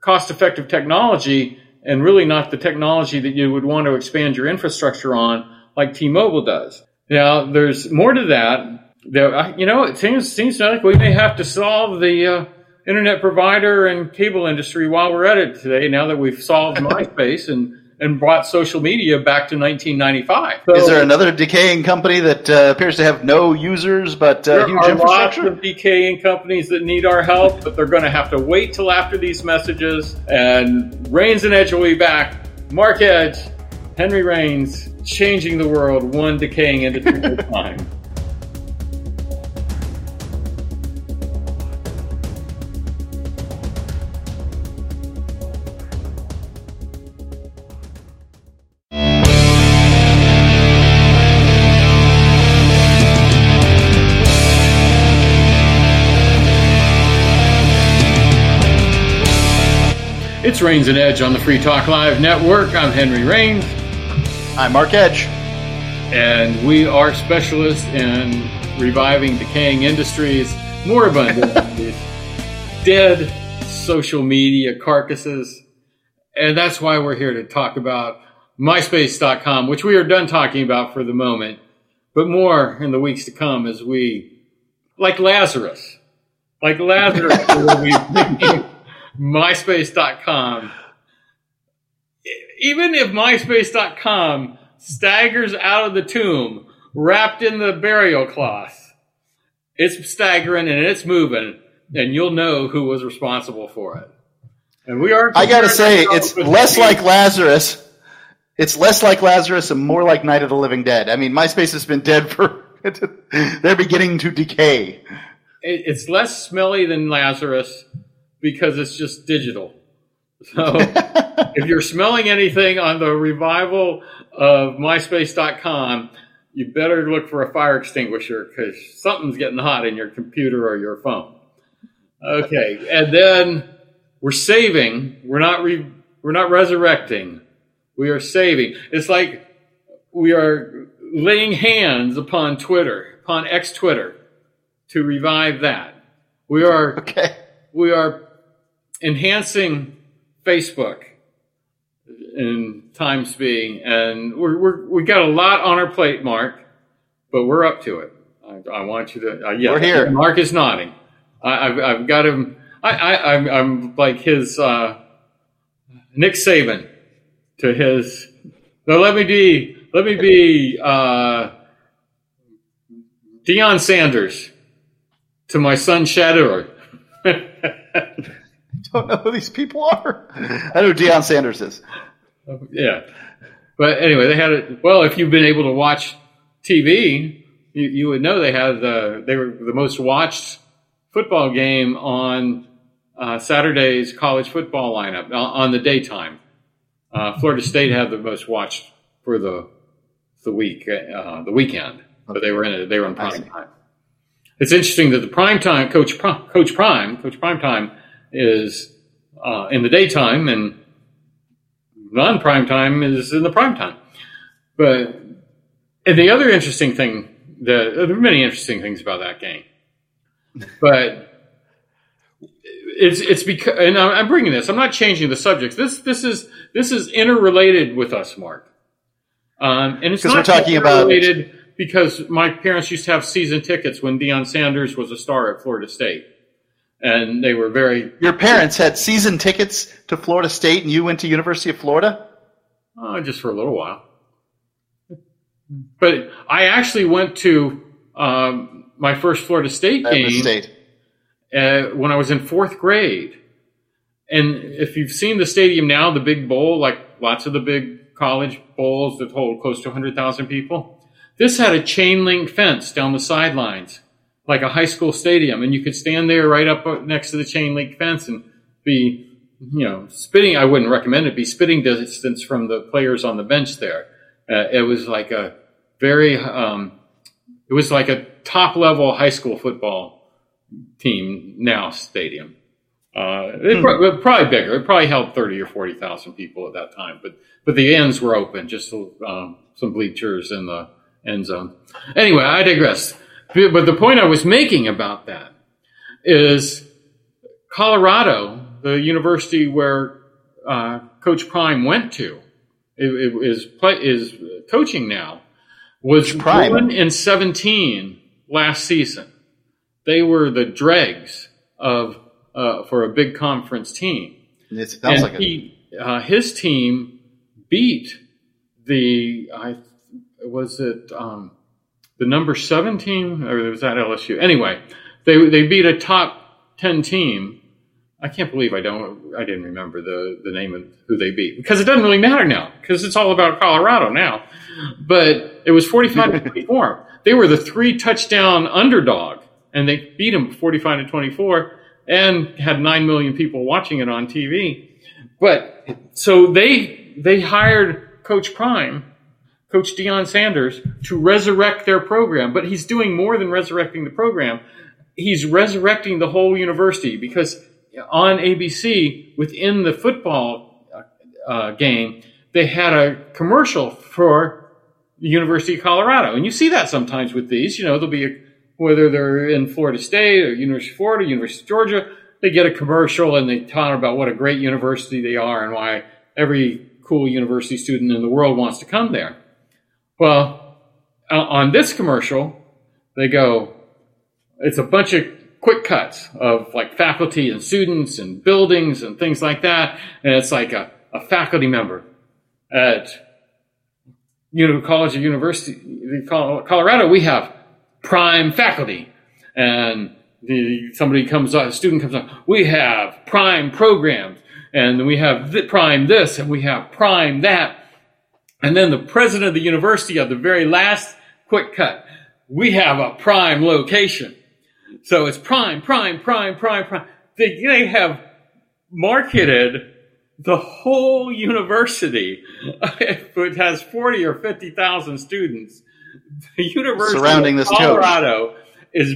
cost effective technology and really not the technology that you would want to expand your infrastructure on like T-Mobile does. Now, there's more to that. There, you know, it seems, seems like we may have to solve the uh, internet provider and cable industry while we're at it today. Now that we've solved [LAUGHS] MySpace and and brought social media back to 1995. So Is there another decaying company that uh, appears to have no users but uh, there huge are lots infrastructure? of decaying companies that need our help, but they're going to have to wait till after these messages. And Raines and Edge will be back. Mark Edge, Henry Raines, changing the world one decaying industry at a time. It's Raines and Edge on the Free Talk Live Network. I'm Henry Raines, I'm Mark Edge. and we are specialists in reviving decaying industries, moribund industries, [LAUGHS] dead social media carcasses. And that's why we're here to talk about MySpace.com, which we are done talking about for the moment, but more in the weeks to come as we, like Lazarus, like Lazarus, [LAUGHS] MySpace.com. Even if MySpace.com staggers out of the tomb, wrapped in the burial cloth, it's staggering and it's moving, and you'll know who was responsible for it. And we are. I gotta say, it's less like Lazarus. It's less like Lazarus and more like Night of the Living Dead. I mean, MySpace has been dead for. [LAUGHS] they're beginning to decay. it's less smelly than Lazarus because it's just digital. So if you're smelling anything on the revival of MySpace.com, you better look for a fire extinguisher because something's getting hot in your computer or your phone. Okay, and then we're saving. We're not re, we're not resurrecting. We are saving. It's like we are laying hands upon Twitter, upon X Twitter, to revive that. We are Okay. we are enhancing Facebook in times being, and we're, we're we got a lot on our plate, Mark, but we're up to it. I, I want you to. Uh, yeah, We're here. Mark is nodding. I, I've, I've got him. I, I, I'm, I'm like his uh, Nick Saban to his. No, let me be. Let me be uh, Deion Sanders to my son Shedeur. [LAUGHS] I don't know who these people are. [LAUGHS] I know who Deion Sanders is. Yeah. But anyway, they had it. Well, if you've been able to watch TV, you, you would know they had the they were the most watched football game on uh, Saturday's college football lineup on, on the daytime. Uh, Florida State had the most watched for the the week uh, the weekend, but they were in it. They were in prime time. It's interesting that the prime time coach Pri- coach prime coach prime time is uh, in the daytime and non prime time is in the prime time. But and the other interesting thing, the there are many interesting things about that game, but it's it's because and I'm bringing this. I'm not changing the subject. This this is this is interrelated with us, Mark. Um, and it's not we're talking about- interrelated because my parents used to have season tickets when Deion Sanders was a star at Florida State, and they were very Your parents had season tickets to Florida State, and you went to University of Florida. Uh, just for a little while. But I actually went to um, my first Florida State game state. uh, when I was in fourth grade. And if you've seen the stadium now, the big bowl, like lots of the big college bowls that hold close to 100,000 people, this had a chain link fence down the sidelines, like a high school stadium. And you could stand there right up next to the chain link fence and be, you know, spitting. I wouldn't recommend it be spitting distance from the players on the bench there. Uh, it was like a very, um, it was like a top level high school football team now stadium. Uh, it pro- probably bigger. It probably held thirty or forty thousand people at that time, but but the ends were open, just um, some bleachers in the end zone. Anyway, I digress. But the point I was making about that is Colorado, the university where uh, Coach Prime went to, is play, is coaching now, was Prime? one in seventeen last season. They were the dregs of uh, for a big conference team. It sounds and like a, he, uh, his team beat the I was it um, the number seventeen or was that LSU? Anyway, they they beat a top ten team. I can't believe I don't I didn't remember the the name of who they beat because it doesn't really matter now because it's all about Colorado now. But it was forty five to [LAUGHS] twenty four. They were the three touchdown underdog and they beat them forty five to twenty four and had nine million people watching it on TV. But so they they hired Coach Prime, Coach Deion Sanders, to resurrect their program. But he's doing more than resurrecting the program. He's resurrecting the whole university because on ABC within the football uh, game they had a commercial for the University of Colorado, and you see that sometimes with these. You know, there'll be a, whether they're in Florida State or University of Florida, University of Georgia, they get a commercial and they talk about what a great university they are and why every cool university student in the world wants to come there. Well, on this commercial, they go, it's a bunch of quick cuts of like faculty and students and buildings and things like that. And it's like a, a faculty member at you know, College of University, Colorado, we have prime faculty. And the, somebody comes up, a student comes up, we have prime programs. And we have prime this and we have prime that. And then the president of the university of the very last quick cut, we have a prime location. So it's prime, prime, prime, prime, prime. They, they have marketed the whole university, if [LAUGHS] it has 40 or 50,000 students. The University Surrounding of this. Colorado is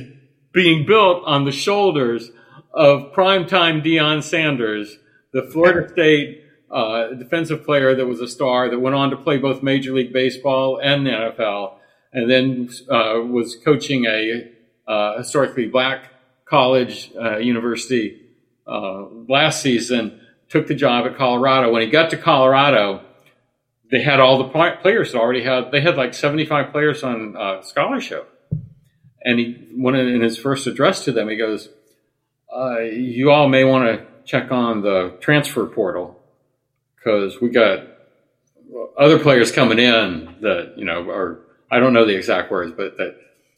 being built on the shoulders of primetime Deion Sanders, the Florida State uh, defensive player that was a star that went on to play both Major League Baseball and the NFL, and then uh, was coaching a uh, historically black college uh, university uh, last season. Took the job at Colorado. When he got to Colorado, they had all the pl- players already had. They had like seventy five players on uh, scholarship. And he, one in his first address to them, he goes, "You all may want to check on the transfer portal because we got other players coming in that you know are I don't know the exact words, but that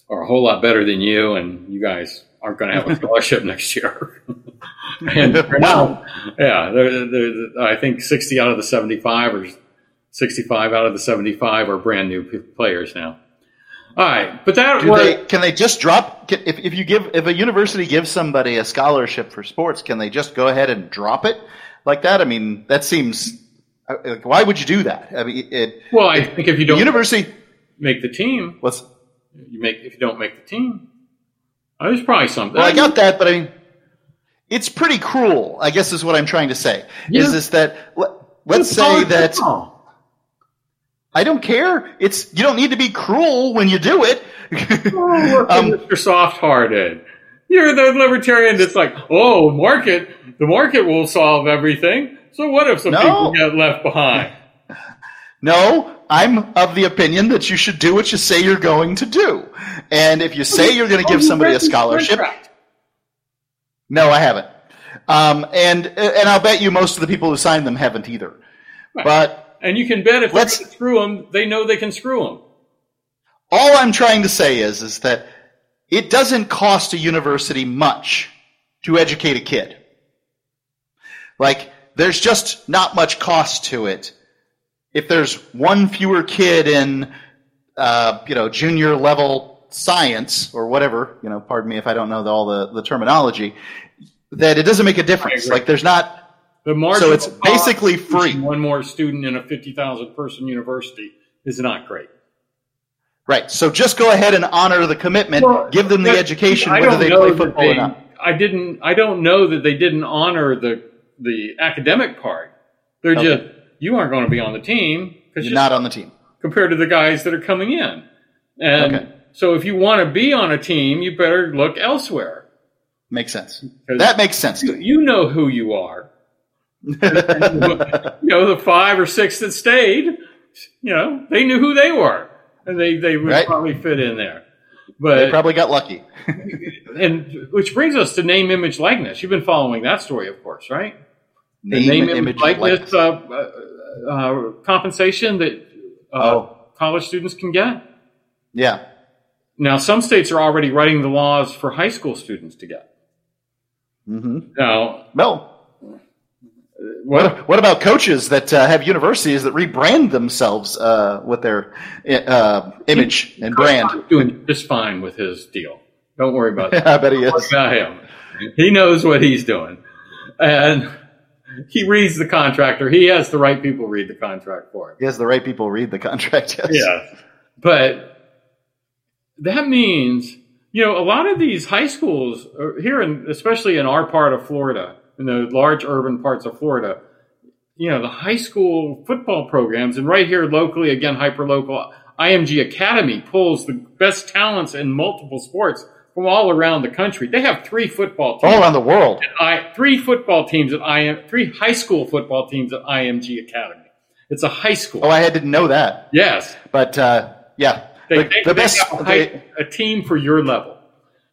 are a whole lot better than you, and you guys aren't going to have a [LAUGHS] scholarship next year. [LAUGHS] and for now, yeah, they're, they're, I think sixty out of the seventy-five or sixty-five out of the seventy-five are brand new p- players now. All right, but that was they, can they just drop? Can, if, if you give, if a university gives somebody a scholarship for sports, can they just go ahead and drop it like that? I mean, that seems. uh, Like, why would you do that? I mean, it. well. I think if you don't university. make the team, What's? you make if you don't make the team. uh, There's probably something. Well, I got that, but I mean, it's pretty cruel. I guess is what I'm trying to say. Yeah. Is this that? let- Let's It's say that. I don't care. It's you don't need to be cruel when you do it. Oh, [LAUGHS] Um, Mr. Soft-hearted. You're the libertarian that's like, oh, market, the market will solve everything. So what if some No. people get left behind? [LAUGHS] No, I'm of the opinion that you should do what you say you're going to do. And if you say you're going to give somebody a scholarship, no, I haven't. Um, and and I'll bet you most of the people who signed them haven't either. But And you can bet if Let's- they screw them, they know they can screw them. all I'm trying to say is is that it doesn't cost a university much to educate a kid. Like there's just not much cost to it. If there's one fewer kid in, uh, you know, junior level science or whatever, you know, pardon me if I don't know the, all the, the terminology, that it doesn't make a difference. Like there's not, The marginal it's basically free. One more student in a 50,000 person university is not great. Right. So just go ahead and honor the commitment, Well, give them the education I whether they play football they- or not. I didn't. I don't know that they didn't honor the the academic part. They're Okay. just you aren't going to be on the team because You're not on the team. compared to the guys that are coming in. And Okay. so if you want to be on a team, you better look elsewhere. Makes sense. That makes sense. Me. You know who you are. [LAUGHS] you know, the five or six that stayed, you know, they knew who they were. And they, they would Right. probably fit in there. But they probably got lucky. [LAUGHS] and which brings us to name, image, likeness. You've been following that story, of course, right? The Name, image, likeness likeness. uh, uh, uh, compensation that uh, Oh. college students can get. Yeah. Now, some states are already writing the laws for high school students to get. Mm-hmm. Now, No. What? What, about coaches that uh, have universities that rebrand themselves uh, with their uh, image and brand? Doing just fine with his deal. Don't worry about [LAUGHS] that. I bet he is. About him. He knows what he's doing, and he reads the contractor. He has the right people read the contract for him. He has the right people read the contract. Yes. Yeah, but that means you know a lot of these high schools here, in, especially in our part of Florida, in the large urban parts of Florida. You know the high school football programs, and right here locally, again hyper local, IMG Academy pulls the best talents in multiple sports from all around the country. They have three football teams. All around the world. I, three football teams at IM, three high school football teams at IMG Academy. It's a high school. Oh, I didn't know that. yes, But uh, yeah, they, the, they, the best. a, they- a team for your level,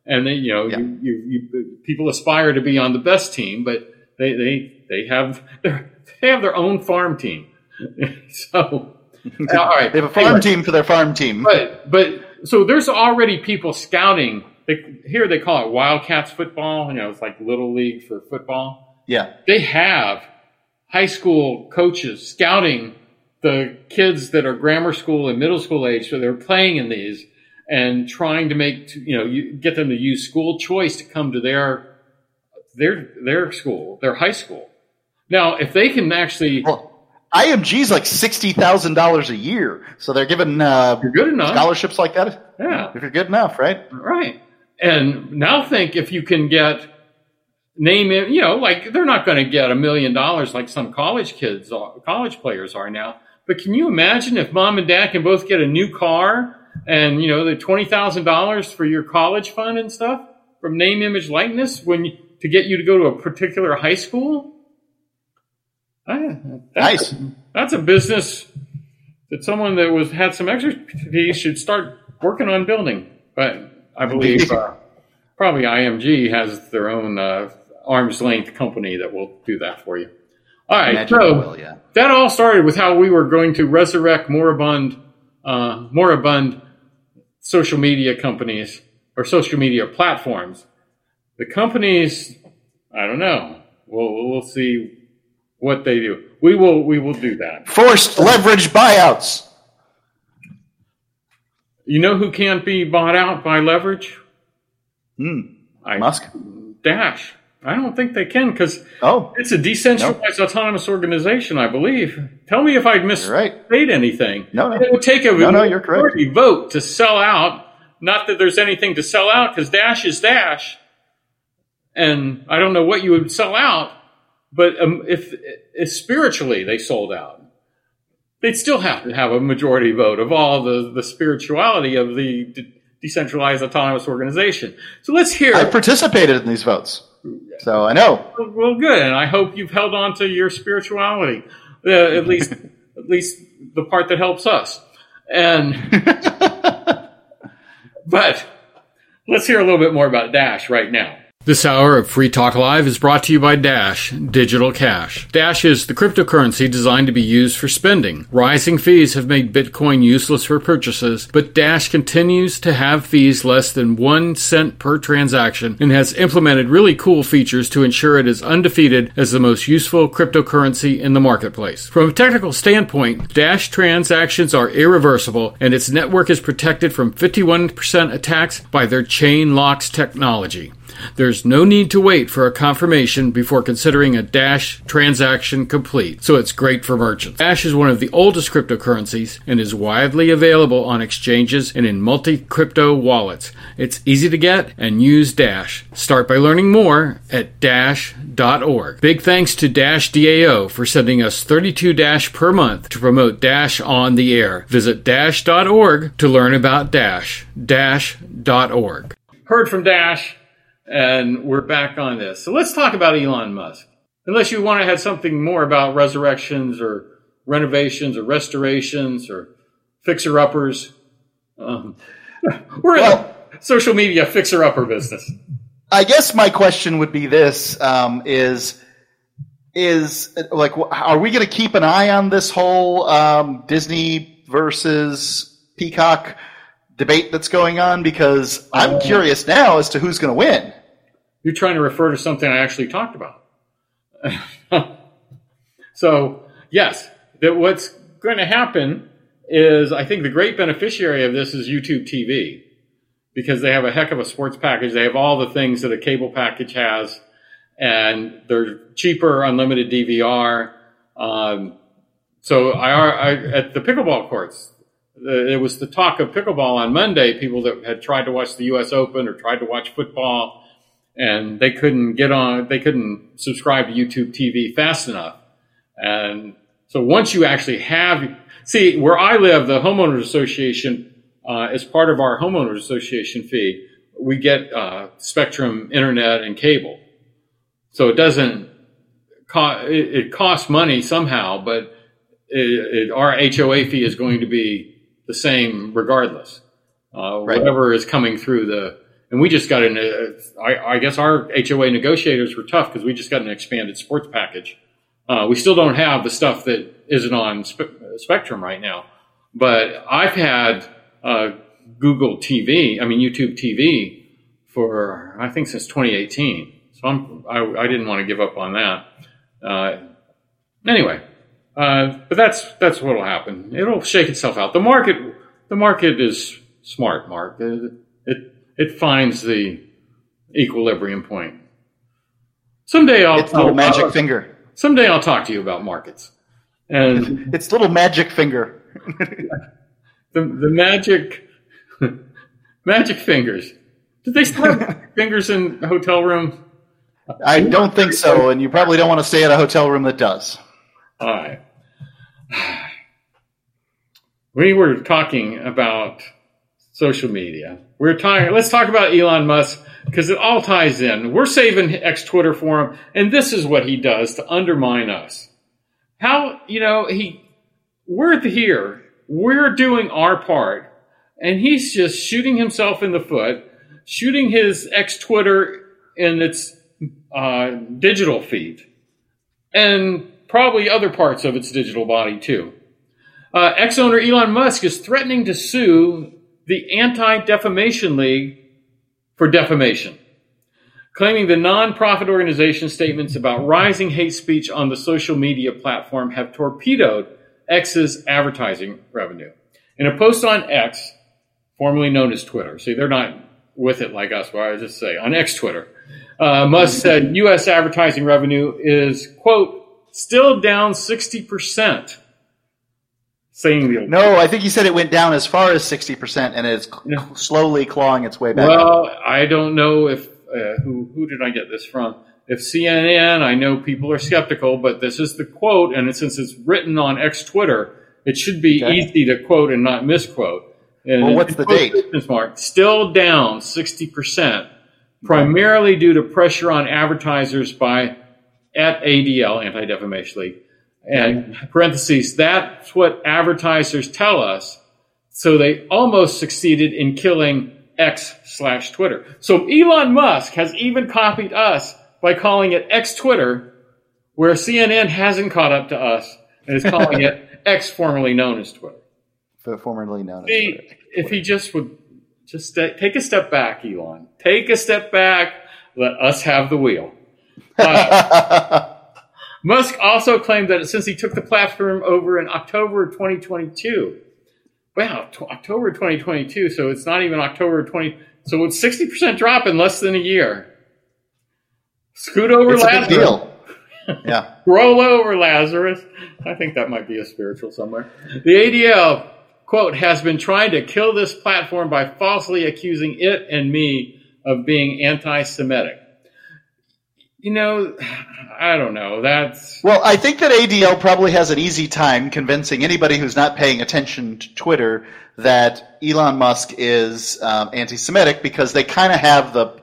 and they, you know, Yeah. you, you, you, people aspire to be on the best team, but they, they, they have their, they have their own farm team. [LAUGHS] so, [LAUGHS] all right, they have a farm Anyway. team for their farm team. But but so there's already people scouting. They, here they call it Wildcats football. You know, it's like little league for football. yeah. They have high school coaches scouting the kids that are grammar school and middle school age, so they're playing in these and trying to make you know you, get them to use school choice to come to their their their school, their high school. Now, if they can actually, Well, IMG's like sixty thousand dollars a year, so they're giving uh, you're good enough. scholarships like that. Yeah. If you're good enough, right? Right. And now think if you can get name it, you know, like they're not going to get a million dollars like some college kids, college players are now. But can you imagine if mom and dad can both get a new car and you know the twenty thousand dollars for your college fund and stuff from name, image, likeness when you, to get you to go to a particular high school? Ah, that's, Nice. That's a business that someone that was had some expertise should start working on building. But I believe uh, [LAUGHS] probably IMG has their own uh, arm's length company that will do that for you. All right, Imagine so will, yeah. that all started with how we were going to resurrect moribund, uh, moribund social media companies or social media platforms. The companies, I don't know. We'll we'll see what they do. We will we will do that. Forced leverage buyouts. You know who can't be bought out by leverage? Hmm. I, Musk. Dash. I don't think they can because Oh, it's a decentralized autonomous organization, I believe. Tell me if I misstate right. anything. No, no. It would take a No, no, you're correct. majority vote to sell out. Not that there's anything to sell out because Dash is Dash. And I don't know what you would sell out, but um, if, if spiritually they sold out, they'd still have to have a majority vote of all the, the spirituality of the de- decentralized autonomous organization. So let's hear. I participated in these votes, so I know. Well, good, and I hope you've held on to your spirituality, uh, at least, [LAUGHS] at least the part that helps us. And [LAUGHS] but let's hear a little bit more about Dash right now. This hour of Free Talk Live is brought to you by Dash Digital Cash. Dash is the cryptocurrency designed to be used for spending. Rising fees have made Bitcoin useless for purchases, but Dash continues to have fees less than one cent per transaction and has implemented really cool features to ensure it is undefeated as the most useful cryptocurrency in the marketplace. From a technical standpoint, Dash transactions are irreversible and its network is protected from 51% attacks by their ChainLocks technology. There's no need to wait for a confirmation before considering a Dash transaction complete, so it's great for merchants. Dash is one of the oldest cryptocurrencies and is widely available on exchanges and in multi crypto wallets. It's easy to get and use Dash. Start by learning more at dash.org. Big thanks to Dash DAO for sending us 32 Dash per month to promote Dash on the air. Visit dash.org to learn about Dash. Dash.org. Heard from Dash and we're back on this. So let's talk about Elon Musk. Unless you want to have something more about resurrections or renovations or restorations or fixer uppers. Um, [LAUGHS] we're well, in the social media fixer upper business. I guess my question would be this: um, is is like, are we going to keep an eye on this whole um, Disney versus Peacock debate that's going on? Because I'm uh, curious now as to who's going to win. You're trying to refer to something I actually talked about. [LAUGHS] so, yes, that what's going to happen is I think the great beneficiary of this is YouTube TV because they have a heck of a sports package. They have all the things that a cable package has, and they're cheaper, unlimited DVR. Um, so I, I, at the pickleball courts, it was the talk of pickleball on Monday. People that had tried to watch the U.S. Open or tried to watch football and they couldn't get on, they couldn't subscribe to YouTube TV fast enough. And so once you actually have, see, where I live, the homeowners association, uh, as part of our homeowners association fee, we get uh, Spectrum internet and cable. So it doesn't, it, it, costs money somehow, but it, it, our HOA fee is going to be the same regardless. Uh, right. Whatever is coming through the and we just got an. Uh, I, I, guess our HOA negotiators were tough because we just got an expanded sports package. Uh, we still don't have the stuff that isn't on spe- Spectrum right now, but I've had uh, Google TV, I mean YouTube TV, for I think since 2018. So I'm, I, I didn't want to give up on that. Uh, anyway, uh, but that's that's what'll happen. It'll shake itself out. The market, the market is smart, Mark. It, it it finds the equilibrium point. Someday I'll it's little magic I'll, finger. Someday I'll talk to you about markets. And [LAUGHS] it's little magic finger. [LAUGHS] the the magic [LAUGHS] magic fingers. Did they still have fingers in hotel rooms? I don't think so, and you probably don't want to stay at a hotel room that does. Right. We were talking about social media. We're talking. Let's talk about Elon Musk because it all ties in. We're saving X Twitter for him, and this is what he does to undermine us. How you know he? We're here. We're doing our part, and he's just shooting himself in the foot, shooting his X Twitter in its uh, digital feed, and probably other parts of its digital body too. Uh, X owner Elon Musk is threatening to sue the Anti Defamation League for defamation, claiming the nonprofit organization statements about rising hate speech on the social media platform have torpedoed X's advertising revenue. In a post on X, formerly known as Twitter, see, they're not with it like us, but I just say on X Twitter, uh, Musk said U.S. advertising revenue is, quote, still down 60% saying the no i think he said it went down as far as 60% and it's slowly clawing its way back well up. i don't know if uh, who, who did i get this from? If cnn i know people are skeptical but this is the quote and since it's written on x twitter it should be okay. easy to quote and not misquote. And well, what's the date? Mark. Still down 60% primarily due to pressure on advertisers by at adl anti-defamation league and parentheses, that's what advertisers tell us. So they almost succeeded in killing X slash Twitter. So Elon Musk has even copied us by calling it X Twitter, where CNN hasn't caught up to us and is calling it [LAUGHS] X, formerly known as Twitter. But formerly known as Twitter. If he just would just take a step back, Elon. Take a step back. Let us have the wheel. Musk also claimed that since he took the platform over in October 2022, wow, t- October 2022, so it's not even October 20, so it's 60% drop in less than a year. Scoot over It's Lazarus. deal. Yeah. Scoot over It's a big Lazarus. deal. [LAUGHS] Yeah. Roll over, Lazarus. I think that might be a spiritual somewhere. The ADL, quote, has been trying to kill this platform by falsely accusing it and me of being anti Semitic. You know, I don't know. That's. Well, I think that ADL probably has an easy time convincing anybody who's not paying attention to Twitter that Elon Musk is um, anti-Semitic because they kind of have the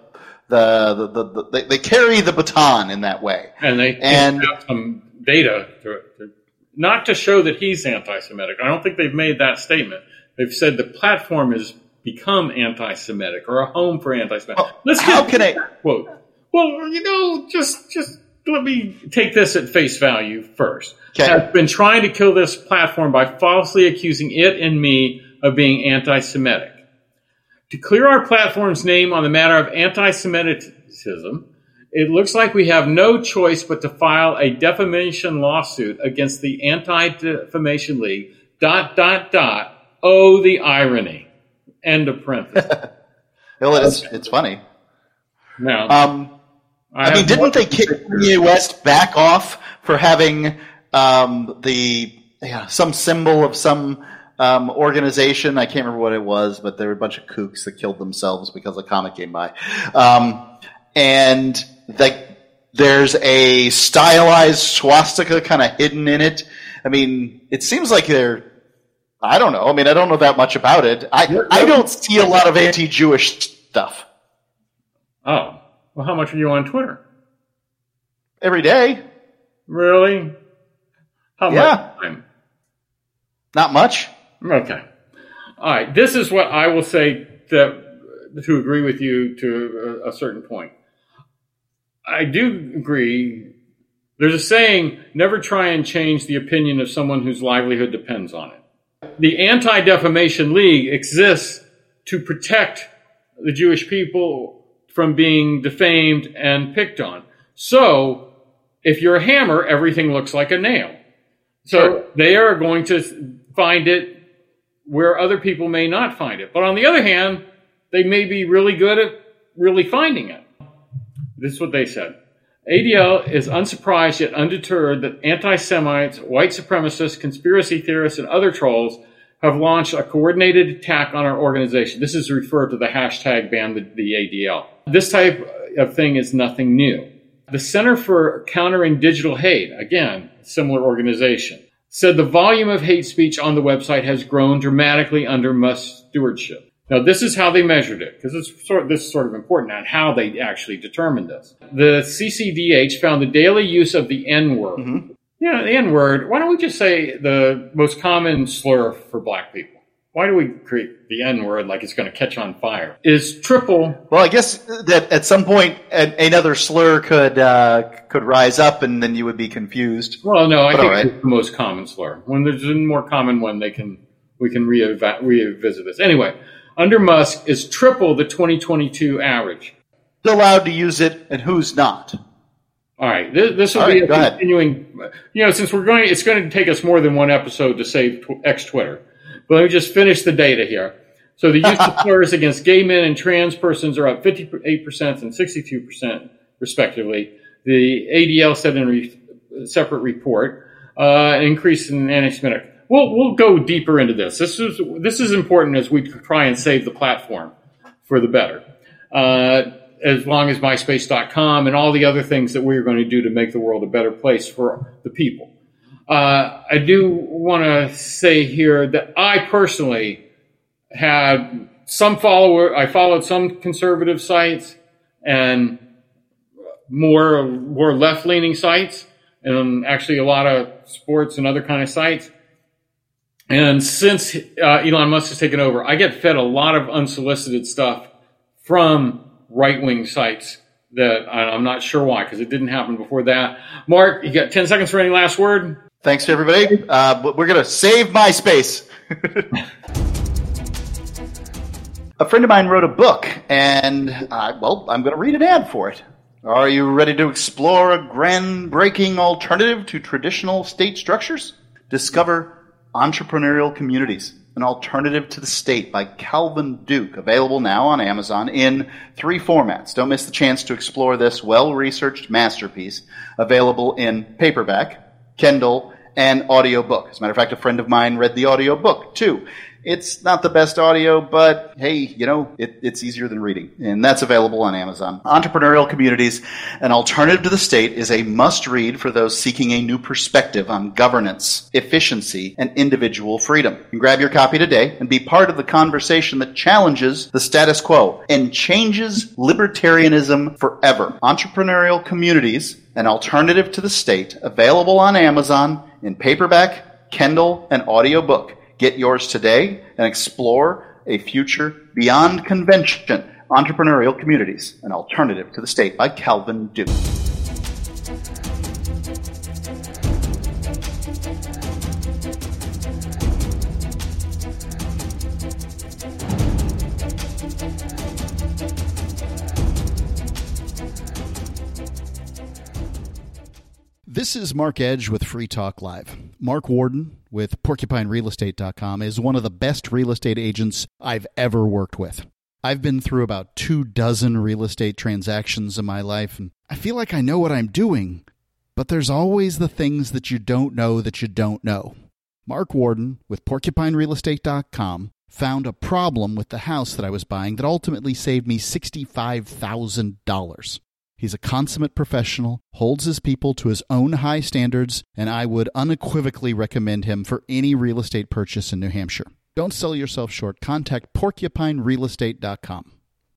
the, the, the, the they, they carry the baton in that way. And they And- have some data, to, to, not to show that he's anti Semitic. I don't think they've made that statement. They've said the platform has become anti Semitic or a home for anti Semitic. Well, how can I- quote? Well, you know, just just let me take this at face value first. Okay. Has been trying to kill this platform by falsely accusing it and me of being anti Semitic. To clear our platform's name on the matter of anti Semitism, it looks like we have no choice but to file a defamation lawsuit against the Anti Defamation League. Dot, dot, dot. Oh, the irony. End of parenthesis. [LAUGHS] Well, it's it's funny. Now, Um, I, mean, didn't they kick Kanye West back off for having um, the yeah, some symbol of some um, organization? I can't remember what it was, but there were a bunch of kooks that killed themselves because a comic came by, um, and like there's a stylized swastika kind of hidden in it. I mean, it seems like they're. I don't know. I mean, I don't know that much about it. I I don't see a lot of anti-Jewish stuff Oh, well, how much are you on Twitter? every day. Really? How Yeah. much time? Not much. Okay. All right. This is what I will say that to agree with you to a, a certain point. I do agree. There's a saying: never try and change the opinion of someone whose livelihood depends on it. The Anti Defamation League exists to protect the Jewish people from being defamed and picked on. So, if you're a hammer, everything looks like a nail. So they are going to find it where other people may not find it. But on the other hand, they may be really good at really finding it. This is what they said. ADL is unsurprised yet undeterred that anti Semites, white supremacists, conspiracy theorists, and other trolls have launched a coordinated attack on our organization. This is referred to the hashtag ban the, the ADL. This type of thing is nothing new. The Center for Countering Digital Hate, again, similar organization, said the volume of hate speech on the website has grown dramatically under Musk's stewardship. Now, this is how they measured it, because it's sort this is sort of important on how they actually determined this. The CCDH found the daily use of the N word. Mm-hmm. Yeah, the N word. Why don't we just say the most common slur for black people? Why do we create the N word like it's going to catch on fire? Is triple Well, I guess that at some point a- another slur could uh, could rise up, and then you would be confused. Well, no, I But think right. it's the most common slur. When there's a more common one, they can we can reeva- revisit this. Anyway, under Musk is triple the 2022 average. Who's allowed to use it, and who's not? All right, this, this will All be right, a go ahead. continuing. You know, since we're going, it's going to take us more than one episode to save tw- X Twitter. But let me just finish the data here. So the use of slurs against gay men and trans persons are up 58% and 62% respectively. The ADL said in a re- separate report, uh, an increase in anti-Semitic. We'll, we'll go deeper into this. This is, this is important as we try and save the platform for the better. Uh, as long as MySpace.com and all the other things that we're going to do to make the world a better place for the people. Uh, I do want to say here that I personally had some follower. I followed some conservative sites and more more left leaning sites, and actually a lot of sports and other kind of sites. And since uh, Elon Musk has taken over, I get fed a lot of unsolicited stuff from right wing sites that I'm not sure why, because it didn't happen before that. Mark, you got 10 seconds for any last word? Thanks to everybody. Uh, but we're going to save MySpace. [LAUGHS] a friend of mine wrote a book, and uh, well, I'm going to read an ad for it. Are you ready to explore a groundbreaking alternative to traditional state structures? Discover entrepreneurial communities. An Alternative to the State by Calvin Duke, available now on Amazon in three formats. Don't miss the chance to explore this well researched masterpiece, available in paperback, Kindle, and audiobook. As a matter of fact, a friend of mine read the audiobook too. It's not the best audio, but hey, you know, it, it's easier than reading. And that's available on Amazon. Entrepreneurial Communities, An Alternative to the State is a must read for those seeking a new perspective on governance, efficiency, and individual freedom. You grab your copy today and be part of the conversation that challenges the status quo and changes libertarianism forever. Entrepreneurial Communities, An Alternative to the State, available on Amazon in paperback, Kindle, and audiobook. Get yours today and explore a future beyond convention. Entrepreneurial Communities, an alternative to the state by Calvin Duke. This is Mark Edge with Free Talk Live. Mark Warden with PorcupineRealEstate.com is one of the best real estate agents I've ever worked with. I've been through about two dozen real estate transactions in my life, and I feel like I know what I'm doing, but there's always the things that you don't know that you don't know. Mark Warden with PorcupineRealEstate.com found a problem with the house that I was buying that ultimately saved me $65,000. He's a consummate professional, holds his people to his own high standards, and I would unequivocally recommend him for any real estate purchase in New Hampshire. Don't sell yourself short. Contact porcupinerealestate.com.